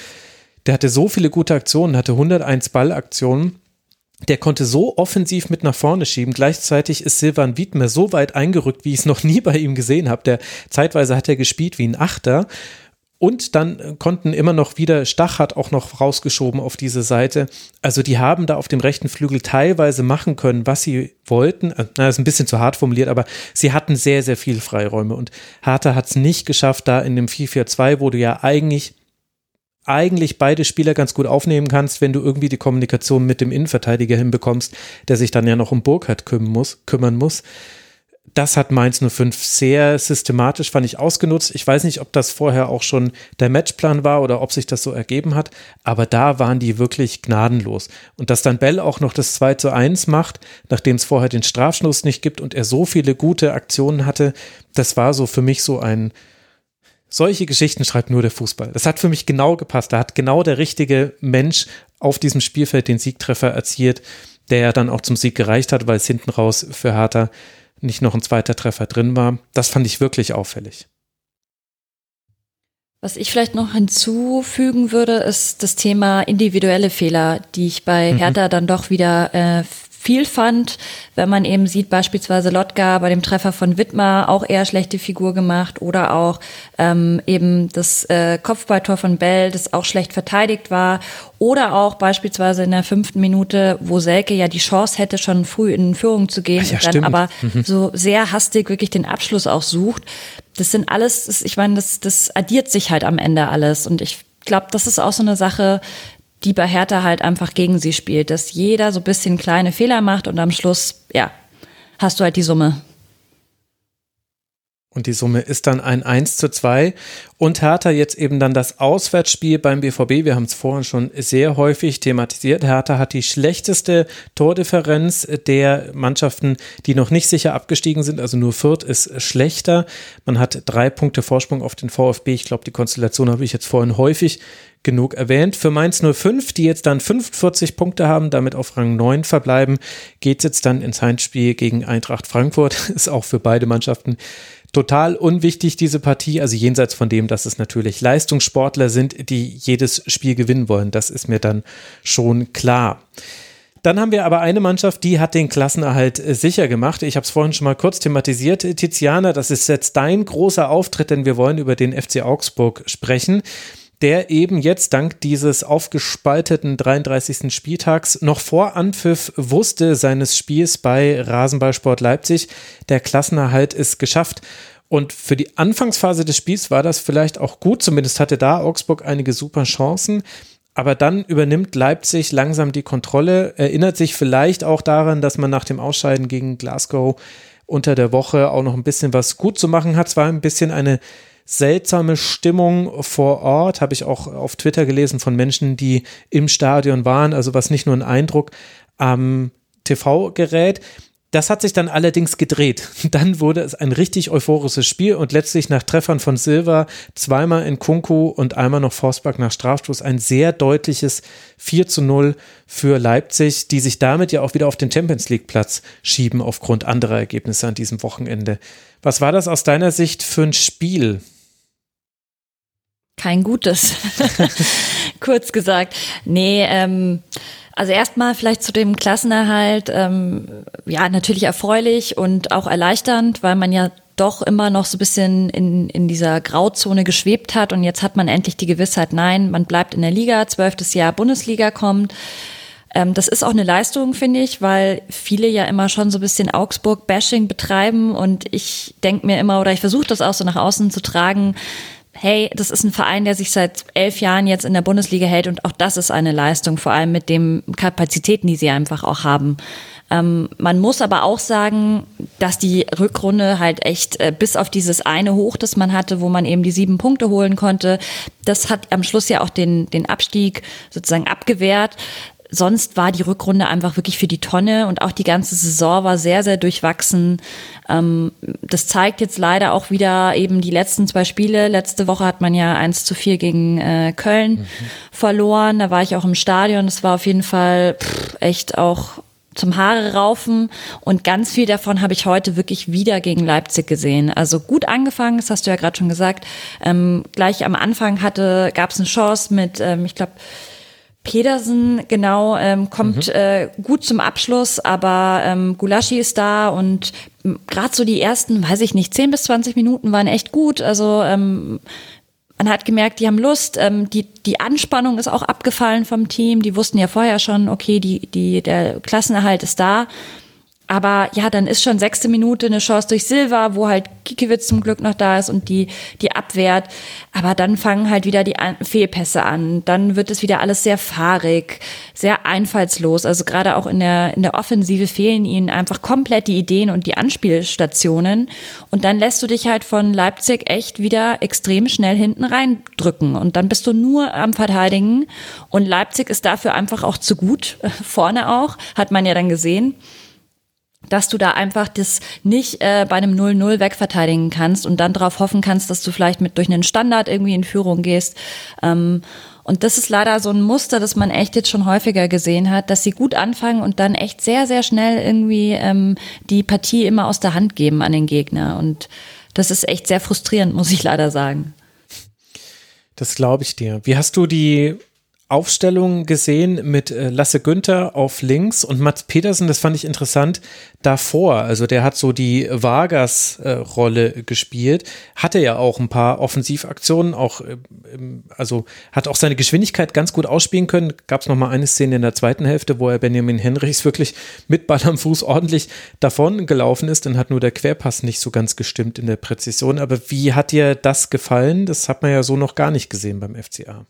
D: der hatte so viele gute Aktionen, hatte 101 Ballaktionen. Der konnte so offensiv mit nach vorne schieben. Gleichzeitig ist Silvan Wiedmer so weit eingerückt, wie ich es noch nie bei ihm gesehen habe. Der zeitweise hat er gespielt wie ein Achter. Und dann konnten immer noch wieder Stach hat auch noch rausgeschoben auf diese Seite. Also die haben da auf dem rechten Flügel teilweise machen können, was sie wollten. Äh, na, ist ein bisschen zu hart formuliert, aber sie hatten sehr, sehr viel Freiräume. Und Harter hat es nicht geschafft, da in dem 4-4-2, wo du ja eigentlich eigentlich beide Spieler ganz gut aufnehmen kannst, wenn du irgendwie die Kommunikation mit dem Innenverteidiger hinbekommst, der sich dann ja noch um Burkhardt kümmern muss. Kümmern muss. Das hat Mainz 05 sehr systematisch, fand ich, ausgenutzt. Ich weiß nicht, ob das vorher auch schon der Matchplan war oder ob sich das so ergeben hat, aber da waren die wirklich gnadenlos. Und dass dann Bell auch noch das 2 zu 1 macht, nachdem es vorher den Strafschluss nicht gibt und er so viele gute Aktionen hatte, das war so für mich so ein, solche Geschichten schreibt nur der Fußball. Das hat für mich genau gepasst. Da hat genau der richtige Mensch auf diesem Spielfeld den Siegtreffer erzielt, der ja dann auch zum Sieg gereicht hat, weil es hinten raus für Hertha nicht noch ein zweiter Treffer drin war. Das fand ich wirklich auffällig.
E: Was ich vielleicht noch hinzufügen würde, ist das Thema individuelle Fehler, die ich bei mhm. Hertha dann doch wieder äh, viel fand, wenn man eben sieht, beispielsweise Lotka bei dem Treffer von Wittmer auch eher schlechte Figur gemacht oder auch ähm, eben das äh, Kopfballtor von Bell, das auch schlecht verteidigt war oder auch beispielsweise in der fünften Minute, wo Selke ja die Chance hätte, schon früh in Führung zu gehen
D: ja,
E: und dann
D: stimmt.
E: aber
D: mhm.
E: so sehr hastig wirklich den Abschluss auch sucht. Das sind alles, ich meine, das, das addiert sich halt am Ende alles und ich glaube, das ist auch so eine Sache, die bei Hertha halt einfach gegen sie spielt, dass jeder so ein bisschen kleine Fehler macht und am Schluss, ja, hast du halt die Summe.
D: Und die Summe ist dann ein 1 zu 2. Und Hertha jetzt eben dann das Auswärtsspiel beim BVB. Wir haben es vorhin schon sehr häufig thematisiert. Hertha hat die schlechteste Tordifferenz der Mannschaften, die noch nicht sicher abgestiegen sind. Also nur Fürth ist schlechter. Man hat drei Punkte Vorsprung auf den VfB. Ich glaube, die Konstellation habe ich jetzt vorhin häufig genug erwähnt. Für Mainz 05, die jetzt dann 45 Punkte haben, damit auf Rang 9 verbleiben, geht es jetzt dann ins Heimspiel gegen Eintracht Frankfurt. Ist auch für beide Mannschaften total unwichtig, diese Partie. Also jenseits von dem, dass es natürlich Leistungssportler sind, die jedes Spiel gewinnen wollen. Das ist mir dann schon klar. Dann haben wir aber eine Mannschaft, die hat den Klassenerhalt äh, sicher gemacht. Ich habe es vorhin schon mal kurz thematisiert. Tiziana, das ist jetzt dein großer Auftritt, denn wir wollen über den FC Augsburg sprechen der eben jetzt dank dieses aufgespalteten 33. Spieltags noch vor Anpfiff wusste seines Spiels bei Rasenballsport Leipzig, der Klassenerhalt ist geschafft. Und für die Anfangsphase des Spiels war das vielleicht auch gut, zumindest hatte da Augsburg einige super Chancen. Aber dann übernimmt Leipzig langsam die Kontrolle, erinnert sich vielleicht auch daran, dass man nach dem Ausscheiden gegen Glasgow unter der Woche auch noch ein bisschen was gut zu machen hat. Es war ein bisschen eine seltsame Stimmung vor Ort, habe ich auch auf Twitter gelesen von Menschen, die im Stadion waren, also was nicht nur ein Eindruck am TV-Gerät. Das hat sich dann allerdings gedreht. Dann wurde es ein richtig euphorisches Spiel und letztlich nach Treffern von Silva, zweimal in Kunku und einmal noch Forsberg nach Strafstoß ein sehr deutliches 4 zu 0 für Leipzig, die sich damit ja auch wieder auf den Champions League Platz schieben aufgrund anderer Ergebnisse an diesem Wochenende. Was war das aus deiner Sicht für ein Spiel?
E: Kein gutes. Kurz gesagt. Nee, ähm, also erstmal vielleicht zu dem Klassenerhalt. Ähm, ja, natürlich erfreulich und auch erleichternd, weil man ja doch immer noch so ein bisschen in, in dieser Grauzone geschwebt hat und jetzt hat man endlich die Gewissheit, nein, man bleibt in der Liga, zwölftes Jahr Bundesliga kommt. Ähm, das ist auch eine Leistung, finde ich, weil viele ja immer schon so ein bisschen Augsburg-Bashing betreiben und ich denke mir immer oder ich versuche das auch so nach außen zu tragen, hey, das ist ein Verein, der sich seit elf Jahren jetzt in der Bundesliga hält und auch das ist eine Leistung, vor allem mit den Kapazitäten, die sie einfach auch haben. Ähm, man muss aber auch sagen, dass die Rückrunde halt echt äh, bis auf dieses eine Hoch, das man hatte, wo man eben die sieben Punkte holen konnte, das hat am Schluss ja auch den, den Abstieg sozusagen abgewehrt sonst war die Rückrunde einfach wirklich für die Tonne und auch die ganze Saison war sehr, sehr durchwachsen. Ähm, das zeigt jetzt leider auch wieder eben die letzten zwei Spiele. Letzte Woche hat man ja 1 zu 4 gegen äh, Köln mhm. verloren. Da war ich auch im Stadion. Das war auf jeden Fall pff, echt auch zum Haare raufen und ganz viel davon habe ich heute wirklich wieder gegen Leipzig gesehen. Also gut angefangen, das hast du ja gerade schon gesagt. Ähm, gleich am Anfang hatte gab es eine Chance mit, ähm, ich glaube Pedersen, genau, ähm, kommt mhm. äh, gut zum Abschluss, aber ähm, Gulaschi ist da und gerade so die ersten, weiß ich nicht, 10 bis 20 Minuten waren echt gut. Also ähm, man hat gemerkt, die haben Lust. Ähm, die, die Anspannung ist auch abgefallen vom Team. Die wussten ja vorher schon, okay, die, die, der Klassenerhalt ist da. Aber ja, dann ist schon sechste Minute eine Chance durch Silva, wo halt Kikiewicz zum Glück noch da ist und die, die abwehrt. Aber dann fangen halt wieder die Fehlpässe an. Dann wird es wieder alles sehr fahrig, sehr einfallslos. Also gerade auch in der, in der Offensive fehlen ihnen einfach komplett die Ideen und die Anspielstationen. Und dann lässt du dich halt von Leipzig echt wieder extrem schnell hinten reindrücken. Und dann bist du nur am Verteidigen. Und Leipzig ist dafür einfach auch zu gut. Vorne auch, hat man ja dann gesehen dass du da einfach das nicht äh, bei einem 0-0 wegverteidigen kannst und dann darauf hoffen kannst, dass du vielleicht mit durch einen Standard irgendwie in Führung gehst. Ähm, und das ist leider so ein Muster, das man echt jetzt schon häufiger gesehen hat, dass sie gut anfangen und dann echt sehr, sehr schnell irgendwie ähm, die Partie immer aus der Hand geben an den Gegner. Und das ist echt sehr frustrierend, muss ich leider sagen.
D: Das glaube ich dir. Wie hast du die Aufstellung gesehen mit äh, Lasse Günther auf links und Mats Petersen, das fand ich interessant, davor. Also der hat so die Vargas-Rolle äh, gespielt, hatte ja auch ein paar Offensivaktionen, auch, äh, also hat auch seine Geschwindigkeit ganz gut ausspielen können. Gab es nochmal eine Szene in der zweiten Hälfte, wo er Benjamin Henrichs wirklich mit Ball am Fuß ordentlich davon gelaufen ist. Dann hat nur der Querpass nicht so ganz gestimmt in der Präzision. Aber wie hat dir das gefallen? Das hat man ja so noch gar nicht gesehen beim FCA.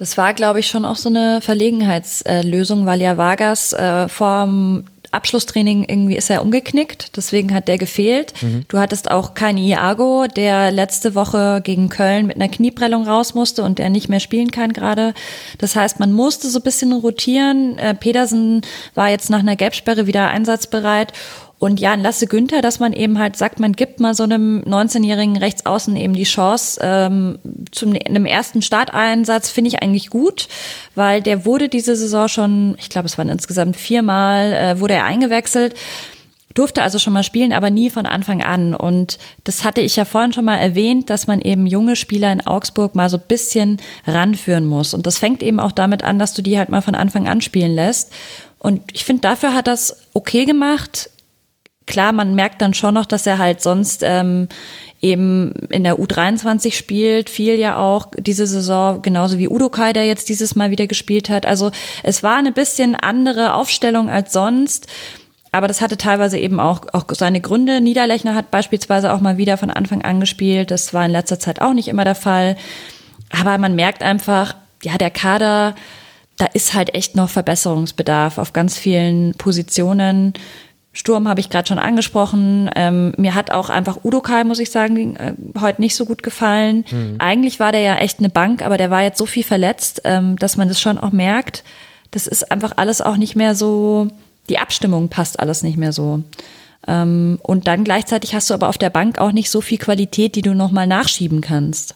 E: Das war, glaube ich, schon auch so eine Verlegenheitslösung, weil ja Vargas äh, vorm Abschlusstraining irgendwie ist er umgeknickt, deswegen hat der gefehlt. Mhm. Du hattest auch keinen Iago, der letzte Woche gegen Köln mit einer Knieprellung raus musste und der nicht mehr spielen kann gerade. Das heißt, man musste so ein bisschen rotieren. Äh, Pedersen war jetzt nach einer Gelbsperre wieder einsatzbereit und ja, Lasse Günther, dass man eben halt sagt, man gibt mal so einem 19-jährigen Rechtsaußen eben die Chance ähm, zum einem ersten Starteinsatz, finde ich eigentlich gut, weil der wurde diese Saison schon, ich glaube, es waren insgesamt viermal, äh, wurde er eingewechselt durfte also schon mal spielen, aber nie von Anfang an. Und das hatte ich ja vorhin schon mal erwähnt, dass man eben junge Spieler in Augsburg mal so ein bisschen ranführen muss. Und das fängt eben auch damit an, dass du die halt mal von Anfang an spielen lässt. Und ich finde, dafür hat das okay gemacht. Klar, man merkt dann schon noch, dass er halt sonst ähm, eben in der U23 spielt, viel ja auch diese Saison, genauso wie Udo Kai, der jetzt dieses Mal wieder gespielt hat. Also es war eine bisschen andere Aufstellung als sonst. Aber das hatte teilweise eben auch, auch seine Gründe. Niederlechner hat beispielsweise auch mal wieder von Anfang an gespielt. Das war in letzter Zeit auch nicht immer der Fall. Aber man merkt einfach, ja, der Kader, da ist halt echt noch Verbesserungsbedarf auf ganz vielen Positionen. Sturm habe ich gerade schon angesprochen. Ähm, mir hat auch einfach Udo Kai, muss ich sagen, äh, heute nicht so gut gefallen. Mhm. Eigentlich war der ja echt eine Bank, aber der war jetzt so viel verletzt, ähm, dass man das schon auch merkt. Das ist einfach alles auch nicht mehr so, die Abstimmung passt alles nicht mehr so. Ähm, und dann gleichzeitig hast du aber auf der Bank auch nicht so viel Qualität, die du nochmal nachschieben kannst.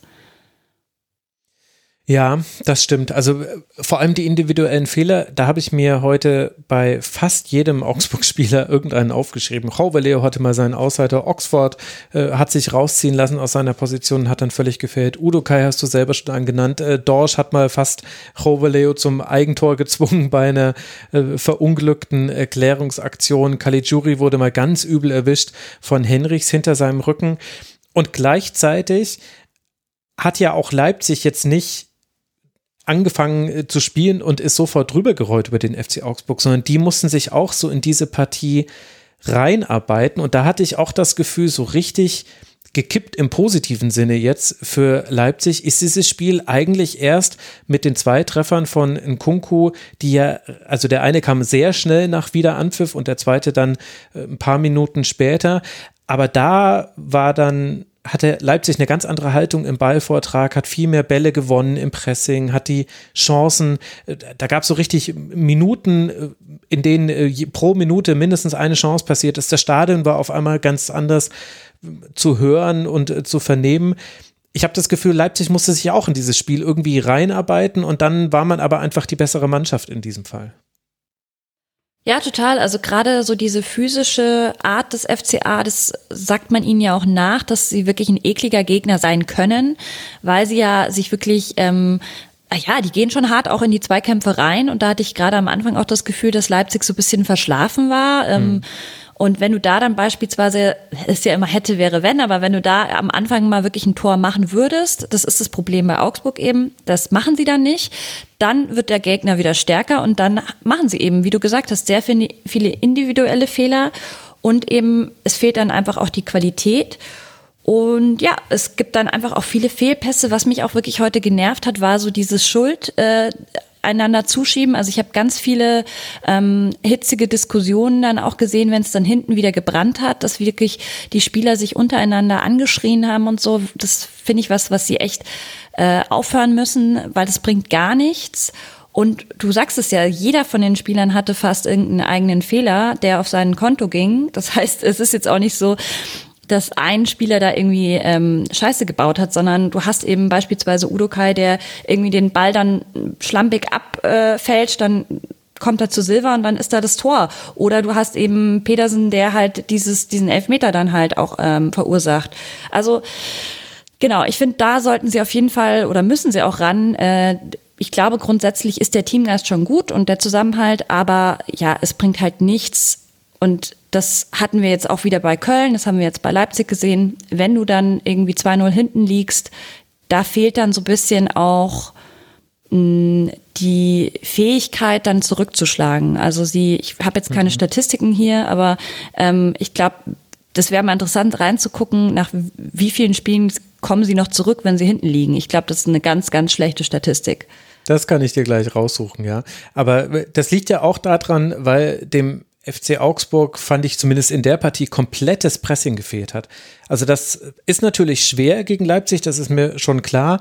D: Ja, das stimmt. Also äh, vor allem die individuellen Fehler, da habe ich mir heute bei fast jedem Augsburg-Spieler irgendeinen aufgeschrieben. Leo hatte mal seinen Ausleiter, Oxford äh, hat sich rausziehen lassen aus seiner Position, hat dann völlig gefehlt. Udo Kai hast du selber schon angenannt. Äh, Dorsch hat mal fast Leo zum Eigentor gezwungen bei einer äh, verunglückten Erklärungsaktion. Caligiuri wurde mal ganz übel erwischt von Henrichs hinter seinem Rücken. Und gleichzeitig hat ja auch Leipzig jetzt nicht angefangen äh, zu spielen und ist sofort drüber gerollt über den FC Augsburg, sondern die mussten sich auch so in diese Partie reinarbeiten. Und da hatte ich auch das Gefühl, so richtig gekippt im positiven Sinne jetzt für Leipzig ist dieses Spiel eigentlich erst mit den zwei Treffern von Nkunku, die ja, also der eine kam sehr schnell nach Wiederanpfiff und der zweite dann äh, ein paar Minuten später. Aber da war dann hatte Leipzig eine ganz andere Haltung im Ballvortrag, hat viel mehr Bälle gewonnen im Pressing, hat die Chancen, äh, da gab es so richtig Minuten, äh, in denen äh, pro Minute mindestens eine Chance passiert ist. Das Stadion war auf einmal ganz anders zu hören und zu vernehmen. Ich habe das Gefühl, Leipzig musste sich auch in dieses Spiel irgendwie reinarbeiten und dann war man aber einfach die bessere Mannschaft in diesem Fall.
E: Ja, total. Also gerade so diese physische Art des FCA, das sagt man ihnen ja auch nach, dass sie wirklich ein ekliger Gegner sein können, weil sie ja sich wirklich ähm, ah ja, die gehen schon hart auch in die Zweikämpfe rein und da hatte ich gerade am Anfang auch das Gefühl, dass Leipzig so ein bisschen verschlafen war. Mhm. Und wenn du da dann beispielsweise, ist ja immer hätte, wäre, wenn, aber wenn du da am Anfang mal wirklich ein Tor machen würdest, das ist das Problem bei Augsburg eben, das machen sie dann nicht, dann wird der Gegner wieder stärker und dann machen sie eben, wie du gesagt hast, sehr viele individuelle Fehler und eben es fehlt dann einfach auch die Qualität. Und ja, es gibt dann einfach auch viele Fehlpässe. Was mich auch wirklich heute genervt hat, war so dieses Schuld. Äh, einander zuschieben. Also ich habe ganz viele ähm, hitzige Diskussionen dann auch gesehen, wenn es dann hinten wieder gebrannt hat, dass wirklich die Spieler sich untereinander angeschrien haben und so. Das finde ich was, was sie echt äh, aufhören müssen, weil das bringt gar nichts. Und du sagst es ja, jeder von den Spielern hatte fast irgendeinen eigenen Fehler, der auf sein Konto ging. Das heißt, es ist jetzt auch nicht so, dass ein Spieler da irgendwie ähm, Scheiße gebaut hat, sondern du hast eben beispielsweise Udo Kai, der irgendwie den Ball dann schlampig abfälscht, äh, dann kommt er zu Silva und dann ist da das Tor. Oder du hast eben Petersen, der halt dieses, diesen Elfmeter dann halt auch ähm, verursacht. Also genau, ich finde, da sollten sie auf jeden Fall oder müssen sie auch ran. Äh, ich glaube, grundsätzlich ist der Teamgeist schon gut und der Zusammenhalt, aber ja, es bringt halt nichts, und das hatten wir jetzt auch wieder bei Köln, das haben wir jetzt bei Leipzig gesehen. Wenn du dann irgendwie 2-0 hinten liegst, da fehlt dann so ein bisschen auch mh, die Fähigkeit, dann zurückzuschlagen. Also sie, ich habe jetzt keine mhm. Statistiken hier, aber ähm, ich glaube, das wäre mal interessant reinzugucken, nach wie vielen Spielen kommen sie noch zurück, wenn sie hinten liegen. Ich glaube, das ist eine ganz, ganz schlechte Statistik.
D: Das kann ich dir gleich raussuchen, ja. Aber das liegt ja auch daran, weil dem FC Augsburg fand ich zumindest in der Partie komplettes Pressing gefehlt hat. Also das ist natürlich schwer gegen Leipzig, das ist mir schon klar,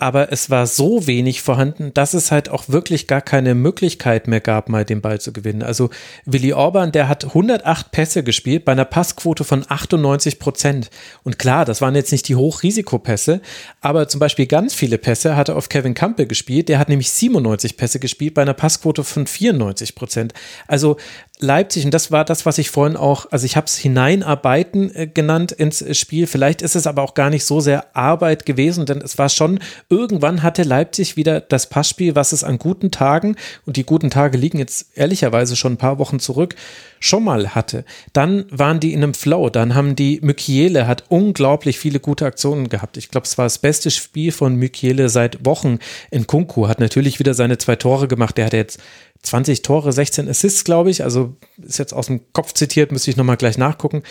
D: aber es war so wenig vorhanden, dass es halt auch wirklich gar keine Möglichkeit mehr gab, mal den Ball zu gewinnen. Also Willi Orban, der hat 108 Pässe gespielt bei einer Passquote von 98 Prozent. Und klar, das waren jetzt nicht die Hochrisikopässe, aber zum Beispiel ganz viele Pässe hat er auf Kevin Campbell gespielt. Der hat nämlich 97 Pässe gespielt bei einer Passquote von 94 Prozent. Also Leipzig, und das war das, was ich vorhin auch, also ich habe es hineinarbeiten äh, genannt ins Spiel. Vielleicht ist es aber auch gar nicht so sehr Arbeit gewesen, denn es war schon, irgendwann hatte Leipzig wieder das Passspiel, was es an guten Tagen, und die guten Tage liegen jetzt ehrlicherweise schon ein paar Wochen zurück, schon mal hatte. Dann waren die in einem Flow, dann haben die Mykiele hat unglaublich viele gute Aktionen gehabt. Ich glaube, es war das beste Spiel von Mykiele seit Wochen in Kunku, hat natürlich wieder seine zwei Tore gemacht. Der hatte jetzt 20 Tore, 16 Assists, glaube ich. Also ist jetzt aus dem Kopf zitiert, müsste ich nochmal gleich nachgucken.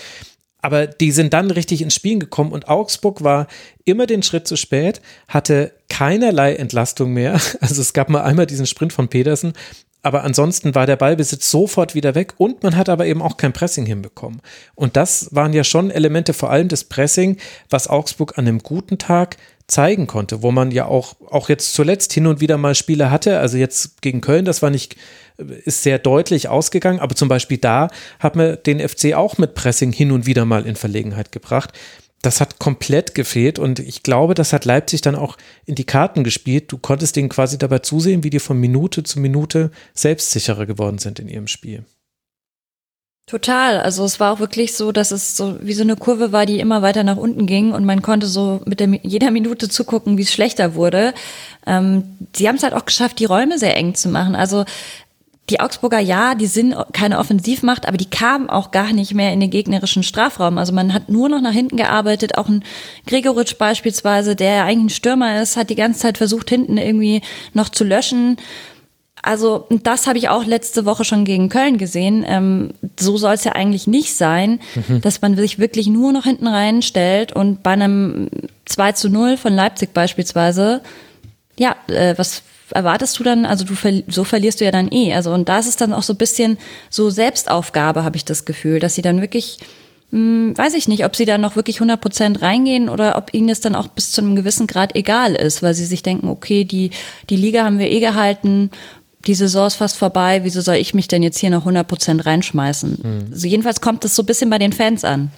D: Aber die sind dann richtig ins Spielen gekommen und Augsburg war immer den Schritt zu spät, hatte keinerlei Entlastung mehr. Also es gab mal einmal diesen Sprint von Pedersen, aber ansonsten war der Ballbesitz sofort wieder weg und man hat aber eben auch kein Pressing hinbekommen. Und das waren ja schon Elemente, vor allem des Pressing, was Augsburg an einem guten Tag zeigen konnte, wo man ja auch, auch jetzt zuletzt hin und wieder mal Spiele hatte. Also jetzt gegen Köln, das war nicht, ist sehr deutlich ausgegangen, aber zum Beispiel da hat man den FC auch mit Pressing hin und wieder mal in Verlegenheit gebracht. Das hat komplett gefehlt und ich glaube, das hat Leipzig dann auch in die Karten gespielt. Du konntest denen quasi dabei zusehen, wie die von Minute zu Minute selbstsicherer geworden sind in ihrem Spiel.
E: Total. Also es war auch wirklich so, dass es so wie so eine Kurve war, die immer weiter nach unten ging und man konnte so mit der, jeder Minute zugucken, wie es schlechter wurde. Ähm, sie haben es halt auch geschafft, die Räume sehr eng zu machen. Also die Augsburger, ja, die sind keine Offensivmacht, aber die kamen auch gar nicht mehr in den gegnerischen Strafraum. Also man hat nur noch nach hinten gearbeitet. Auch ein Gregoritsch beispielsweise, der eigentlich ein Stürmer ist, hat die ganze Zeit versucht, hinten irgendwie noch zu löschen. Also das habe ich auch letzte Woche schon gegen Köln gesehen. Ähm, so soll es ja eigentlich nicht sein, mhm. dass man sich wirklich nur noch hinten reinstellt und bei einem 2 zu 0 von Leipzig beispielsweise, ja, äh, was erwartest du dann? Also du so verlierst du ja dann eh. Also und da ist es dann auch so ein bisschen so Selbstaufgabe, habe ich das Gefühl, dass sie dann wirklich hm, weiß ich nicht, ob sie da noch wirklich 100 Prozent reingehen oder ob ihnen das dann auch bis zu einem gewissen Grad egal ist, weil sie sich denken, okay, die, die Liga haben wir eh gehalten die Saison ist fast vorbei, wieso soll ich mich denn jetzt hier noch 100% reinschmeißen? Mhm. Also jedenfalls kommt es so ein bisschen bei den Fans an.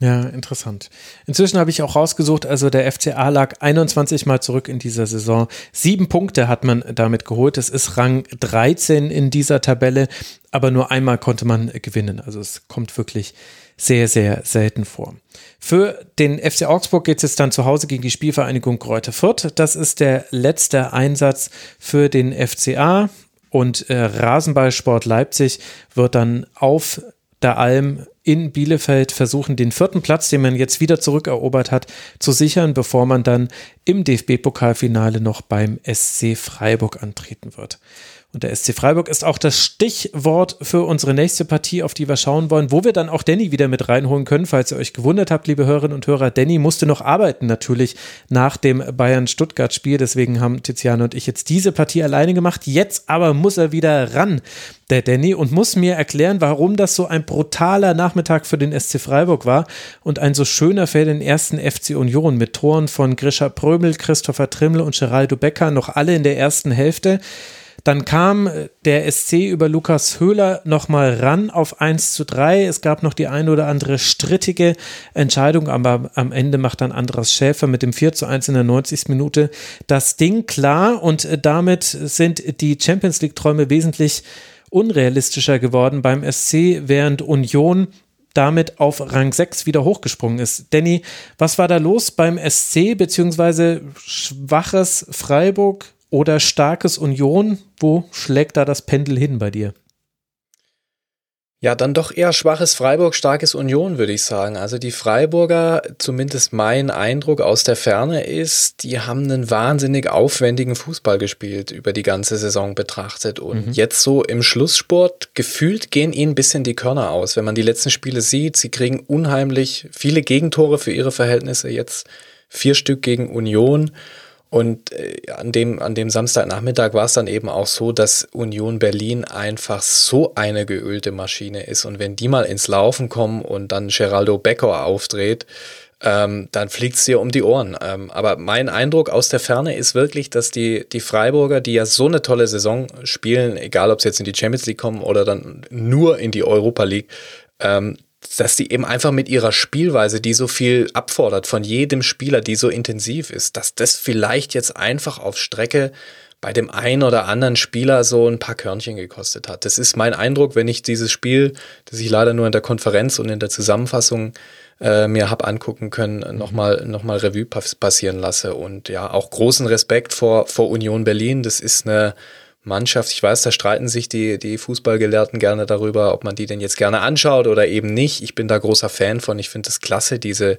D: Ja, interessant. Inzwischen habe ich auch rausgesucht, also der FCA lag 21 Mal zurück in dieser Saison. Sieben Punkte hat man damit geholt. Es ist Rang 13 in dieser Tabelle, aber nur einmal konnte man gewinnen. Also es kommt wirklich sehr, sehr selten vor. Für den FC Augsburg geht es jetzt dann zu Hause gegen die Spielvereinigung Kräuter Fürth. Das ist der letzte Einsatz für den FCA und äh, Rasenballsport Leipzig wird dann auf der Alm in Bielefeld versuchen, den vierten Platz, den man jetzt wieder zurückerobert hat, zu sichern, bevor man dann im DFB-Pokalfinale noch beim SC Freiburg antreten wird. Und der SC Freiburg ist auch das Stichwort für unsere nächste Partie, auf die wir schauen wollen, wo wir dann auch Danny wieder mit reinholen können. Falls ihr euch gewundert habt, liebe Hörerinnen und Hörer, Danny musste noch arbeiten natürlich nach dem Bayern-Stuttgart-Spiel. Deswegen haben Tiziane und ich jetzt diese Partie alleine gemacht. Jetzt aber muss er wieder ran, der Danny, und muss mir erklären, warum das so ein brutaler Nachmittag für den SC Freiburg war und ein so schöner für den ersten FC Union mit Toren von Grisha Prömel, Christopher Trimmel und Geraldo Becker, noch alle in der ersten Hälfte. Dann kam der SC über Lukas Höhler nochmal ran auf 1 zu 3. Es gab noch die ein oder andere strittige Entscheidung, aber am Ende macht dann Andras Schäfer mit dem 4 zu 1 in der 90. Minute das Ding klar und damit sind die Champions League Träume wesentlich unrealistischer geworden beim SC, während Union damit auf Rang 6 wieder hochgesprungen ist. Danny, was war da los beim SC beziehungsweise schwaches Freiburg? Oder starkes Union? Wo schlägt da das Pendel hin bei dir?
G: Ja, dann doch eher schwaches Freiburg, starkes Union, würde ich sagen. Also die Freiburger, zumindest mein Eindruck aus der Ferne ist, die haben einen wahnsinnig aufwendigen Fußball gespielt über die ganze Saison betrachtet. Und mhm. jetzt so im Schlusssport, gefühlt gehen ihnen ein bisschen die Körner aus. Wenn man die letzten Spiele sieht, sie kriegen unheimlich viele Gegentore für ihre Verhältnisse. Jetzt vier Stück gegen Union. Und äh, an dem, an dem Samstagnachmittag war es dann eben auch so, dass Union Berlin einfach so eine geölte Maschine ist. Und wenn die mal ins Laufen kommen und dann Geraldo Becker aufdreht, ähm, dann fliegt es dir um die Ohren. Ähm, aber mein Eindruck aus der Ferne ist wirklich, dass die, die Freiburger, die ja so eine tolle Saison spielen, egal ob sie jetzt in die Champions League kommen oder dann nur in die Europa League, ähm, dass die eben einfach mit ihrer Spielweise, die so viel abfordert von jedem Spieler, die so intensiv ist, dass das vielleicht jetzt einfach auf Strecke bei dem einen oder anderen Spieler so ein paar Körnchen gekostet hat. Das ist mein Eindruck, wenn ich dieses Spiel, das ich leider nur in der Konferenz und in der Zusammenfassung äh, mir habe angucken können, nochmal noch mal Revue passieren lasse. Und ja, auch großen Respekt vor, vor Union Berlin. Das ist eine Mannschaft, ich weiß, da streiten sich die, die Fußballgelehrten gerne darüber, ob man die denn jetzt gerne anschaut oder eben nicht. Ich bin da großer Fan von. Ich finde es klasse, diese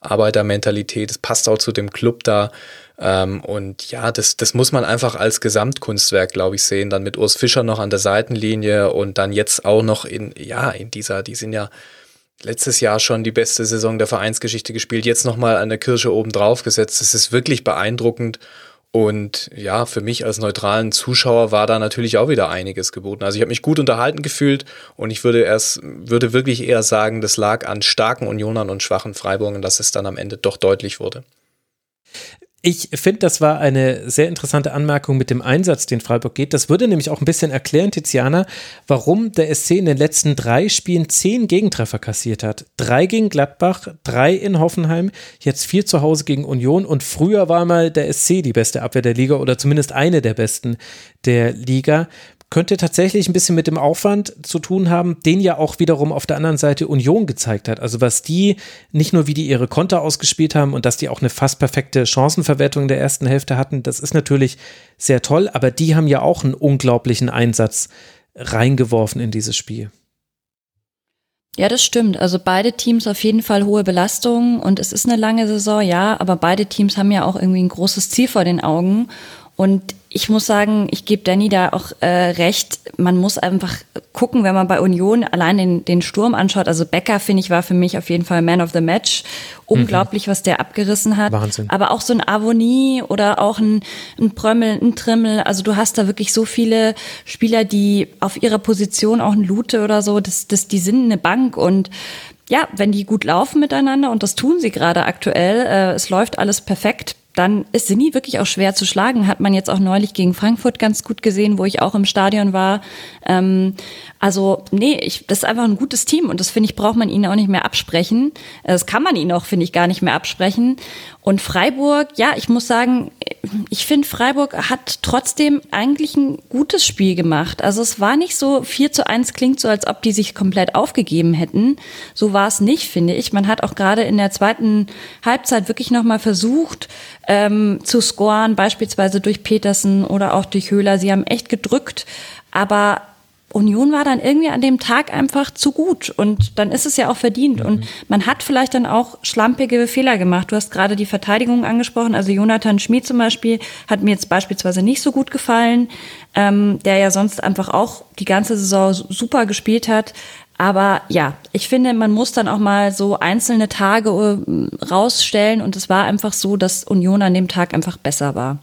G: Arbeitermentalität. Es passt auch zu dem Club da. Ähm, und ja, das, das muss man einfach als Gesamtkunstwerk, glaube ich, sehen. Dann mit Urs Fischer noch an der Seitenlinie und dann jetzt auch noch in, ja, in dieser, die sind ja letztes Jahr schon die beste Saison der Vereinsgeschichte gespielt, jetzt nochmal eine Kirsche oben drauf gesetzt. Das ist wirklich beeindruckend. Und ja, für mich als neutralen Zuschauer war da natürlich auch wieder einiges geboten. Also ich habe mich gut unterhalten gefühlt und ich würde erst, würde wirklich eher sagen, das lag an starken Unionern und schwachen Freiburgern, dass es dann am Ende doch deutlich wurde.
D: Ich finde, das war eine sehr interessante Anmerkung mit dem Einsatz, den Freiburg geht. Das würde nämlich auch ein bisschen erklären, Tiziana, warum der SC in den letzten drei Spielen zehn Gegentreffer kassiert hat. Drei gegen Gladbach, drei in Hoffenheim, jetzt vier zu Hause gegen Union und früher war mal der SC die beste Abwehr der Liga oder zumindest eine der besten der Liga könnte tatsächlich ein bisschen mit dem Aufwand zu tun haben, den ja auch wiederum auf der anderen Seite Union gezeigt hat. Also was die, nicht nur wie die ihre Konter ausgespielt haben und dass die auch eine fast perfekte Chancenverwertung in der ersten Hälfte hatten, das ist natürlich sehr toll, aber die haben ja auch einen unglaublichen Einsatz reingeworfen in dieses Spiel.
E: Ja, das stimmt. Also beide Teams auf jeden Fall hohe Belastungen und es ist eine lange Saison, ja, aber beide Teams haben ja auch irgendwie ein großes Ziel vor den Augen und ich muss sagen, ich gebe Danny da auch äh, recht. Man muss einfach gucken, wenn man bei Union allein den, den Sturm anschaut. Also Becker, finde ich, war für mich auf jeden Fall Man of the Match. Unglaublich, mhm. was der abgerissen hat.
D: Wahnsinn.
E: Aber auch so ein Avonie oder auch ein, ein Prömmel, ein Trimmel. Also du hast da wirklich so viele Spieler, die auf ihrer Position, auch ein Lute oder so, das, das, die sind eine Bank und ja, wenn die gut laufen miteinander und das tun sie gerade aktuell, äh, es läuft alles perfekt, dann ist Sini wirklich auch schwer zu schlagen. Hat man jetzt auch neulich gegen Frankfurt ganz gut gesehen, wo ich auch im Stadion war. Ähm, also, nee, ich, das ist einfach ein gutes Team und das finde ich, braucht man ihnen auch nicht mehr absprechen. Das kann man ihnen auch, finde ich, gar nicht mehr absprechen. Und Freiburg, ja, ich muss sagen, ich finde, Freiburg hat trotzdem eigentlich ein gutes Spiel gemacht. Also es war nicht so 4 zu 1 klingt so, als ob die sich komplett aufgegeben hätten. So war es nicht, finde ich. Man hat auch gerade in der zweiten Halbzeit wirklich nochmal versucht, ähm, zu scoren, beispielsweise durch Petersen oder auch durch Höhler. Sie haben echt gedrückt, aber Union war dann irgendwie an dem Tag einfach zu gut und dann ist es ja auch verdient. Mhm. Und man hat vielleicht dann auch schlampige Fehler gemacht. Du hast gerade die Verteidigung angesprochen. Also Jonathan Schmid zum Beispiel hat mir jetzt beispielsweise nicht so gut gefallen, ähm, der ja sonst einfach auch die ganze Saison super gespielt hat. Aber ja, ich finde, man muss dann auch mal so einzelne Tage äh, rausstellen und es war einfach so, dass Union an dem Tag einfach besser war.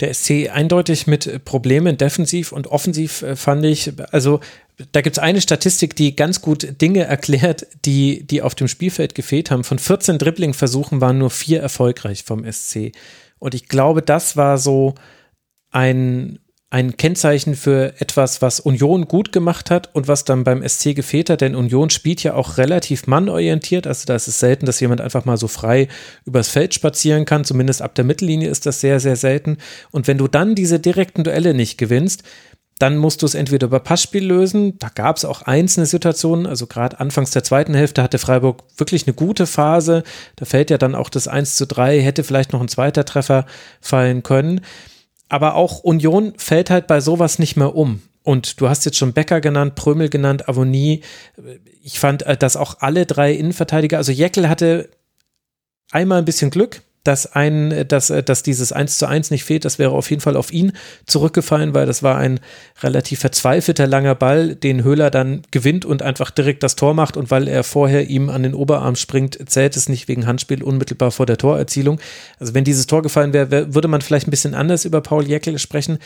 D: Der SC eindeutig mit Problemen defensiv und offensiv äh, fand ich. Also da gibt es eine Statistik, die ganz gut Dinge erklärt, die, die auf dem Spielfeld gefehlt haben. Von 14 Dribbling-Versuchen waren nur vier erfolgreich vom SC. Und ich glaube, das war so ein ein Kennzeichen für etwas, was Union gut gemacht hat und was dann beim SC gefehlt hat, denn Union spielt ja auch relativ mannorientiert, also da ist es selten, dass jemand einfach mal so frei übers Feld spazieren kann, zumindest ab der Mittellinie ist das sehr, sehr selten und wenn du dann diese direkten Duelle nicht gewinnst, dann musst du es entweder über Passspiel lösen. Da gab es auch einzelne Situationen. Also gerade anfangs der zweiten Hälfte hatte Freiburg wirklich eine gute Phase. Da fällt ja dann auch das 1 zu 3, hätte vielleicht noch ein zweiter Treffer fallen können aber auch Union fällt halt bei sowas nicht mehr um. Und du hast jetzt schon Becker genannt, Prömel genannt, Avonie. Ich fand, äh, dass auch alle drei Innenverteidiger, also Jeckel hatte einmal ein bisschen Glück, dass ein, dass, dass dieses 1 zu 1 nicht fehlt, das wäre auf jeden Fall auf ihn zurückgefallen, weil das war ein relativ verzweifelter langer Ball, den Höhler dann gewinnt und einfach direkt das Tor macht und weil er vorher ihm an den Oberarm springt, zählt es nicht wegen Handspiel unmittelbar vor der Torerzielung. Also wenn dieses Tor gefallen wäre, würde man vielleicht ein bisschen anders über Paul Jäckel sprechen.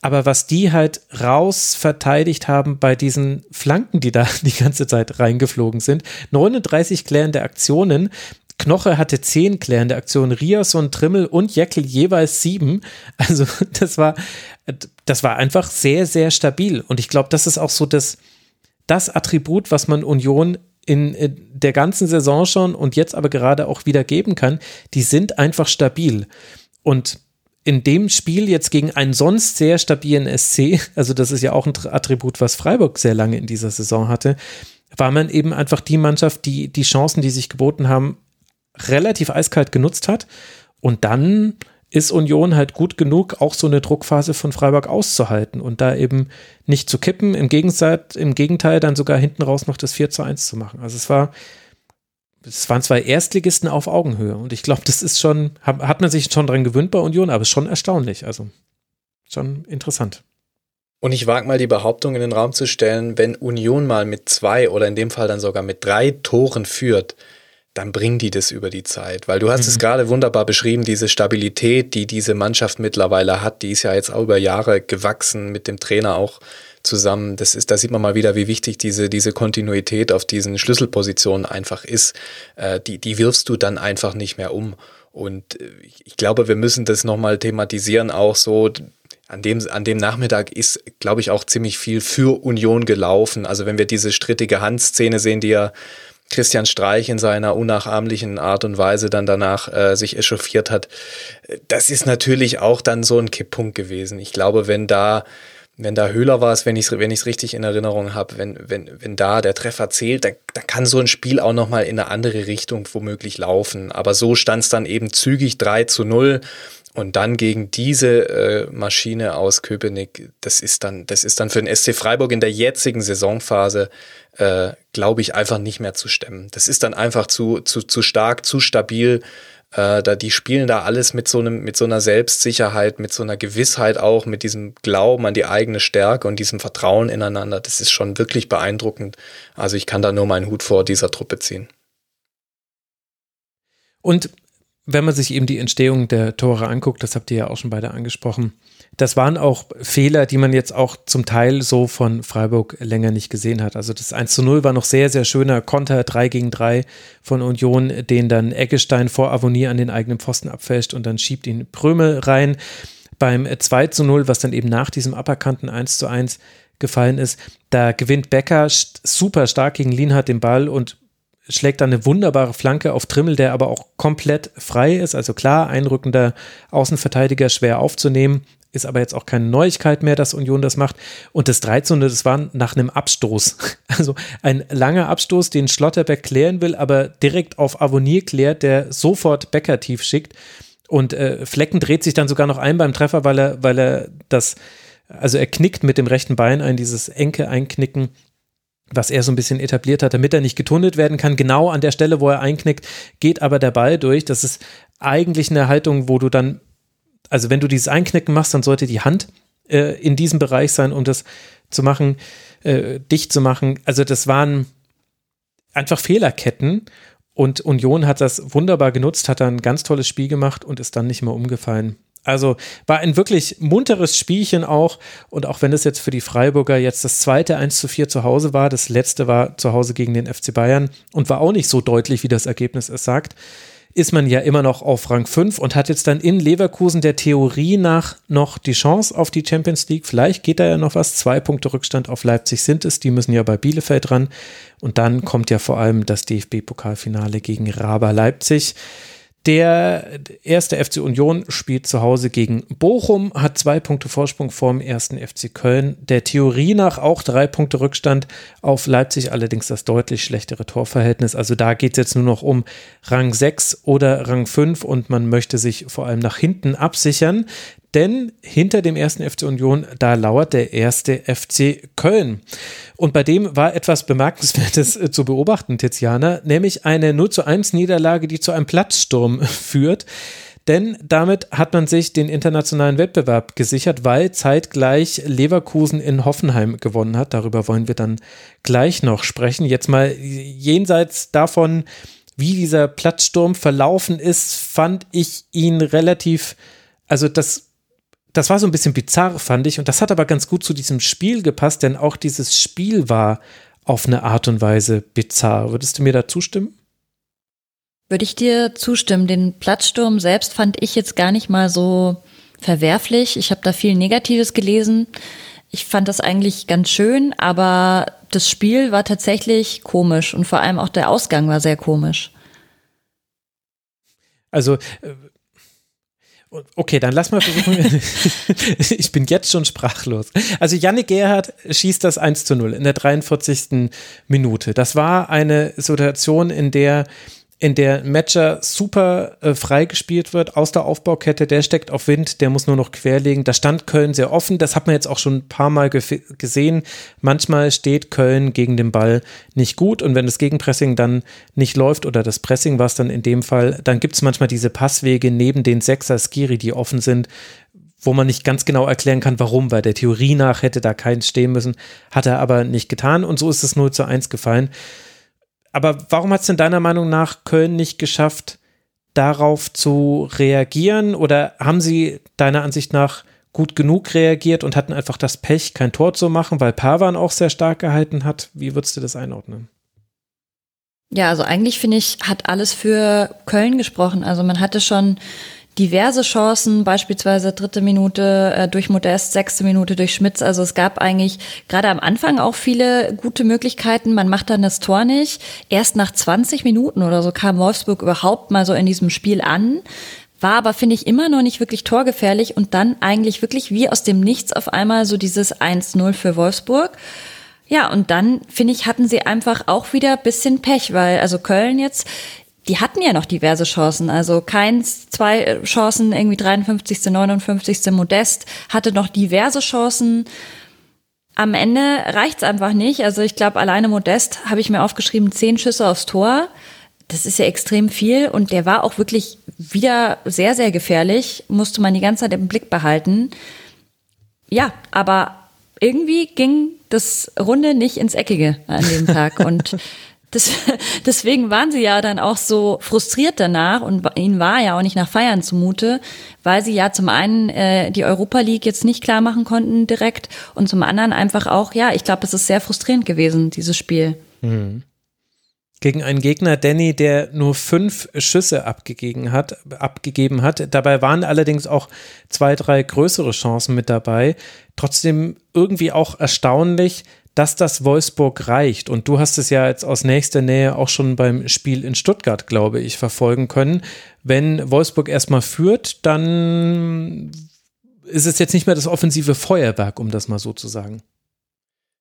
D: Aber was die halt raus verteidigt haben bei diesen Flanken, die da die ganze Zeit reingeflogen sind, 39 klärende Aktionen, Knoche hatte zehn klärende Aktionen, Riasson, Trimmel und Jeckel jeweils sieben. Also das war, das war einfach sehr, sehr stabil. Und ich glaube, das ist auch so das, das Attribut, was man Union in der ganzen Saison schon und jetzt aber gerade auch wieder geben kann. Die sind einfach stabil. Und in dem Spiel jetzt gegen einen sonst sehr stabilen SC, also das ist ja auch ein Attribut, was Freiburg sehr lange in dieser Saison hatte, war man eben einfach die Mannschaft, die die Chancen, die sich geboten haben, relativ eiskalt genutzt hat. Und dann ist Union halt gut genug, auch so eine Druckphase von Freiburg auszuhalten und da eben nicht zu kippen, im Gegenteil, im Gegenteil dann sogar hinten raus noch das 4 zu 1 zu machen. Also es war, es waren zwei Erstligisten auf Augenhöhe und ich glaube, das ist schon, hat man sich schon dran gewöhnt bei Union, aber es ist schon erstaunlich, also schon interessant.
G: Und ich wage mal die Behauptung in den Raum zu stellen, wenn Union mal mit zwei oder in dem Fall dann sogar mit drei Toren führt, dann bringen die das über die Zeit. Weil du hast mhm. es gerade wunderbar beschrieben, diese Stabilität, die diese Mannschaft mittlerweile hat, die ist ja jetzt auch über Jahre gewachsen mit dem Trainer auch zusammen. Das ist, da sieht man mal wieder, wie wichtig diese, diese Kontinuität auf diesen Schlüsselpositionen einfach ist. Äh, die, die wirfst du dann einfach nicht mehr um. Und äh, ich glaube, wir müssen das nochmal thematisieren, auch so, an dem, an dem Nachmittag ist, glaube ich, auch ziemlich viel für Union gelaufen. Also wenn wir diese strittige Handszene sehen, die ja Christian Streich in seiner unnachahmlichen Art und Weise dann danach äh, sich echauffiert hat, das ist natürlich auch dann so ein Kipppunkt gewesen. Ich glaube, wenn da wenn da Höhler war es, wenn ich es wenn ich's richtig in Erinnerung habe, wenn, wenn, wenn da der Treffer zählt, da, da kann so ein Spiel auch nochmal in eine andere Richtung womöglich laufen. Aber so stand es dann eben zügig 3 zu 0 und dann gegen diese äh, Maschine aus Köpenick, das ist dann, das ist dann für den SC Freiburg in der jetzigen Saisonphase, äh, glaube ich, einfach nicht mehr zu stemmen. Das ist dann einfach zu, zu, zu stark, zu stabil. Äh, da die spielen da alles mit so einem, mit so einer Selbstsicherheit, mit so einer Gewissheit auch, mit diesem Glauben an die eigene Stärke und diesem Vertrauen ineinander. Das ist schon wirklich beeindruckend. Also ich kann da nur meinen Hut vor dieser Truppe ziehen.
D: Und wenn man sich eben die Entstehung der Tore anguckt, das habt ihr ja auch schon beide angesprochen, das waren auch Fehler, die man jetzt auch zum Teil so von Freiburg länger nicht gesehen hat. Also das 1 zu 0 war noch sehr, sehr schöner Konter 3 gegen 3 von Union, den dann Eggestein vor Avonier an den eigenen Pfosten abfälscht und dann schiebt ihn Pröme rein. Beim 2 zu 0, was dann eben nach diesem aberkannten 1 zu 1 gefallen ist, da gewinnt Becker super stark gegen Lienhardt den Ball und schlägt dann eine wunderbare Flanke auf Trimmel, der aber auch komplett frei ist. Also klar, einrückender Außenverteidiger schwer aufzunehmen. Ist aber jetzt auch keine Neuigkeit mehr, dass Union das macht. Und das 13. das war nach einem Abstoß. Also ein langer Abstoß, den Schlotterbeck klären will, aber direkt auf Avonier klärt, der sofort Becker tief schickt. Und äh, Flecken dreht sich dann sogar noch ein beim Treffer, weil er, weil er das, also er knickt mit dem rechten Bein ein, dieses enke Einknicken was er so ein bisschen etabliert hat, damit er nicht getunnelt werden kann. Genau an der Stelle, wo er einknickt, geht aber der Ball durch. Das ist eigentlich eine Haltung, wo du dann, also wenn du dieses Einknicken machst, dann sollte die Hand äh, in diesem Bereich sein, um das zu machen, äh, dicht zu machen. Also das waren einfach Fehlerketten und Union hat das wunderbar genutzt, hat dann ein ganz tolles Spiel gemacht und ist dann nicht mehr umgefallen. Also war ein wirklich munteres Spielchen auch. Und auch wenn es jetzt für die Freiburger jetzt das zweite 1 zu 4 zu Hause war, das letzte war zu Hause gegen den FC Bayern und war auch nicht so deutlich, wie das Ergebnis es sagt, ist man ja immer noch auf Rang 5 und hat jetzt dann in Leverkusen der Theorie nach noch die Chance auf die Champions League. Vielleicht geht da ja noch was. Zwei Punkte Rückstand auf Leipzig sind es. Die müssen ja bei Bielefeld ran. Und dann kommt ja vor allem das DFB-Pokalfinale gegen Raber Leipzig. Der erste FC Union spielt zu Hause gegen Bochum, hat zwei Punkte Vorsprung vorm ersten FC Köln. Der Theorie nach auch drei Punkte Rückstand auf Leipzig, allerdings das deutlich schlechtere Torverhältnis. Also da geht es jetzt nur noch um Rang 6 oder Rang 5 und man möchte sich vor allem nach hinten absichern denn hinter dem ersten FC Union, da lauert der erste FC Köln. Und bei dem war etwas Bemerkenswertes äh, zu beobachten, Tiziana, nämlich eine 0 zu 1 Niederlage, die zu einem Platzsturm führt. Denn damit hat man sich den internationalen Wettbewerb gesichert, weil zeitgleich Leverkusen in Hoffenheim gewonnen hat. Darüber wollen wir dann gleich noch sprechen. Jetzt mal jenseits davon, wie dieser Platzsturm verlaufen ist, fand ich ihn relativ, also das das war so ein bisschen bizarr, fand ich. Und das hat aber ganz gut zu diesem Spiel gepasst, denn auch dieses Spiel war auf eine Art und Weise bizarr. Würdest du mir da zustimmen?
E: Würde ich dir zustimmen. Den Platzsturm selbst fand ich jetzt gar nicht mal so verwerflich. Ich habe da viel Negatives gelesen. Ich fand das eigentlich ganz schön, aber das Spiel war tatsächlich komisch und vor allem auch der Ausgang war sehr komisch.
D: Also äh, Okay, dann lass mal versuchen. ich bin jetzt schon sprachlos. Also Yannick Gerhardt schießt das 1 zu 0 in der 43. Minute. Das war eine Situation, in der in der Matcher super äh, frei gespielt wird aus der Aufbaukette, der steckt auf Wind, der muss nur noch querlegen. Da stand Köln sehr offen, das hat man jetzt auch schon ein paar Mal ge gesehen. Manchmal steht Köln gegen den Ball nicht gut. Und wenn das Gegenpressing dann nicht läuft oder das Pressing war es dann in dem Fall, dann gibt es manchmal diese Passwege neben den Sechser Skiri, die offen sind, wo man nicht ganz genau erklären kann, warum, weil der Theorie nach hätte da keins stehen müssen, hat er aber nicht getan. Und so ist es 0 zu 1 gefallen aber warum hat es denn deiner Meinung nach Köln nicht geschafft, darauf zu reagieren? Oder haben sie deiner Ansicht nach gut genug reagiert und hatten einfach das Pech, kein Tor zu machen, weil Pavan auch sehr stark gehalten hat? Wie würdest du das einordnen?
E: Ja, also eigentlich finde ich, hat alles für Köln gesprochen. Also man hatte schon diverse Chancen, beispielsweise dritte Minute äh, durch Modest, sechste Minute durch Schmitz. Also es gab eigentlich gerade am Anfang auch viele gute Möglichkeiten. Man macht dann das Tor nicht. Erst nach 20 Minuten oder so kam Wolfsburg überhaupt mal so in diesem Spiel an. War aber, finde ich, immer noch nicht wirklich torgefährlich und dann eigentlich wirklich wie aus dem Nichts auf einmal so dieses 1-0 für Wolfsburg. Ja, und dann, finde ich, hatten sie einfach auch wieder bisschen Pech, weil, also Köln jetzt, die hatten ja noch diverse Chancen. Also keins, zwei äh, Chancen, irgendwie 53., 59. Modest, hatte noch diverse Chancen. Am Ende reicht's einfach nicht. Also ich glaube, alleine Modest habe ich mir aufgeschrieben, zehn Schüsse aufs Tor. Das ist ja extrem viel und der war auch wirklich wieder sehr, sehr gefährlich. Musste man die ganze Zeit im Blick behalten. Ja, aber irgendwie ging das Runde nicht ins Eckige an dem Tag und das, deswegen waren sie ja dann auch so frustriert danach und ihnen war ja auch nicht nach Feiern zumute, weil sie ja zum einen äh, die Europa League jetzt nicht klar machen konnten direkt und zum anderen einfach auch, ja, ich glaube, es ist sehr frustrierend gewesen, dieses Spiel. Mhm.
D: Gegen einen Gegner, Danny, der nur fünf Schüsse abgegeben hat, abgegeben hat. Dabei waren allerdings auch zwei, drei größere Chancen mit dabei. Trotzdem irgendwie auch erstaunlich, dass das Wolfsburg reicht. Und du hast es ja jetzt aus nächster Nähe auch schon beim Spiel in Stuttgart, glaube ich, verfolgen können. Wenn Wolfsburg erstmal führt, dann ist es jetzt nicht mehr das offensive Feuerwerk, um das mal so zu sagen.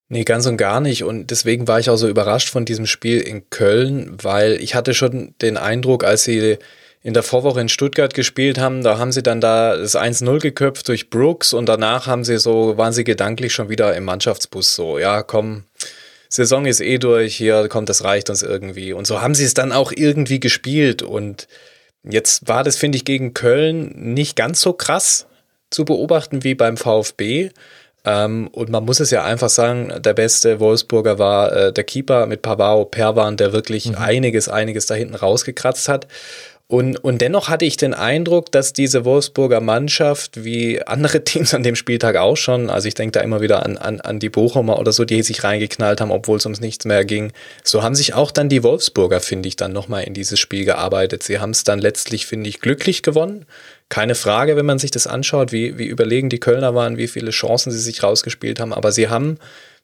G: Nee, ganz und gar nicht. Und deswegen war ich auch so überrascht von diesem Spiel in Köln, weil ich hatte schon den Eindruck, als sie in der Vorwoche in Stuttgart gespielt haben, da haben sie dann da das 1-0 geköpft durch Brooks und danach haben sie so, waren sie gedanklich schon wieder im Mannschaftsbus so, ja, komm, Saison ist eh durch, hier kommt, das reicht uns irgendwie. Und so haben sie es dann auch irgendwie gespielt. Und jetzt war das, finde ich, gegen Köln nicht ganz so krass zu beobachten wie beim VfB. Ähm, und man muss es ja einfach sagen, der beste Wolfsburger war äh, der Keeper mit Pavao Perwan, der wirklich mhm. einiges, einiges da hinten rausgekratzt hat. Und, und dennoch hatte ich den Eindruck, dass diese Wolfsburger Mannschaft, wie andere Teams an dem Spieltag auch schon, also ich denke da immer wieder an, an, an die Bochumer oder so, die sich reingeknallt haben, obwohl es ums nichts mehr ging, so haben sich auch dann die Wolfsburger, finde ich, dann nochmal in dieses Spiel gearbeitet. Sie haben es dann letztlich, finde ich, glücklich gewonnen. Keine Frage, wenn man sich das anschaut, wie, wie überlegen die Kölner waren, wie viele Chancen sie sich rausgespielt haben, aber sie haben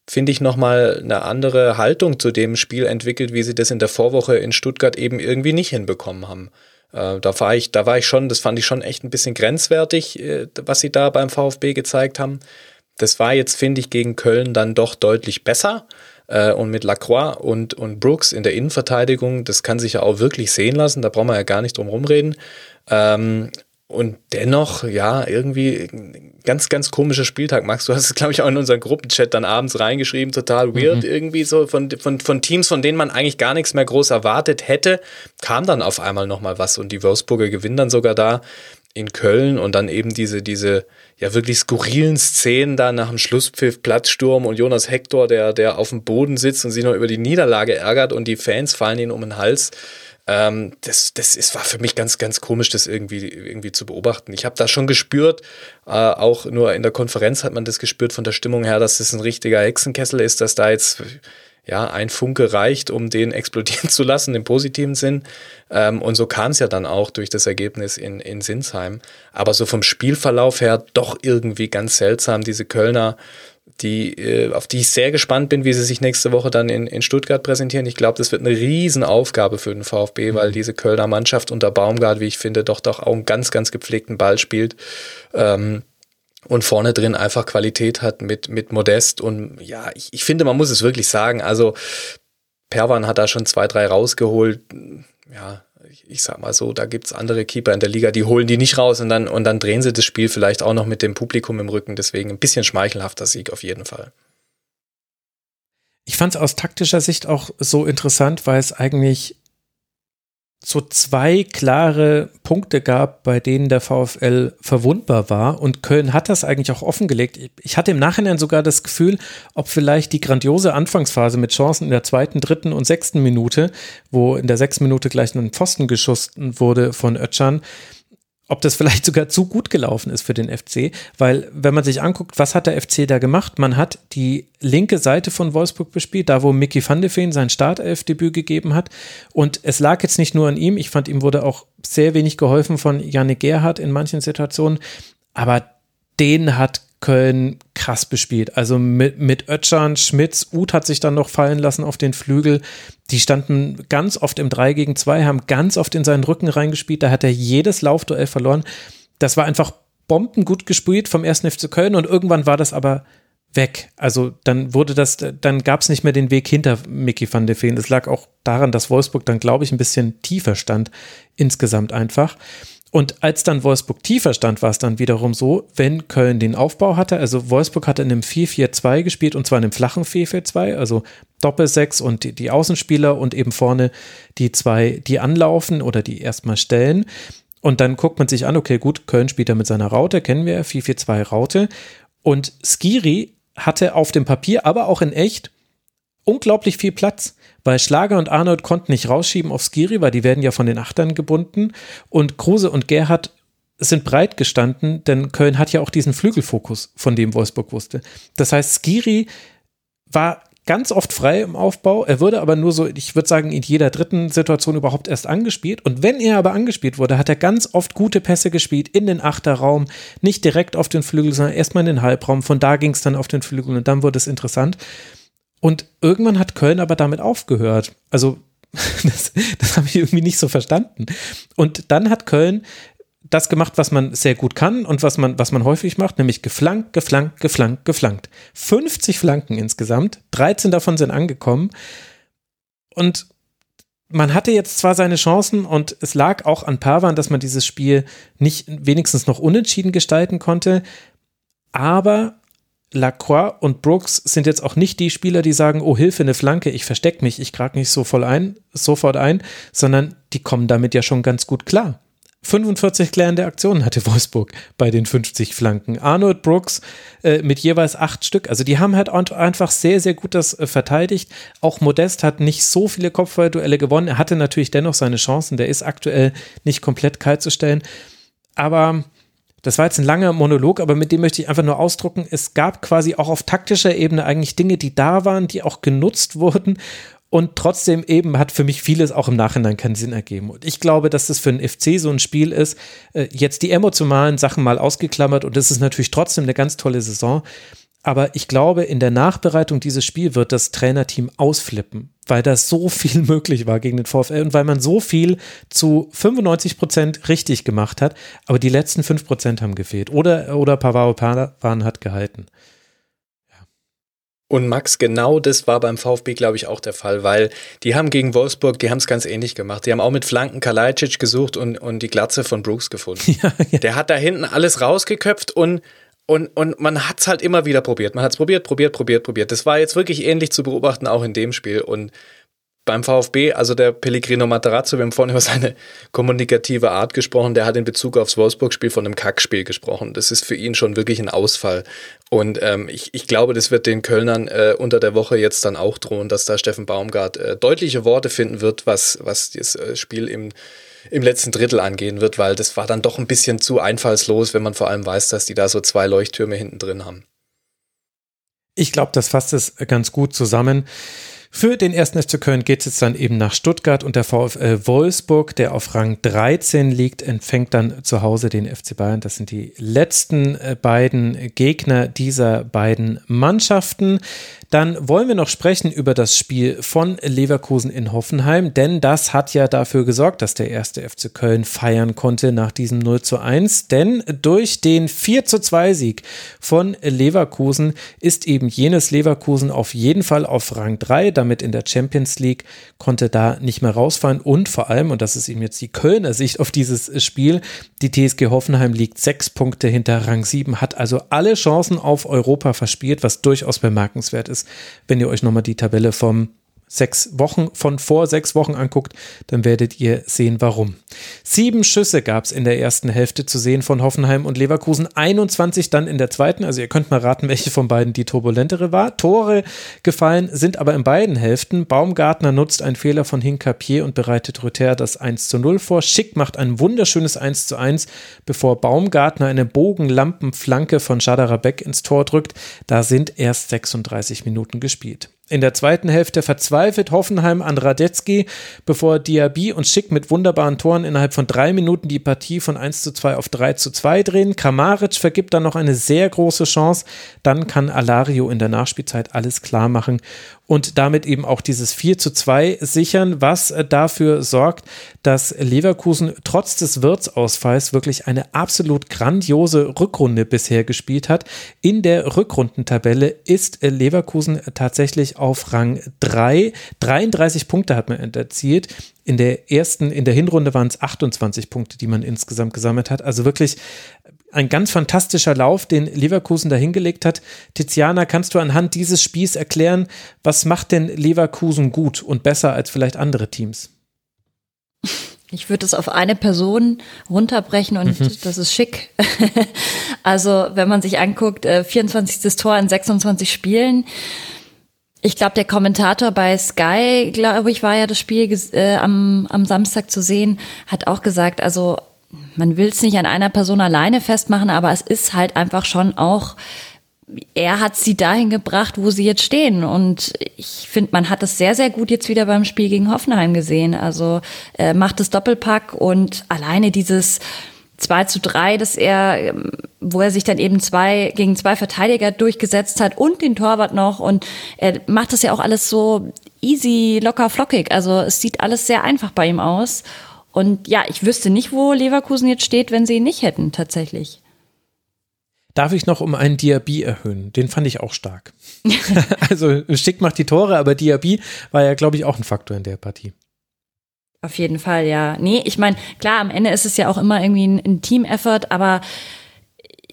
G: finde ich, nochmal eine andere Haltung zu dem Spiel entwickelt, wie sie das in der Vorwoche in Stuttgart eben irgendwie nicht hinbekommen haben. Äh, da war ich, da war ich schon, das fand ich schon echt ein bisschen grenzwertig, äh, was sie da beim VfB gezeigt haben. Das war jetzt, finde ich, gegen Köln dann doch deutlich besser. Äh, und mit Lacroix und, und Brooks in der Innenverteidigung, das kann sich ja auch wirklich sehen lassen, da brauchen wir ja gar nicht drum rumreden. Und dennoch, ja, irgendwie ganz, ganz komischer Spieltag. Max, du hast es, glaube ich, auch in unseren Gruppenchat dann abends reingeschrieben, total weird mhm. irgendwie so von, von, von Teams, von denen man eigentlich gar nichts mehr groß erwartet hätte, kam dann auf einmal nochmal was und die Wolfsburger gewinnen dann sogar da in Köln und dann eben diese, diese ja wirklich skurrilen Szenen da nach dem Schlusspfiff, Platzsturm und Jonas Hector, der, der auf dem Boden sitzt und sich noch über die Niederlage ärgert und die Fans fallen ihm um den Hals. Ähm, das das ist, war für mich ganz, ganz komisch, das irgendwie, irgendwie zu beobachten. Ich habe da schon gespürt, äh, auch nur in der Konferenz hat man das gespürt von der Stimmung her, dass das ein richtiger Hexenkessel ist, dass da jetzt ja, ein Funke reicht, um den explodieren zu lassen im positiven Sinn. Ähm, und so kam es ja dann auch durch das Ergebnis in, in Sinsheim. Aber so vom Spielverlauf her doch irgendwie ganz seltsam, diese Kölner, die, äh, auf die ich sehr gespannt bin, wie sie sich nächste Woche dann in, in Stuttgart präsentieren. Ich glaube, das wird eine Riesenaufgabe für den VfB, weil mhm. diese Kölner Mannschaft unter Baumgart, wie ich finde, doch doch auch einen ganz, ganz gepflegten Ball spielt. Ähm, und vorne drin einfach Qualität hat mit, mit Modest. Und ja, ich, ich finde, man muss es wirklich sagen. Also Perwan hat da schon zwei, drei rausgeholt. Ja, ich, sag mal so, da gibt's andere Keeper in der Liga, die holen die nicht raus und dann, und dann drehen sie das Spiel vielleicht auch noch mit dem Publikum im Rücken. Deswegen ein bisschen schmeichelhafter Sieg auf jeden Fall.
D: Ich fand es aus taktischer Sicht auch so interessant, weil es eigentlich so zwei klare Punkte gab, bei denen der VfL verwundbar war. Und Köln hat das eigentlich auch offengelegt. Ich hatte im Nachhinein sogar das Gefühl, ob vielleicht die grandiose Anfangsphase mit Chancen in der zweiten, dritten und sechsten Minute, wo in der sechsten Minute gleich ein Pfosten geschossen wurde von Ötschan, ob das vielleicht sogar zu gut gelaufen ist für den FC, weil wenn man sich anguckt, was hat der FC da gemacht? Man hat die linke Seite von Wolfsburg bespielt, da wo Mickey van de Feen sein Startelfdebüt gegeben hat und es lag jetzt nicht nur an ihm, ich fand ihm wurde auch sehr wenig geholfen von Janne Gerhardt in manchen Situationen, aber den hat Köln krass bespielt. Also mit, mit Ötschan, Schmitz, Uth hat sich dann noch fallen lassen auf den Flügel. Die standen ganz oft im 3 gegen 2, haben ganz oft in seinen Rücken reingespielt. Da hat er jedes Laufduell verloren. Das war einfach bombengut gespielt vom 1. FC Köln und irgendwann war das aber weg. Also dann wurde das, dann gab es nicht mehr den Weg hinter Mickey van de Feen. Das lag auch daran, dass Wolfsburg dann, glaube ich, ein bisschen tiefer stand insgesamt einfach. Und als dann Wolfsburg tiefer stand, war es dann wiederum so, wenn Köln den Aufbau hatte, also Wolfsburg hatte in einem 4-4-2 gespielt und zwar in einem flachen 4-4-2, also Doppelsechs und die, die Außenspieler und eben vorne die zwei, die anlaufen oder die erstmal stellen. Und dann guckt man sich an, okay, gut, Köln spielt da mit seiner Raute, kennen wir, 4-4-2 Raute. Und Skiri hatte auf dem Papier, aber auch in echt, unglaublich viel Platz weil Schlager und Arnold konnten nicht rausschieben auf Skiri, weil die werden ja von den Achtern gebunden. Und Kruse und Gerhard sind breit gestanden, denn Köln hat ja auch diesen Flügelfokus, von dem Wolfsburg wusste. Das heißt, Skiri war ganz oft frei im Aufbau. Er wurde aber nur so, ich würde sagen, in jeder dritten Situation überhaupt erst angespielt. Und wenn er aber angespielt wurde, hat er ganz oft gute Pässe gespielt in den Achterraum, nicht direkt auf den Flügel, sondern erstmal in den Halbraum. Von da ging es dann auf den Flügel und dann wurde es interessant. Und irgendwann hat Köln aber damit aufgehört. Also das, das habe ich irgendwie nicht so verstanden. Und dann hat Köln das gemacht, was man sehr gut kann und was man, was man häufig macht, nämlich geflankt, geflankt, geflankt, geflankt. 50 Flanken insgesamt, 13 davon sind angekommen. Und man hatte jetzt zwar seine Chancen und es lag auch an Pavan, dass man dieses Spiel nicht wenigstens noch unentschieden gestalten konnte, aber Lacroix und Brooks sind jetzt auch nicht die Spieler, die sagen, oh Hilfe, eine Flanke, ich verstecke mich, ich krag nicht so voll ein, sofort ein, sondern die kommen damit ja schon ganz gut klar. 45 klärende Aktionen hatte Wolfsburg bei den 50 Flanken. Arnold Brooks äh, mit jeweils acht Stück. Also die haben halt einfach sehr, sehr gut das äh, verteidigt. Auch Modest hat nicht so viele Kopfballduelle gewonnen. Er hatte natürlich dennoch seine Chancen. Der ist aktuell nicht komplett kalt zu stellen. Aber das war jetzt ein langer Monolog, aber mit dem möchte ich einfach nur ausdrucken, es gab quasi auch auf taktischer Ebene eigentlich Dinge, die da waren, die auch genutzt wurden und trotzdem eben hat für mich vieles auch im Nachhinein keinen Sinn ergeben. Und ich glaube, dass das für einen FC so ein Spiel ist, äh, jetzt die emotionalen Sachen mal ausgeklammert und es ist natürlich trotzdem eine ganz tolle Saison. Aber ich glaube, in der Nachbereitung dieses Spiels wird das Trainerteam ausflippen, weil da so viel möglich war gegen den VfL und weil man so viel zu 95 Prozent richtig gemacht hat, aber die letzten 5 Prozent haben gefehlt. Oder, oder Pavaro Pavan hat gehalten.
G: Und Max, genau das war beim VfB, glaube ich, auch der Fall, weil die haben gegen Wolfsburg, die haben es ganz ähnlich gemacht. Die haben auch mit Flanken Kalajdzic gesucht und, und die Glatze von Brooks gefunden. Ja, ja. Der hat da hinten alles rausgeköpft und und, und man hat es halt immer wieder probiert. Man hat es probiert, probiert, probiert, probiert. Das war jetzt wirklich ähnlich zu beobachten, auch in dem Spiel. Und beim VfB, also der Pellegrino Matarazzo, wir haben vorhin über seine kommunikative Art gesprochen, der hat in Bezug aufs Wolfsburg-Spiel von einem Kackspiel gesprochen. Das ist für ihn schon wirklich ein Ausfall. Und ähm, ich, ich glaube, das wird den Kölnern äh, unter der Woche jetzt dann auch drohen, dass da Steffen Baumgart äh, deutliche Worte finden wird, was, was das äh, Spiel im im letzten Drittel angehen wird, weil das war dann doch ein bisschen zu einfallslos, wenn man vor allem weiß, dass die da so zwei Leuchttürme hinten drin haben.
D: Ich glaube, das fasst es ganz gut zusammen. Für den ersten FC Köln geht es jetzt dann eben nach Stuttgart und der VfL Wolfsburg, der auf Rang 13 liegt, empfängt dann zu Hause den FC Bayern. Das sind die letzten äh, beiden Gegner dieser beiden Mannschaften. Dann wollen wir noch sprechen über das Spiel von Leverkusen in Hoffenheim, denn das hat ja dafür gesorgt, dass der erste FC Köln feiern konnte nach diesem 0 zu 1. Denn durch den 4 zu 2 Sieg von Leverkusen ist eben jenes Leverkusen auf jeden Fall auf Rang 3, damit in der Champions League, konnte da nicht mehr rausfallen. Und vor allem, und das ist eben jetzt die Kölner Sicht auf dieses Spiel, die TSG Hoffenheim liegt sechs Punkte hinter Rang 7, hat also alle Chancen auf Europa verspielt, was durchaus bemerkenswert ist wenn ihr euch nochmal die Tabelle vom sechs Wochen von vor sechs Wochen anguckt, dann werdet ihr sehen, warum. Sieben Schüsse gab es in der ersten Hälfte zu sehen von Hoffenheim und Leverkusen, 21 dann in der zweiten. Also ihr könnt mal raten, welche von beiden die turbulentere war. Tore gefallen sind aber in beiden Hälften. Baumgartner nutzt einen Fehler von Hinkapier und bereitet Rüther das 1 zu 0 vor. Schick macht ein wunderschönes 1 zu 1, bevor Baumgartner eine Bogenlampenflanke von Schadarabek ins Tor drückt. Da sind erst 36 Minuten gespielt. In der zweiten Hälfte verzweifelt Hoffenheim an Radetzky, bevor Diaby und Schick mit wunderbaren Toren innerhalb von drei Minuten die Partie von 1 zu 2 auf 3 zu 2 drehen. Kramaric vergibt dann noch eine sehr große Chance. Dann kann Alario in der Nachspielzeit alles klar machen und damit eben auch dieses 4 zu 2 sichern, was äh, dafür sorgt, dass Leverkusen trotz des Wirtsausfalls wirklich eine absolut grandiose Rückrunde bisher gespielt hat. In der Rückrundentabelle ist äh, Leverkusen tatsächlich auf Rang 3. 33 Punkte hat man erzielt. In der ersten, in der Hinrunde waren es 28 Punkte, die man insgesamt gesammelt hat. Also wirklich ein ganz fantastischer Lauf, den Leverkusen da hingelegt hat. Tiziana, kannst du anhand dieses Spiels erklären, was macht denn Leverkusen gut und besser als vielleicht andere Teams?
E: Ich würde es auf eine Person runterbrechen und mhm. das ist schick. also, wenn man sich anguckt, 24. Äh, Tor in 26 Spielen. Ich glaube, der Kommentator bei Sky, glaube ich, war ja das Spiel äh, am, am Samstag zu sehen, hat auch gesagt, also man will es nicht an einer Person alleine festmachen, aber es ist halt einfach schon auch, er hat sie dahin gebracht, wo sie jetzt stehen. Und ich finde, man hat es sehr, sehr gut jetzt wieder beim Spiel gegen Hoffenheim gesehen. Also äh, macht das Doppelpack und alleine dieses 2 zu 3, dass er, wo er sich dann eben zwei gegen zwei Verteidiger durchgesetzt hat und den Torwart noch. Und er macht das ja auch alles so easy, locker, flockig. Also es sieht alles sehr einfach bei ihm aus. Und ja, ich wüsste nicht, wo Leverkusen jetzt steht, wenn sie ihn nicht hätten, tatsächlich.
D: Darf ich noch um einen Diaby erhöhen? Den fand ich auch stark. also Schick macht die Tore, aber Diaby war ja, glaube ich, auch ein Faktor in der Partie.
E: Auf jeden Fall, ja. Nee, ich meine, klar, am Ende ist es ja auch immer irgendwie ein, ein Team-Effort, aber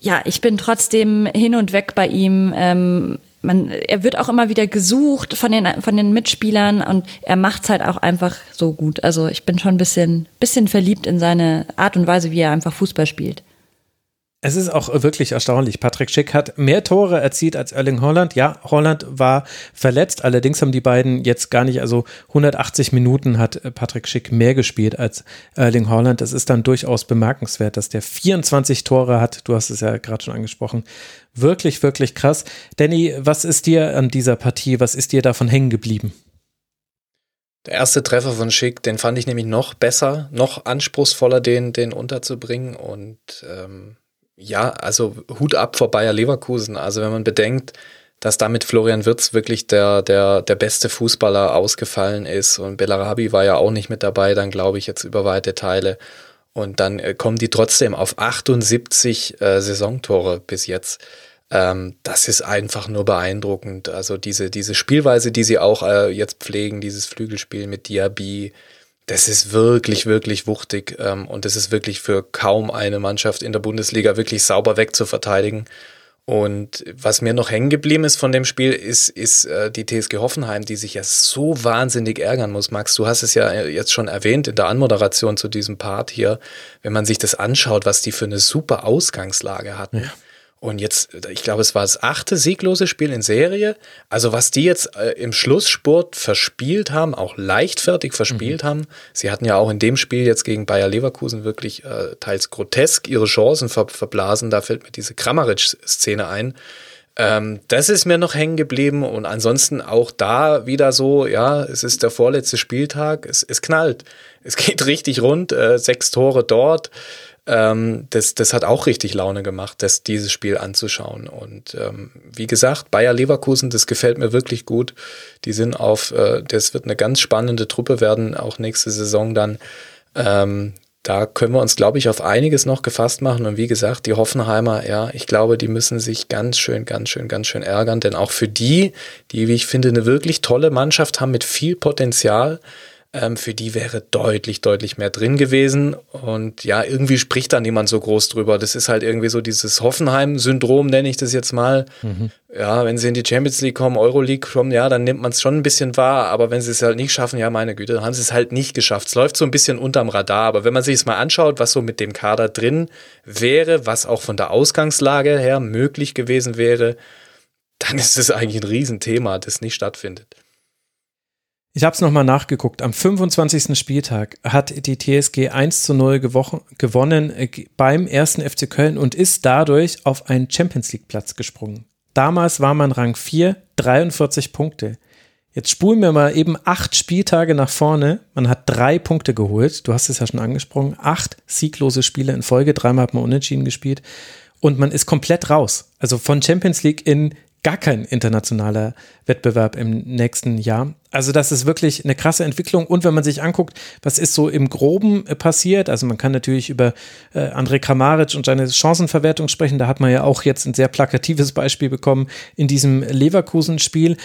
E: ja, ich bin trotzdem hin und weg bei ihm. Ähm, man, er wird auch immer wieder gesucht von den, von den Mitspielern und er macht's halt auch einfach so gut. Also ich bin schon ein bisschen, bisschen verliebt in seine Art und Weise, wie er einfach Fußball spielt.
D: Es ist auch wirklich erstaunlich. Patrick Schick hat mehr Tore erzielt als Erling Holland. Ja, Holland war verletzt. Allerdings haben die beiden jetzt gar nicht, also 180 Minuten hat Patrick Schick mehr gespielt als Erling Holland. Das ist dann durchaus bemerkenswert, dass der 24 Tore hat. Du hast es ja gerade schon angesprochen. Wirklich, wirklich krass. Danny, was ist dir an dieser Partie, was ist dir davon hängen geblieben?
G: Der erste Treffer von Schick, den fand ich nämlich noch besser, noch anspruchsvoller, den, den unterzubringen. Und ähm, ja, also Hut ab vor Bayer Leverkusen. Also wenn man bedenkt, dass damit Florian Wirz wirklich der, der, der beste Fußballer ausgefallen ist und Bellarabi war ja auch nicht mit dabei, dann glaube ich jetzt über weite Teile. Und dann äh, kommen die trotzdem auf 78 äh, Saisontore bis jetzt. Ähm, das ist einfach nur beeindruckend. Also diese, diese Spielweise, die sie auch äh, jetzt pflegen, dieses Flügelspiel mit Diaby, das ist wirklich, wirklich wuchtig ähm, und das ist wirklich für kaum eine Mannschaft in der Bundesliga wirklich sauber wegzuverteidigen. Und was mir noch hängen geblieben ist von dem Spiel, ist, ist äh, die TSG Hoffenheim, die sich ja so wahnsinnig ärgern muss. Max, du hast es ja äh, jetzt schon erwähnt in der Anmoderation zu diesem Part hier. Wenn man sich das anschaut, was die für eine super Ausgangslage hatten. Ja. Und jetzt, ich glaube, es war das achte sieglose Spiel in Serie. Also was die jetzt äh, im Schlusssport verspielt haben, auch leichtfertig verspielt mhm. haben. Sie hatten ja auch in dem Spiel jetzt gegen Bayer Leverkusen wirklich äh, teils grotesk ihre Chancen ver verblasen. Da fällt mir diese Kramaric-Szene ein. Ähm, das ist mir noch hängen geblieben und ansonsten auch da wieder so, ja, es ist der vorletzte Spieltag, es, es knallt. Es geht richtig rund, äh, sechs Tore dort. Ähm, das, das hat auch richtig Laune gemacht, das, dieses Spiel anzuschauen. Und ähm, wie gesagt, Bayer Leverkusen, das gefällt mir wirklich gut. Die sind auf, äh, das wird eine ganz spannende Truppe werden, auch nächste Saison dann. Ähm, da können wir uns, glaube ich, auf einiges noch gefasst machen. Und wie gesagt, die Hoffenheimer, ja, ich glaube, die müssen sich ganz schön, ganz schön, ganz schön ärgern. Denn auch für die, die, wie ich finde, eine wirklich tolle Mannschaft haben mit viel Potenzial, ähm, für die wäre deutlich, deutlich mehr drin gewesen. Und ja, irgendwie spricht da niemand so groß drüber. Das ist halt irgendwie so dieses Hoffenheim-Syndrom, nenne ich das jetzt mal. Mhm. Ja, wenn sie in die Champions League kommen, Euroleague kommen, ja, dann nimmt man es schon ein bisschen wahr. Aber wenn sie es halt nicht schaffen, ja, meine Güte, dann haben sie es halt nicht geschafft. Es läuft so ein bisschen unterm Radar. Aber wenn man sich es mal anschaut, was so mit dem Kader drin wäre, was auch von der Ausgangslage her möglich gewesen wäre, dann ist es eigentlich ein Riesenthema, das nicht stattfindet.
D: Ich habe es nochmal nachgeguckt. Am 25. Spieltag hat die TSG 1 zu 0 gewonnen äh, beim ersten FC Köln und ist dadurch auf einen Champions League Platz gesprungen. Damals war man Rang 4, 43 Punkte. Jetzt spulen wir mal eben acht Spieltage nach vorne. Man hat drei Punkte geholt. Du hast es ja schon angesprochen. Acht sieglose Spiele in Folge. Dreimal hat man unentschieden gespielt. Und man ist komplett raus. Also von Champions League in gar kein internationaler Wettbewerb im nächsten Jahr. Also das ist wirklich eine krasse Entwicklung. Und wenn man sich anguckt, was ist so im Groben äh, passiert, also man kann natürlich über äh, André Kramaric und seine Chancenverwertung sprechen. Da hat man ja auch jetzt ein sehr plakatives Beispiel bekommen in diesem Leverkusen-Spiel.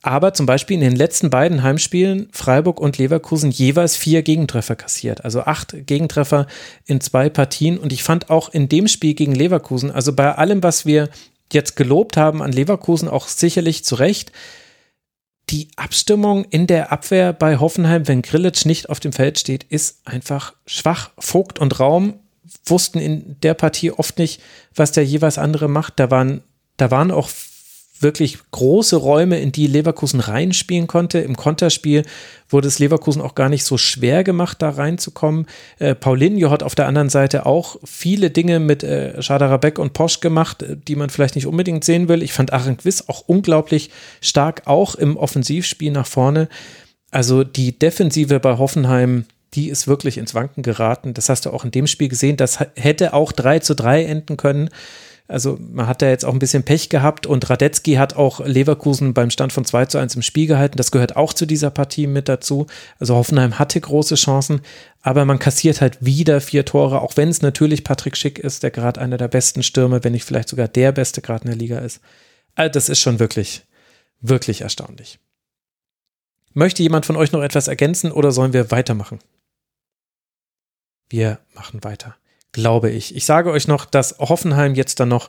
D: Aber zum Beispiel in den letzten beiden Heimspielen Freiburg und Leverkusen jeweils vier Gegentreffer kassiert. Also acht Gegentreffer in zwei Partien. Und ich fand auch in dem Spiel gegen Leverkusen, also bei allem, was wir jetzt gelobt haben an Leverkusen, auch sicherlich zu Recht. Die Abstimmung in der Abwehr bei Hoffenheim, wenn Grillitsch nicht auf dem Feld steht, ist einfach schwach. Vogt und Raum wussten in der Partie oft nicht, was der jeweils andere macht. Da waren, da waren auch wirklich große Räume, in die Leverkusen reinspielen konnte. Im Konterspiel wurde es Leverkusen auch gar nicht so schwer gemacht, da reinzukommen. Äh, Paulinho hat auf der anderen Seite auch viele Dinge mit äh, Schadarabek und Posch gemacht, äh, die man vielleicht nicht unbedingt sehen will. Ich fand Arenquist auch unglaublich stark, auch im Offensivspiel nach vorne. Also die Defensive bei Hoffenheim, die ist wirklich ins Wanken geraten. Das hast du auch in dem Spiel gesehen. Das hätte auch 3 zu 3 enden können. Also man hat da jetzt auch ein bisschen Pech gehabt und Radetzky hat auch Leverkusen beim Stand von 2 zu 1 im Spiel gehalten. Das gehört auch zu dieser Partie mit dazu. Also Hoffenheim hatte große Chancen, aber man kassiert halt wieder vier Tore, auch wenn es natürlich Patrick Schick ist, der gerade einer der besten Stürme, wenn nicht vielleicht sogar der beste gerade in der Liga ist. Also das ist schon wirklich, wirklich erstaunlich. Möchte jemand von euch noch etwas ergänzen oder sollen wir weitermachen? Wir machen weiter glaube ich. Ich sage euch noch, dass Hoffenheim jetzt dann noch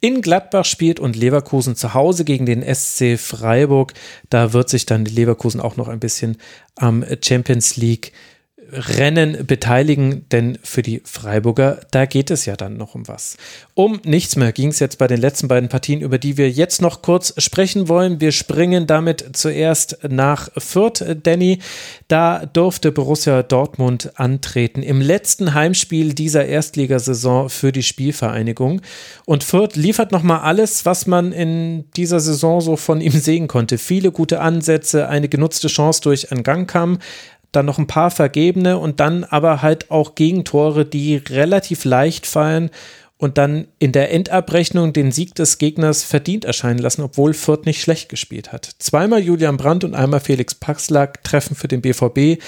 D: in Gladbach spielt und Leverkusen zu Hause gegen den SC Freiburg. Da wird sich dann Leverkusen auch noch ein bisschen am Champions League Rennen beteiligen, denn für die Freiburger, da geht es ja dann noch um was. Um nichts mehr ging es jetzt bei den letzten beiden Partien, über die wir jetzt noch kurz sprechen wollen. Wir springen damit zuerst nach Fürth, Danny. Da durfte Borussia Dortmund antreten im letzten Heimspiel dieser Erstligasaison für die Spielvereinigung. Und Fürth liefert nochmal alles, was man in dieser Saison so von ihm sehen konnte. Viele gute Ansätze, eine genutzte Chance durch einen Gangkamm, dann noch ein paar vergebene und dann aber halt auch Gegentore, die relativ leicht fallen und dann in der Endabrechnung den Sieg des Gegners verdient erscheinen lassen, obwohl Fürth nicht schlecht gespielt hat. Zweimal Julian Brandt und einmal Felix Paxlack treffen für den BVB.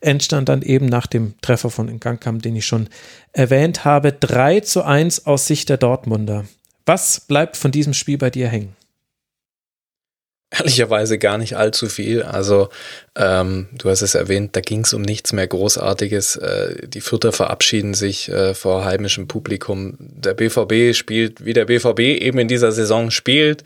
D: Entstand dann eben nach dem Treffer von Ngangkam, den ich schon erwähnt habe, 3 zu 1 aus Sicht der Dortmunder. Was bleibt von diesem Spiel bei dir hängen?
G: Ehrlicherweise gar nicht allzu viel. Also ähm, du hast es erwähnt, da ging es um nichts mehr Großartiges. Äh, die Vierter verabschieden sich äh, vor heimischem Publikum. Der BVB spielt, wie der BVB eben in dieser Saison spielt.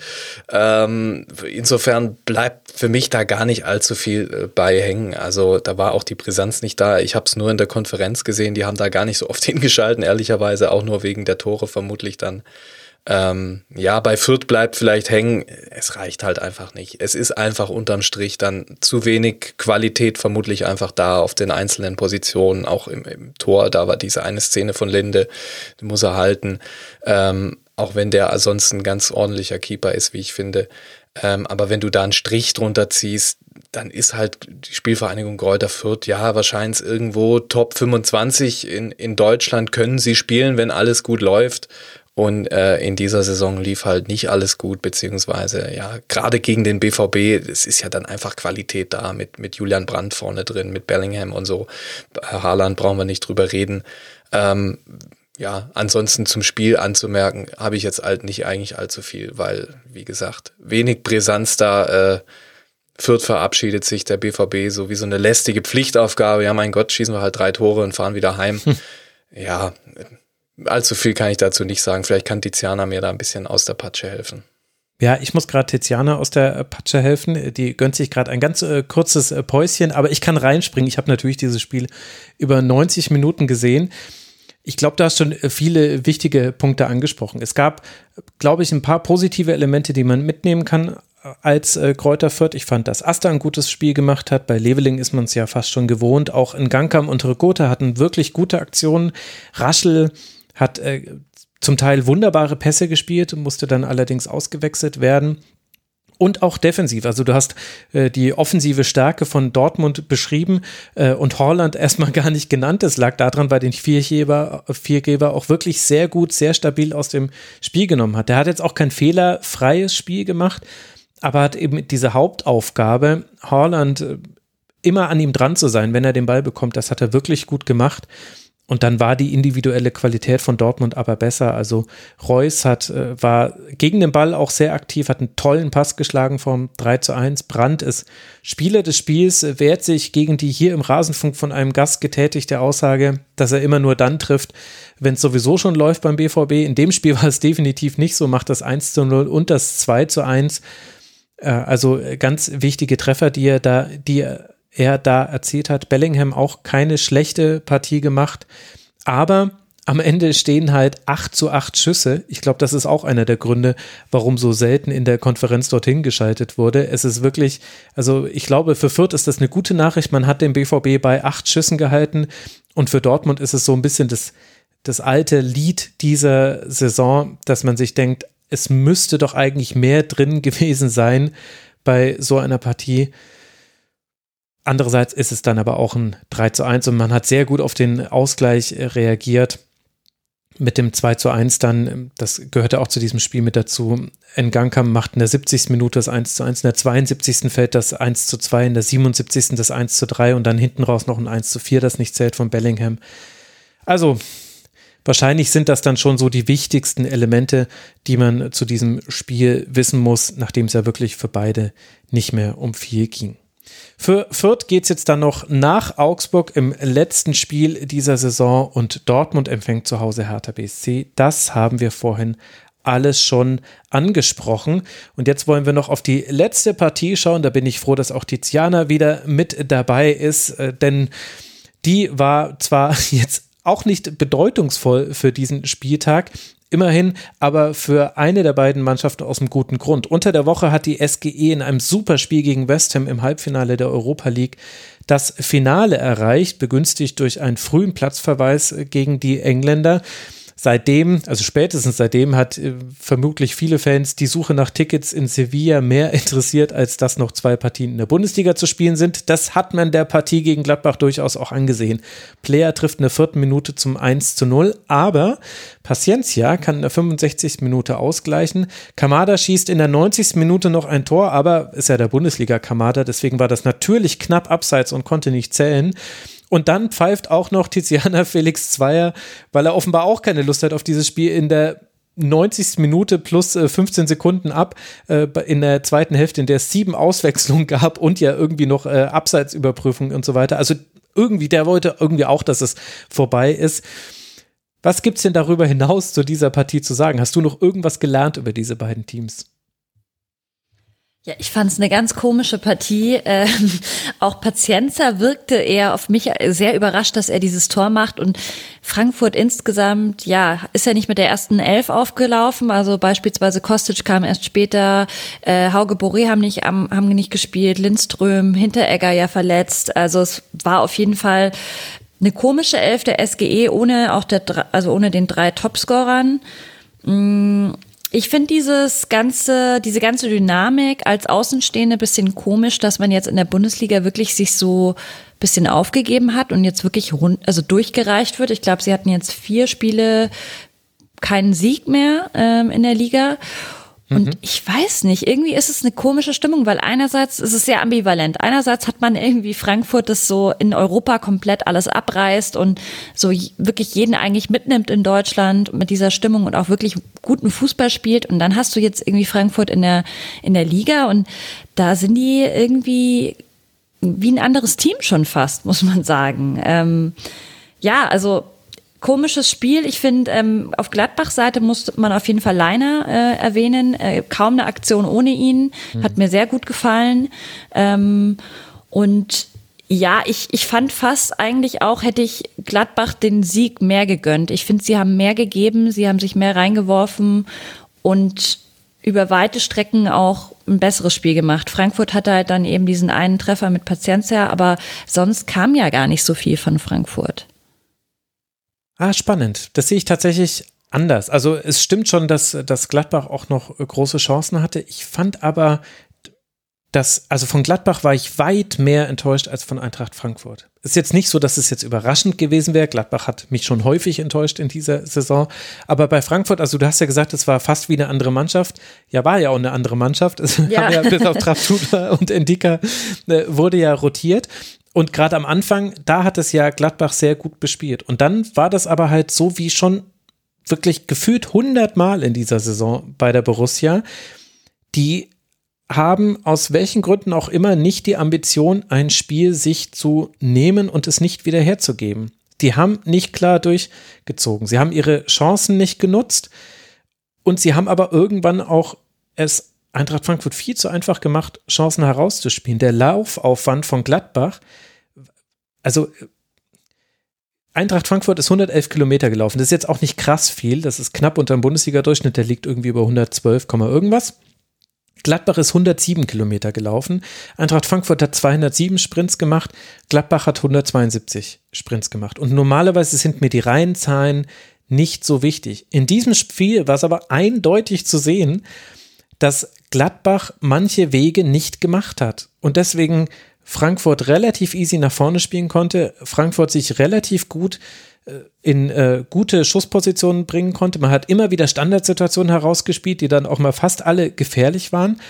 G: Ähm, insofern bleibt für mich da gar nicht allzu viel äh, bei hängen. Also da war auch die Brisanz nicht da. Ich habe es nur in der Konferenz gesehen. Die haben da gar nicht so oft hingeschalten, ehrlicherweise auch nur wegen der Tore vermutlich dann. Ähm, ja, bei Fürth bleibt vielleicht hängen, es reicht halt einfach nicht. Es ist einfach unterm Strich dann zu wenig Qualität vermutlich einfach da auf den einzelnen Positionen, auch im, im Tor, da war diese eine Szene von Linde, die muss er halten. Ähm, auch wenn der ansonsten ein ganz ordentlicher Keeper ist, wie ich finde. Ähm, aber wenn du da einen Strich drunter ziehst, dann ist halt die Spielvereinigung Kräuter Fürth, ja, wahrscheinlich irgendwo Top 25 in, in Deutschland können sie spielen, wenn alles gut läuft. Und äh, in dieser Saison lief halt nicht alles gut, beziehungsweise ja, gerade gegen den BVB, es ist ja dann einfach Qualität da mit, mit Julian Brandt vorne drin, mit Bellingham und so. Haaland brauchen wir nicht drüber reden. Ähm, ja, ansonsten zum Spiel anzumerken, habe ich jetzt halt nicht eigentlich allzu viel, weil, wie gesagt, wenig Brisanz da. Äh, Fürth verabschiedet sich der BVB so wie so eine lästige Pflichtaufgabe. Ja, mein Gott, schießen wir halt drei Tore und fahren wieder heim. Hm. Ja, allzu viel kann ich dazu nicht sagen. Vielleicht kann Tiziana mir da ein bisschen aus der Patsche helfen.
D: Ja, ich muss gerade Tiziana aus der Patsche helfen. Die gönnt sich gerade ein ganz äh, kurzes äh, Päuschen, aber ich kann reinspringen. Ich habe natürlich dieses Spiel über 90 Minuten gesehen. Ich glaube, du hast schon äh, viele wichtige Punkte angesprochen. Es gab, glaube ich, ein paar positive Elemente, die man mitnehmen kann als äh, Kräuter. Ich fand, dass Asta ein gutes Spiel gemacht hat. Bei Leveling ist man es ja fast schon gewohnt. Auch in Gangkam und Ricotta hatten wirklich gute Aktionen. Raschel hat äh, zum Teil wunderbare Pässe gespielt, musste dann allerdings ausgewechselt werden. Und auch defensiv. Also du hast äh, die offensive Stärke von Dortmund beschrieben äh, und Holland erstmal gar nicht genannt. Das lag daran, weil den Viergeber, Viergeber auch wirklich sehr gut, sehr stabil aus dem Spiel genommen hat. Der hat jetzt auch kein fehlerfreies Spiel gemacht, aber hat eben diese Hauptaufgabe, Holland äh, immer an ihm dran zu sein, wenn er den Ball bekommt. Das hat er wirklich gut gemacht. Und dann war die individuelle Qualität von Dortmund aber besser. Also Reus hat, äh, war gegen den Ball auch sehr aktiv, hat einen tollen Pass geschlagen vom 3 zu 1. Brandt ist Spieler des Spiels, wehrt sich gegen die hier im Rasenfunk von einem Gast getätigte Aussage, dass er immer nur dann trifft, wenn es sowieso schon läuft beim BVB. In dem Spiel war es definitiv nicht so, macht das 1 zu 0 und das 2 zu 1. Äh, also ganz wichtige Treffer, die er da, die er er da erzielt hat. Bellingham auch keine schlechte Partie gemacht, aber am Ende stehen halt 8 zu 8 Schüsse. Ich glaube, das ist auch einer der Gründe, warum so selten in der Konferenz dorthin geschaltet wurde. Es ist wirklich, also ich glaube, für Fürth ist das eine gute Nachricht. Man hat den BVB bei acht Schüssen gehalten und für Dortmund ist es so ein bisschen das, das alte Lied dieser Saison, dass man sich denkt, es müsste doch eigentlich mehr drin gewesen sein bei so einer Partie. Andererseits ist es dann aber auch ein 3 zu 1 und man hat sehr gut auf den Ausgleich äh, reagiert. Mit dem 2 zu 1 dann, das gehörte auch zu diesem Spiel mit dazu. Ngankam macht in der 70. Minute das 1 zu 1, in der 72. fällt das 1 zu 2, in der 77. das 1 zu 3 und dann hinten raus noch ein 1 zu 4, das nicht zählt von Bellingham. Also, wahrscheinlich sind das dann schon so die wichtigsten Elemente, die man zu diesem Spiel wissen muss, nachdem es ja wirklich für beide nicht mehr um viel ging. Für Fürth geht es jetzt dann noch nach Augsburg im letzten Spiel dieser Saison und Dortmund empfängt zu Hause Hertha BSC. Das haben wir vorhin alles schon angesprochen. Und jetzt wollen wir noch auf die letzte Partie schauen. Da bin ich froh, dass auch Tiziana wieder mit dabei ist, äh, denn die war zwar jetzt auch nicht bedeutungsvoll für diesen Spieltag, Immerhin aber für eine der beiden Mannschaften aus einem guten Grund. Unter der Woche hat die SGE in einem Superspiel gegen West Ham im Halbfinale der Europa League das Finale erreicht, begünstigt durch einen frühen Platzverweis gegen die Engländer seitdem, also spätestens seitdem, hat äh, vermutlich viele Fans die Suche nach Tickets in Sevilla mehr interessiert, als dass noch zwei Partien in der Bundesliga zu spielen sind. Das hat man der Partie gegen Gladbach durchaus auch angesehen. Player trifft in der vierten Minute zum 1 zu 0, aber Paciencia kann in der 65. Minute ausgleichen. Kamada schießt in der 90. Minute noch ein Tor, aber ist ja der Bundesliga Kamada, deswegen war das natürlich knapp abseits und konnte nicht zählen. Und dann pfeift auch noch Tiziana Felix Zweier, weil er offenbar auch keine Lust hat auf dieses Spiel in der 90. Minute plus äh, 15 Sekunden ab äh, in der zweiten Hälfte, in der es sieben Auswechslungen gab und ja irgendwie noch äh, Abseitsüberprüfung und so weiter. Also irgendwie, der wollte irgendwie auch, dass es vorbei ist. Was gibt es denn darüber hinaus zu dieser Partie zu sagen? Hast du noch irgendwas gelernt über diese beiden Teams?
E: Ja, ich fand es eine ganz komische Partie. Ähm, auch Pazienza wirkte eher auf mich sehr überrascht, dass er dieses Tor macht. Und Frankfurt insgesamt, ja, ist ja nicht mit der ersten Elf aufgelaufen. Also beispielsweise Kostic kam erst später, äh, Hauge Boré haben nicht, haben nicht gespielt, Lindström, Hinteregger ja verletzt. Also es war auf jeden Fall eine komische Elf der SGE ohne auch der, also ohne den drei Topscorern. Mm, ich finde dieses ganze, diese ganze Dynamik als Außenstehende bisschen komisch, dass man jetzt in der Bundesliga wirklich sich so bisschen aufgegeben hat und jetzt wirklich rund, also durchgereicht wird. Ich glaube, sie hatten jetzt vier Spiele keinen Sieg mehr ähm, in der Liga. Und mhm. ich weiß nicht, irgendwie ist es eine komische Stimmung, weil einerseits ist es sehr ambivalent. Einerseits hat man irgendwie Frankfurt, das so in Europa komplett alles abreißt und so wirklich jeden eigentlich mitnimmt in Deutschland mit dieser Stimmung und auch wirklich guten Fußball spielt. Und dann hast du jetzt irgendwie Frankfurt in der, in der Liga und da sind die irgendwie wie ein anderes Team schon fast, muss man sagen. Ähm, ja, also komisches Spiel. Ich finde, ähm, auf Gladbach-Seite muss man auf jeden Fall Leiner äh, erwähnen. Äh, kaum eine Aktion ohne ihn. Mhm. Hat mir sehr gut gefallen. Ähm, und ja, ich, ich fand fast eigentlich auch, hätte ich Gladbach den Sieg mehr gegönnt. Ich finde, sie haben mehr gegeben, sie haben sich mehr reingeworfen und über weite Strecken auch ein besseres Spiel gemacht. Frankfurt hatte halt dann eben diesen einen Treffer mit Paciencia, aber sonst kam ja gar nicht so viel von Frankfurt.
D: Ah, spannend. Das sehe ich tatsächlich anders. Also es stimmt schon, dass, dass Gladbach auch noch große Chancen hatte. Ich fand aber, dass, also von Gladbach war ich weit mehr enttäuscht als von Eintracht Frankfurt. Ist jetzt nicht so, dass es jetzt überraschend gewesen wäre. Gladbach hat mich schon häufig enttäuscht in dieser Saison. Aber bei Frankfurt, also du hast ja gesagt, es war fast wie eine andere Mannschaft. Ja, war ja auch eine andere Mannschaft. Es ja. haben ja bis auf Traftuta und Endika äh, wurde ja rotiert. Und gerade am Anfang, da hat es ja Gladbach sehr gut bespielt. Und dann war das aber halt so wie schon wirklich gefühlt hundertmal in dieser Saison bei der Borussia. Die haben aus welchen Gründen auch immer nicht die Ambition, ein Spiel sich zu nehmen und es nicht wieder herzugeben. Die haben nicht klar durchgezogen. Sie haben ihre Chancen nicht genutzt und sie haben aber irgendwann auch es Eintracht Frankfurt viel zu einfach gemacht, Chancen herauszuspielen. Der Laufaufwand von Gladbach, also Eintracht Frankfurt ist 111 Kilometer gelaufen. Das ist jetzt auch nicht krass viel. Das ist knapp unter dem Bundesliga-Durchschnitt. Der liegt irgendwie über 112, irgendwas. Gladbach ist 107 Kilometer gelaufen. Eintracht Frankfurt hat 207 Sprints gemacht. Gladbach hat 172 Sprints gemacht. Und normalerweise sind mir die Reihenzahlen nicht so wichtig. In diesem Spiel war es aber eindeutig zu sehen, dass Gladbach manche Wege nicht gemacht hat und deswegen Frankfurt relativ easy nach vorne spielen konnte, Frankfurt sich relativ gut äh, in äh, gute Schusspositionen bringen konnte. Man hat immer wieder Standardsituationen herausgespielt, die dann auch mal fast alle gefährlich waren.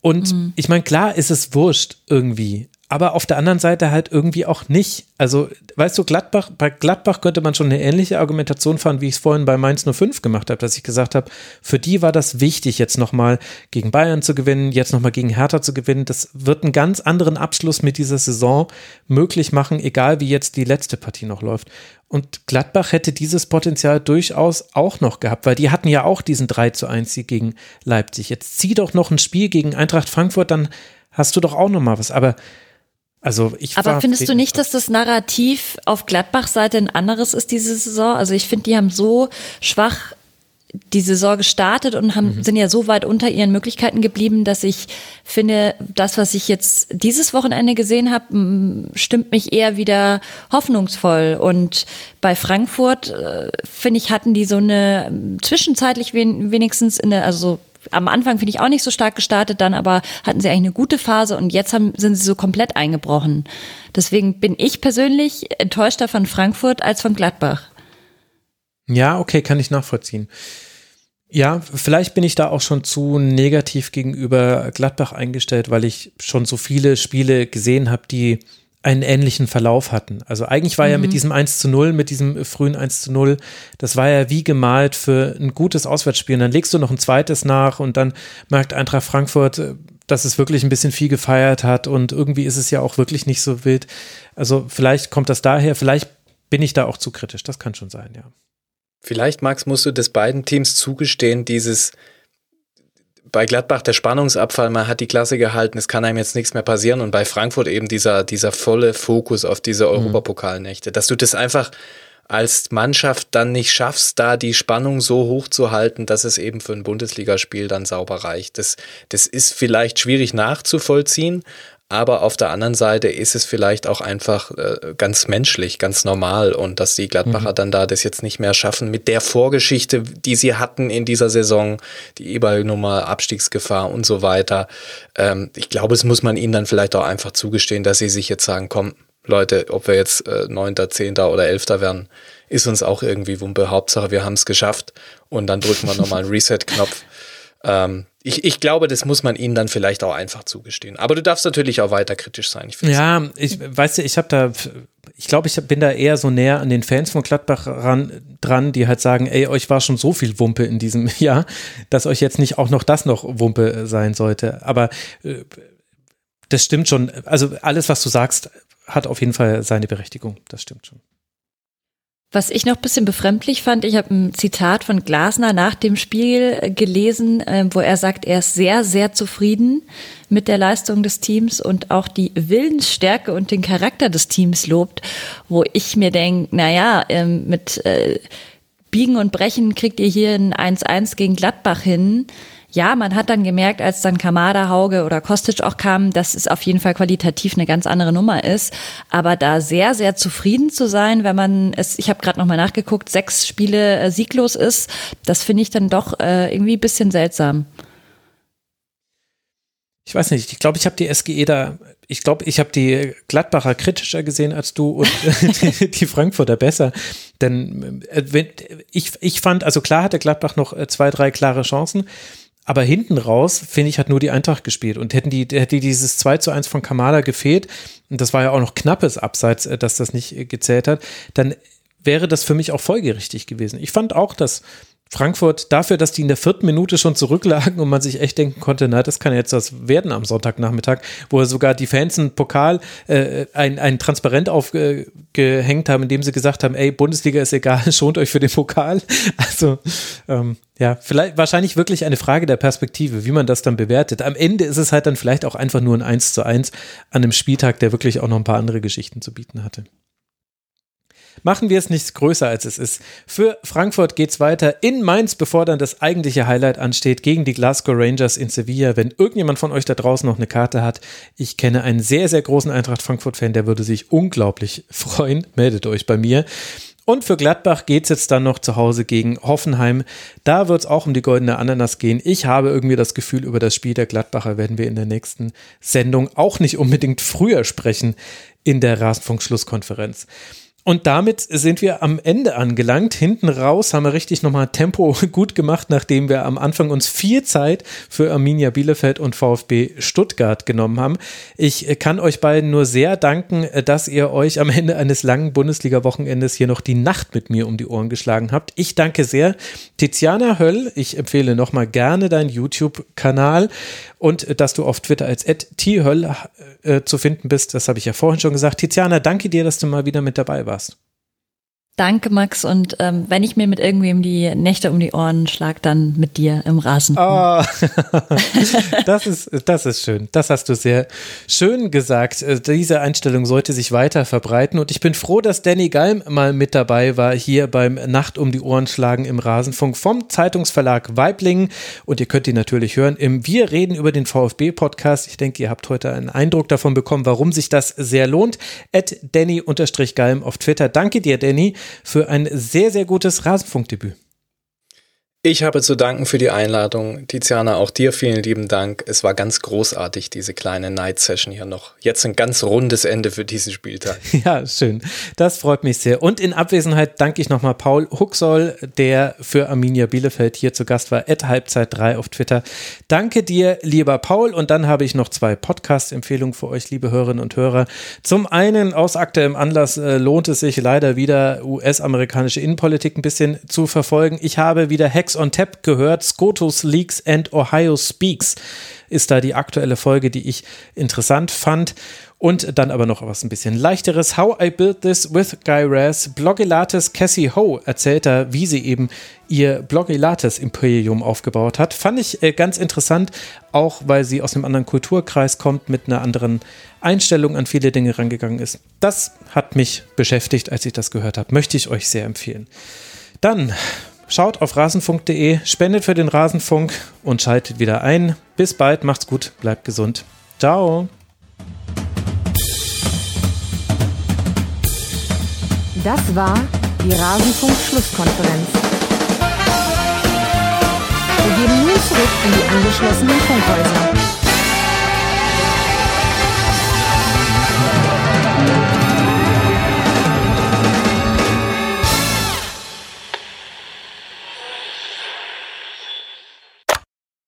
D: Und mhm. ich meine, klar ist es wurscht irgendwie, aber auf der anderen Seite halt irgendwie auch nicht. Also, weißt du, Gladbach, bei Gladbach könnte man schon eine ähnliche Argumentation fahren, wie ich es vorhin bei Mainz 05 gemacht habe, dass ich gesagt habe, für die war das wichtig, jetzt nochmal gegen Bayern zu gewinnen, jetzt nochmal gegen Hertha zu gewinnen. Das wird einen ganz anderen Abschluss mit dieser Saison möglich machen, egal wie jetzt die letzte Partie noch läuft. Und Gladbach hätte dieses Potenzial durchaus auch noch gehabt, weil die hatten ja auch diesen 3 zu 1 Sieg gegen Leipzig. Jetzt zieh doch noch ein Spiel gegen Eintracht Frankfurt, dann hast du doch auch noch mal was. Aber also ich
E: Aber findest du nicht, dass das Narrativ auf Gladbach-Seite ein anderes ist diese Saison? Also ich finde, die haben so schwach die Saison gestartet und haben, mhm. sind ja so weit unter ihren Möglichkeiten geblieben, dass ich finde, das, was ich jetzt dieses Wochenende gesehen habe, stimmt mich eher wieder hoffnungsvoll. Und bei Frankfurt, äh, finde ich, hatten die so eine zwischenzeitlich wenigstens in der, also am Anfang finde ich auch nicht so stark gestartet, dann aber hatten sie eigentlich eine gute Phase und jetzt haben, sind sie so komplett eingebrochen. Deswegen bin ich persönlich enttäuschter von Frankfurt als von Gladbach.
D: Ja, okay, kann ich nachvollziehen. Ja, vielleicht bin ich da auch schon zu negativ gegenüber Gladbach eingestellt, weil ich schon so viele Spiele gesehen habe, die einen ähnlichen Verlauf hatten. Also eigentlich war mhm. ja mit mhm. diesem 1 zu 0, mit diesem frühen 1 zu 0, das war ja wie gemalt für ein gutes Auswärtsspiel. Und dann legst du noch ein zweites nach und dann merkt Eintracht Frankfurt, äh, dass es wirklich ein bisschen viel gefeiert hat und irgendwie ist es ja auch wirklich nicht so wild. Also vielleicht kommt das daher, vielleicht bin ich da auch zu kritisch, das kann schon sein, ja.
G: Vielleicht, Max, musst du des beiden Teams zugestehen, dieses bei Gladbach der Spannungsabfall, man hat die Klasse gehalten, es kann einem jetzt nichts mehr passieren und bei Frankfurt eben dieser, dieser volle Fokus auf diese mhm. Europapokalnächte, dass du das einfach als Mannschaft dann nicht schaffst, da die Spannung so hoch zu halten, dass es eben für ein Bundesligaspiel dann sauber reicht. Das, das ist vielleicht schwierig nachzuvollziehen, Aber auf der anderen Seite ist es vielleicht auch einfach äh, ganz menschlich, ganz normal und dass die Gladbacher mhm. dann da das jetzt nicht mehr schaffen mit der Vorgeschichte, die sie hatten in dieser Saison, die E-Ball-Nummer, Abstiegsgefahr und so weiter. Ähm, ich glaube, es muss man ihnen dann vielleicht auch einfach zugestehen, dass sie sich jetzt sagen, komm, Leute, ob wir jetzt äh, Neunter, Zehnter oder Elfter werden, ist uns auch irgendwie Wumpe. Hauptsache, wir haben es geschafft und dann drücken wir nochmal einen Reset-Knopf. Ähm, ich, ich glaube, das muss man ihnen dann vielleicht auch einfach zugestehen. Aber du darfst natürlich auch weiter kritisch sein.
D: Ich ja, ich weißt du, ich habe da, ich glaube, ich bin da eher so näher an den Fans von Gladbach ran, dran, die halt sagen, ey, euch war schon so viel Wumpe in diesem Jahr, dass euch jetzt nicht auch noch das noch Wumpe sein sollte. Aber äh, das stimmt schon. Also alles, was du sagst, hat auf jeden Fall seine Berechtigung. Das stimmt schon.
E: Was ich noch ein bisschen befremdlich fand, ich habe ein Zitat von Glasner nach dem Spiel äh, gelesen, äh, wo er sagt, er ist sehr, sehr zufrieden mit der Leistung des Teams und auch die Willensstärke und den Charakter des Teams lobt, wo ich mir denke, naja, ähm, mit äh, Biegen und Brechen kriegt ihr hier ein 1-1 gegen Gladbach hin ja, man hat dann gemerkt, als dann Kamada, Hauge oder Kostic auch kamen, dass es auf jeden Fall qualitativ eine ganz andere Nummer ist. Aber da sehr, sehr zufrieden zu sein, wenn man es, ich habe gerade nochmal nachgeguckt, sechs Spiele äh, sieglos ist, das finde ich dann doch äh, irgendwie ein bisschen seltsam.
D: Ich weiß nicht, ich glaube, ich habe die SGE da, ich glaube, ich habe die Gladbacher kritischer gesehen als du und die Frankfurter besser. Denn äh, ich, ich fand, also klar hatte Gladbach noch äh, zwei, drei klare Chancen, aber hinten raus, finde ich, hat nur die Eintracht gespielt. Und hätten die, hätte dieses 2 zu 1 von Kamada gefehlt, und das war ja auch noch knappes Abseits, äh, dass das nicht äh, gezählt hat, dann wäre das für mich auch folgerichtig gewesen. Ich fand auch, dass Frankfurt dafür, dass die in der vierten Minute schon zurücklagen und man sich echt denken konnte, na, das kann jetzt was werden am Sonntagnachmittag, wo sogar die Fans einen Pokal, äh, ein, ein Transparent aufgehängt haben, in dem sie gesagt haben, ey, Bundesliga ist egal, schont euch für den Pokal. Also, ähm, ja, vielleicht wahrscheinlich wirklich eine Frage der Perspektive, wie man das dann bewertet. Am Ende ist es halt dann vielleicht auch einfach nur ein 1 zu 1 an einem Spieltag, der wirklich auch noch ein paar andere Geschichten zu bieten hatte. Machen wir es nicht größer, als es ist. Für Frankfurt geht es weiter in Mainz, bevor dann das eigentliche Highlight ansteht, gegen die Glasgow Rangers in Sevilla. Wenn irgendjemand von euch da draußen noch eine Karte hat, ich kenne einen sehr, sehr großen Eintracht Frankfurt-Fan, der würde sich unglaublich freuen. Meldet euch bei mir. Und für Gladbach geht es jetzt dann noch zu Hause gegen Hoffenheim. Da wird es auch um die goldene Ananas gehen. Ich habe irgendwie das Gefühl, über das Spiel der Gladbacher werden wir in der nächsten Sendung auch nicht unbedingt früher sprechen in der Rasenfunk-Schlusskonferenz. Und damit sind wir am Ende angelangt. Hinten raus haben wir richtig nochmal Tempo gut gemacht, nachdem wir am Anfang uns viel Zeit für Arminia Bielefeld und VfB Stuttgart genommen haben. Ich kann euch beiden nur sehr danken, dass ihr euch am Ende eines langen Bundesliga-Wochenendes hier noch die Nacht mit mir um die Ohren geschlagen habt. Ich danke sehr. Tiziana Höll, ich empfehle nochmal gerne deinen YouTube-Kanal und dass du auf Twitter als @thöll äh, zu finden bist. Das habe ich ja vorhin schon gesagt. Tiziana, danke dir, dass du mal wieder mit dabei warst.
E: Danke, Max. Und ähm, wenn ich mir mit irgendwem die Nächte um die Ohren schlag, dann mit dir im Rasen.
D: Oh, das, ist, das ist schön. Das hast du sehr schön gesagt. Äh, diese Einstellung sollte sich weiter verbreiten. Und ich bin froh, dass Danny Galm mal mit dabei war, hier beim Nacht um die Ohren schlagen im Rasenfunk vom Zeitungsverlag Weiblingen. Und ihr könnt ihn natürlich hören im Wir reden über den VfB-Podcast. Ich denke, ihr habt heute einen Eindruck davon bekommen, warum sich das sehr lohnt. At Danny-Galm auf Twitter. Danke dir, Danny für ein sehr, sehr gutes Rasenfunkdebüt.
G: Ich habe zu danken für die Einladung. Tiziana, auch dir vielen lieben Dank. Es war ganz großartig, diese kleine Night Session hier noch. Jetzt ein ganz rundes Ende für diesen Spieltag.
D: Ja, schön. Das freut mich sehr. Und in Abwesenheit danke ich nochmal Paul Huxoll, der für Arminia Bielefeld hier zu Gast war, at Halbzeit 3 auf Twitter. Danke dir, lieber Paul. Und dann habe ich noch zwei Podcast-Empfehlungen für euch, liebe Hörerinnen und Hörer. Zum einen, aus aktuellem Anlass äh, lohnt es sich leider wieder, US-amerikanische Innenpolitik ein bisschen zu verfolgen. Ich habe wieder Hack Hacks on Tap gehört. Scotus Leaks and Ohio Speaks ist da die aktuelle Folge, die ich interessant fand. Und dann aber noch was ein bisschen leichteres. How I Built This with Guy Raz. Blogilates Cassie Ho erzählt da, wie sie eben ihr Blogilates Imperium aufgebaut hat. Fand ich äh, ganz interessant, auch weil sie aus einem anderen Kulturkreis kommt, mit einer anderen Einstellung an viele Dinge rangegangen ist. Das hat mich beschäftigt, als ich das gehört habe. Möchte ich euch sehr empfehlen. Dann Schaut auf rasenfunk.de, spendet für den Rasenfunk und schaltet wieder ein. Bis bald, macht's gut, bleibt gesund. Ciao.
A: Das war die Rasenfunk-Schlusskonferenz. Wir geben nun zurück in die angeschlossenen Funkhäuser.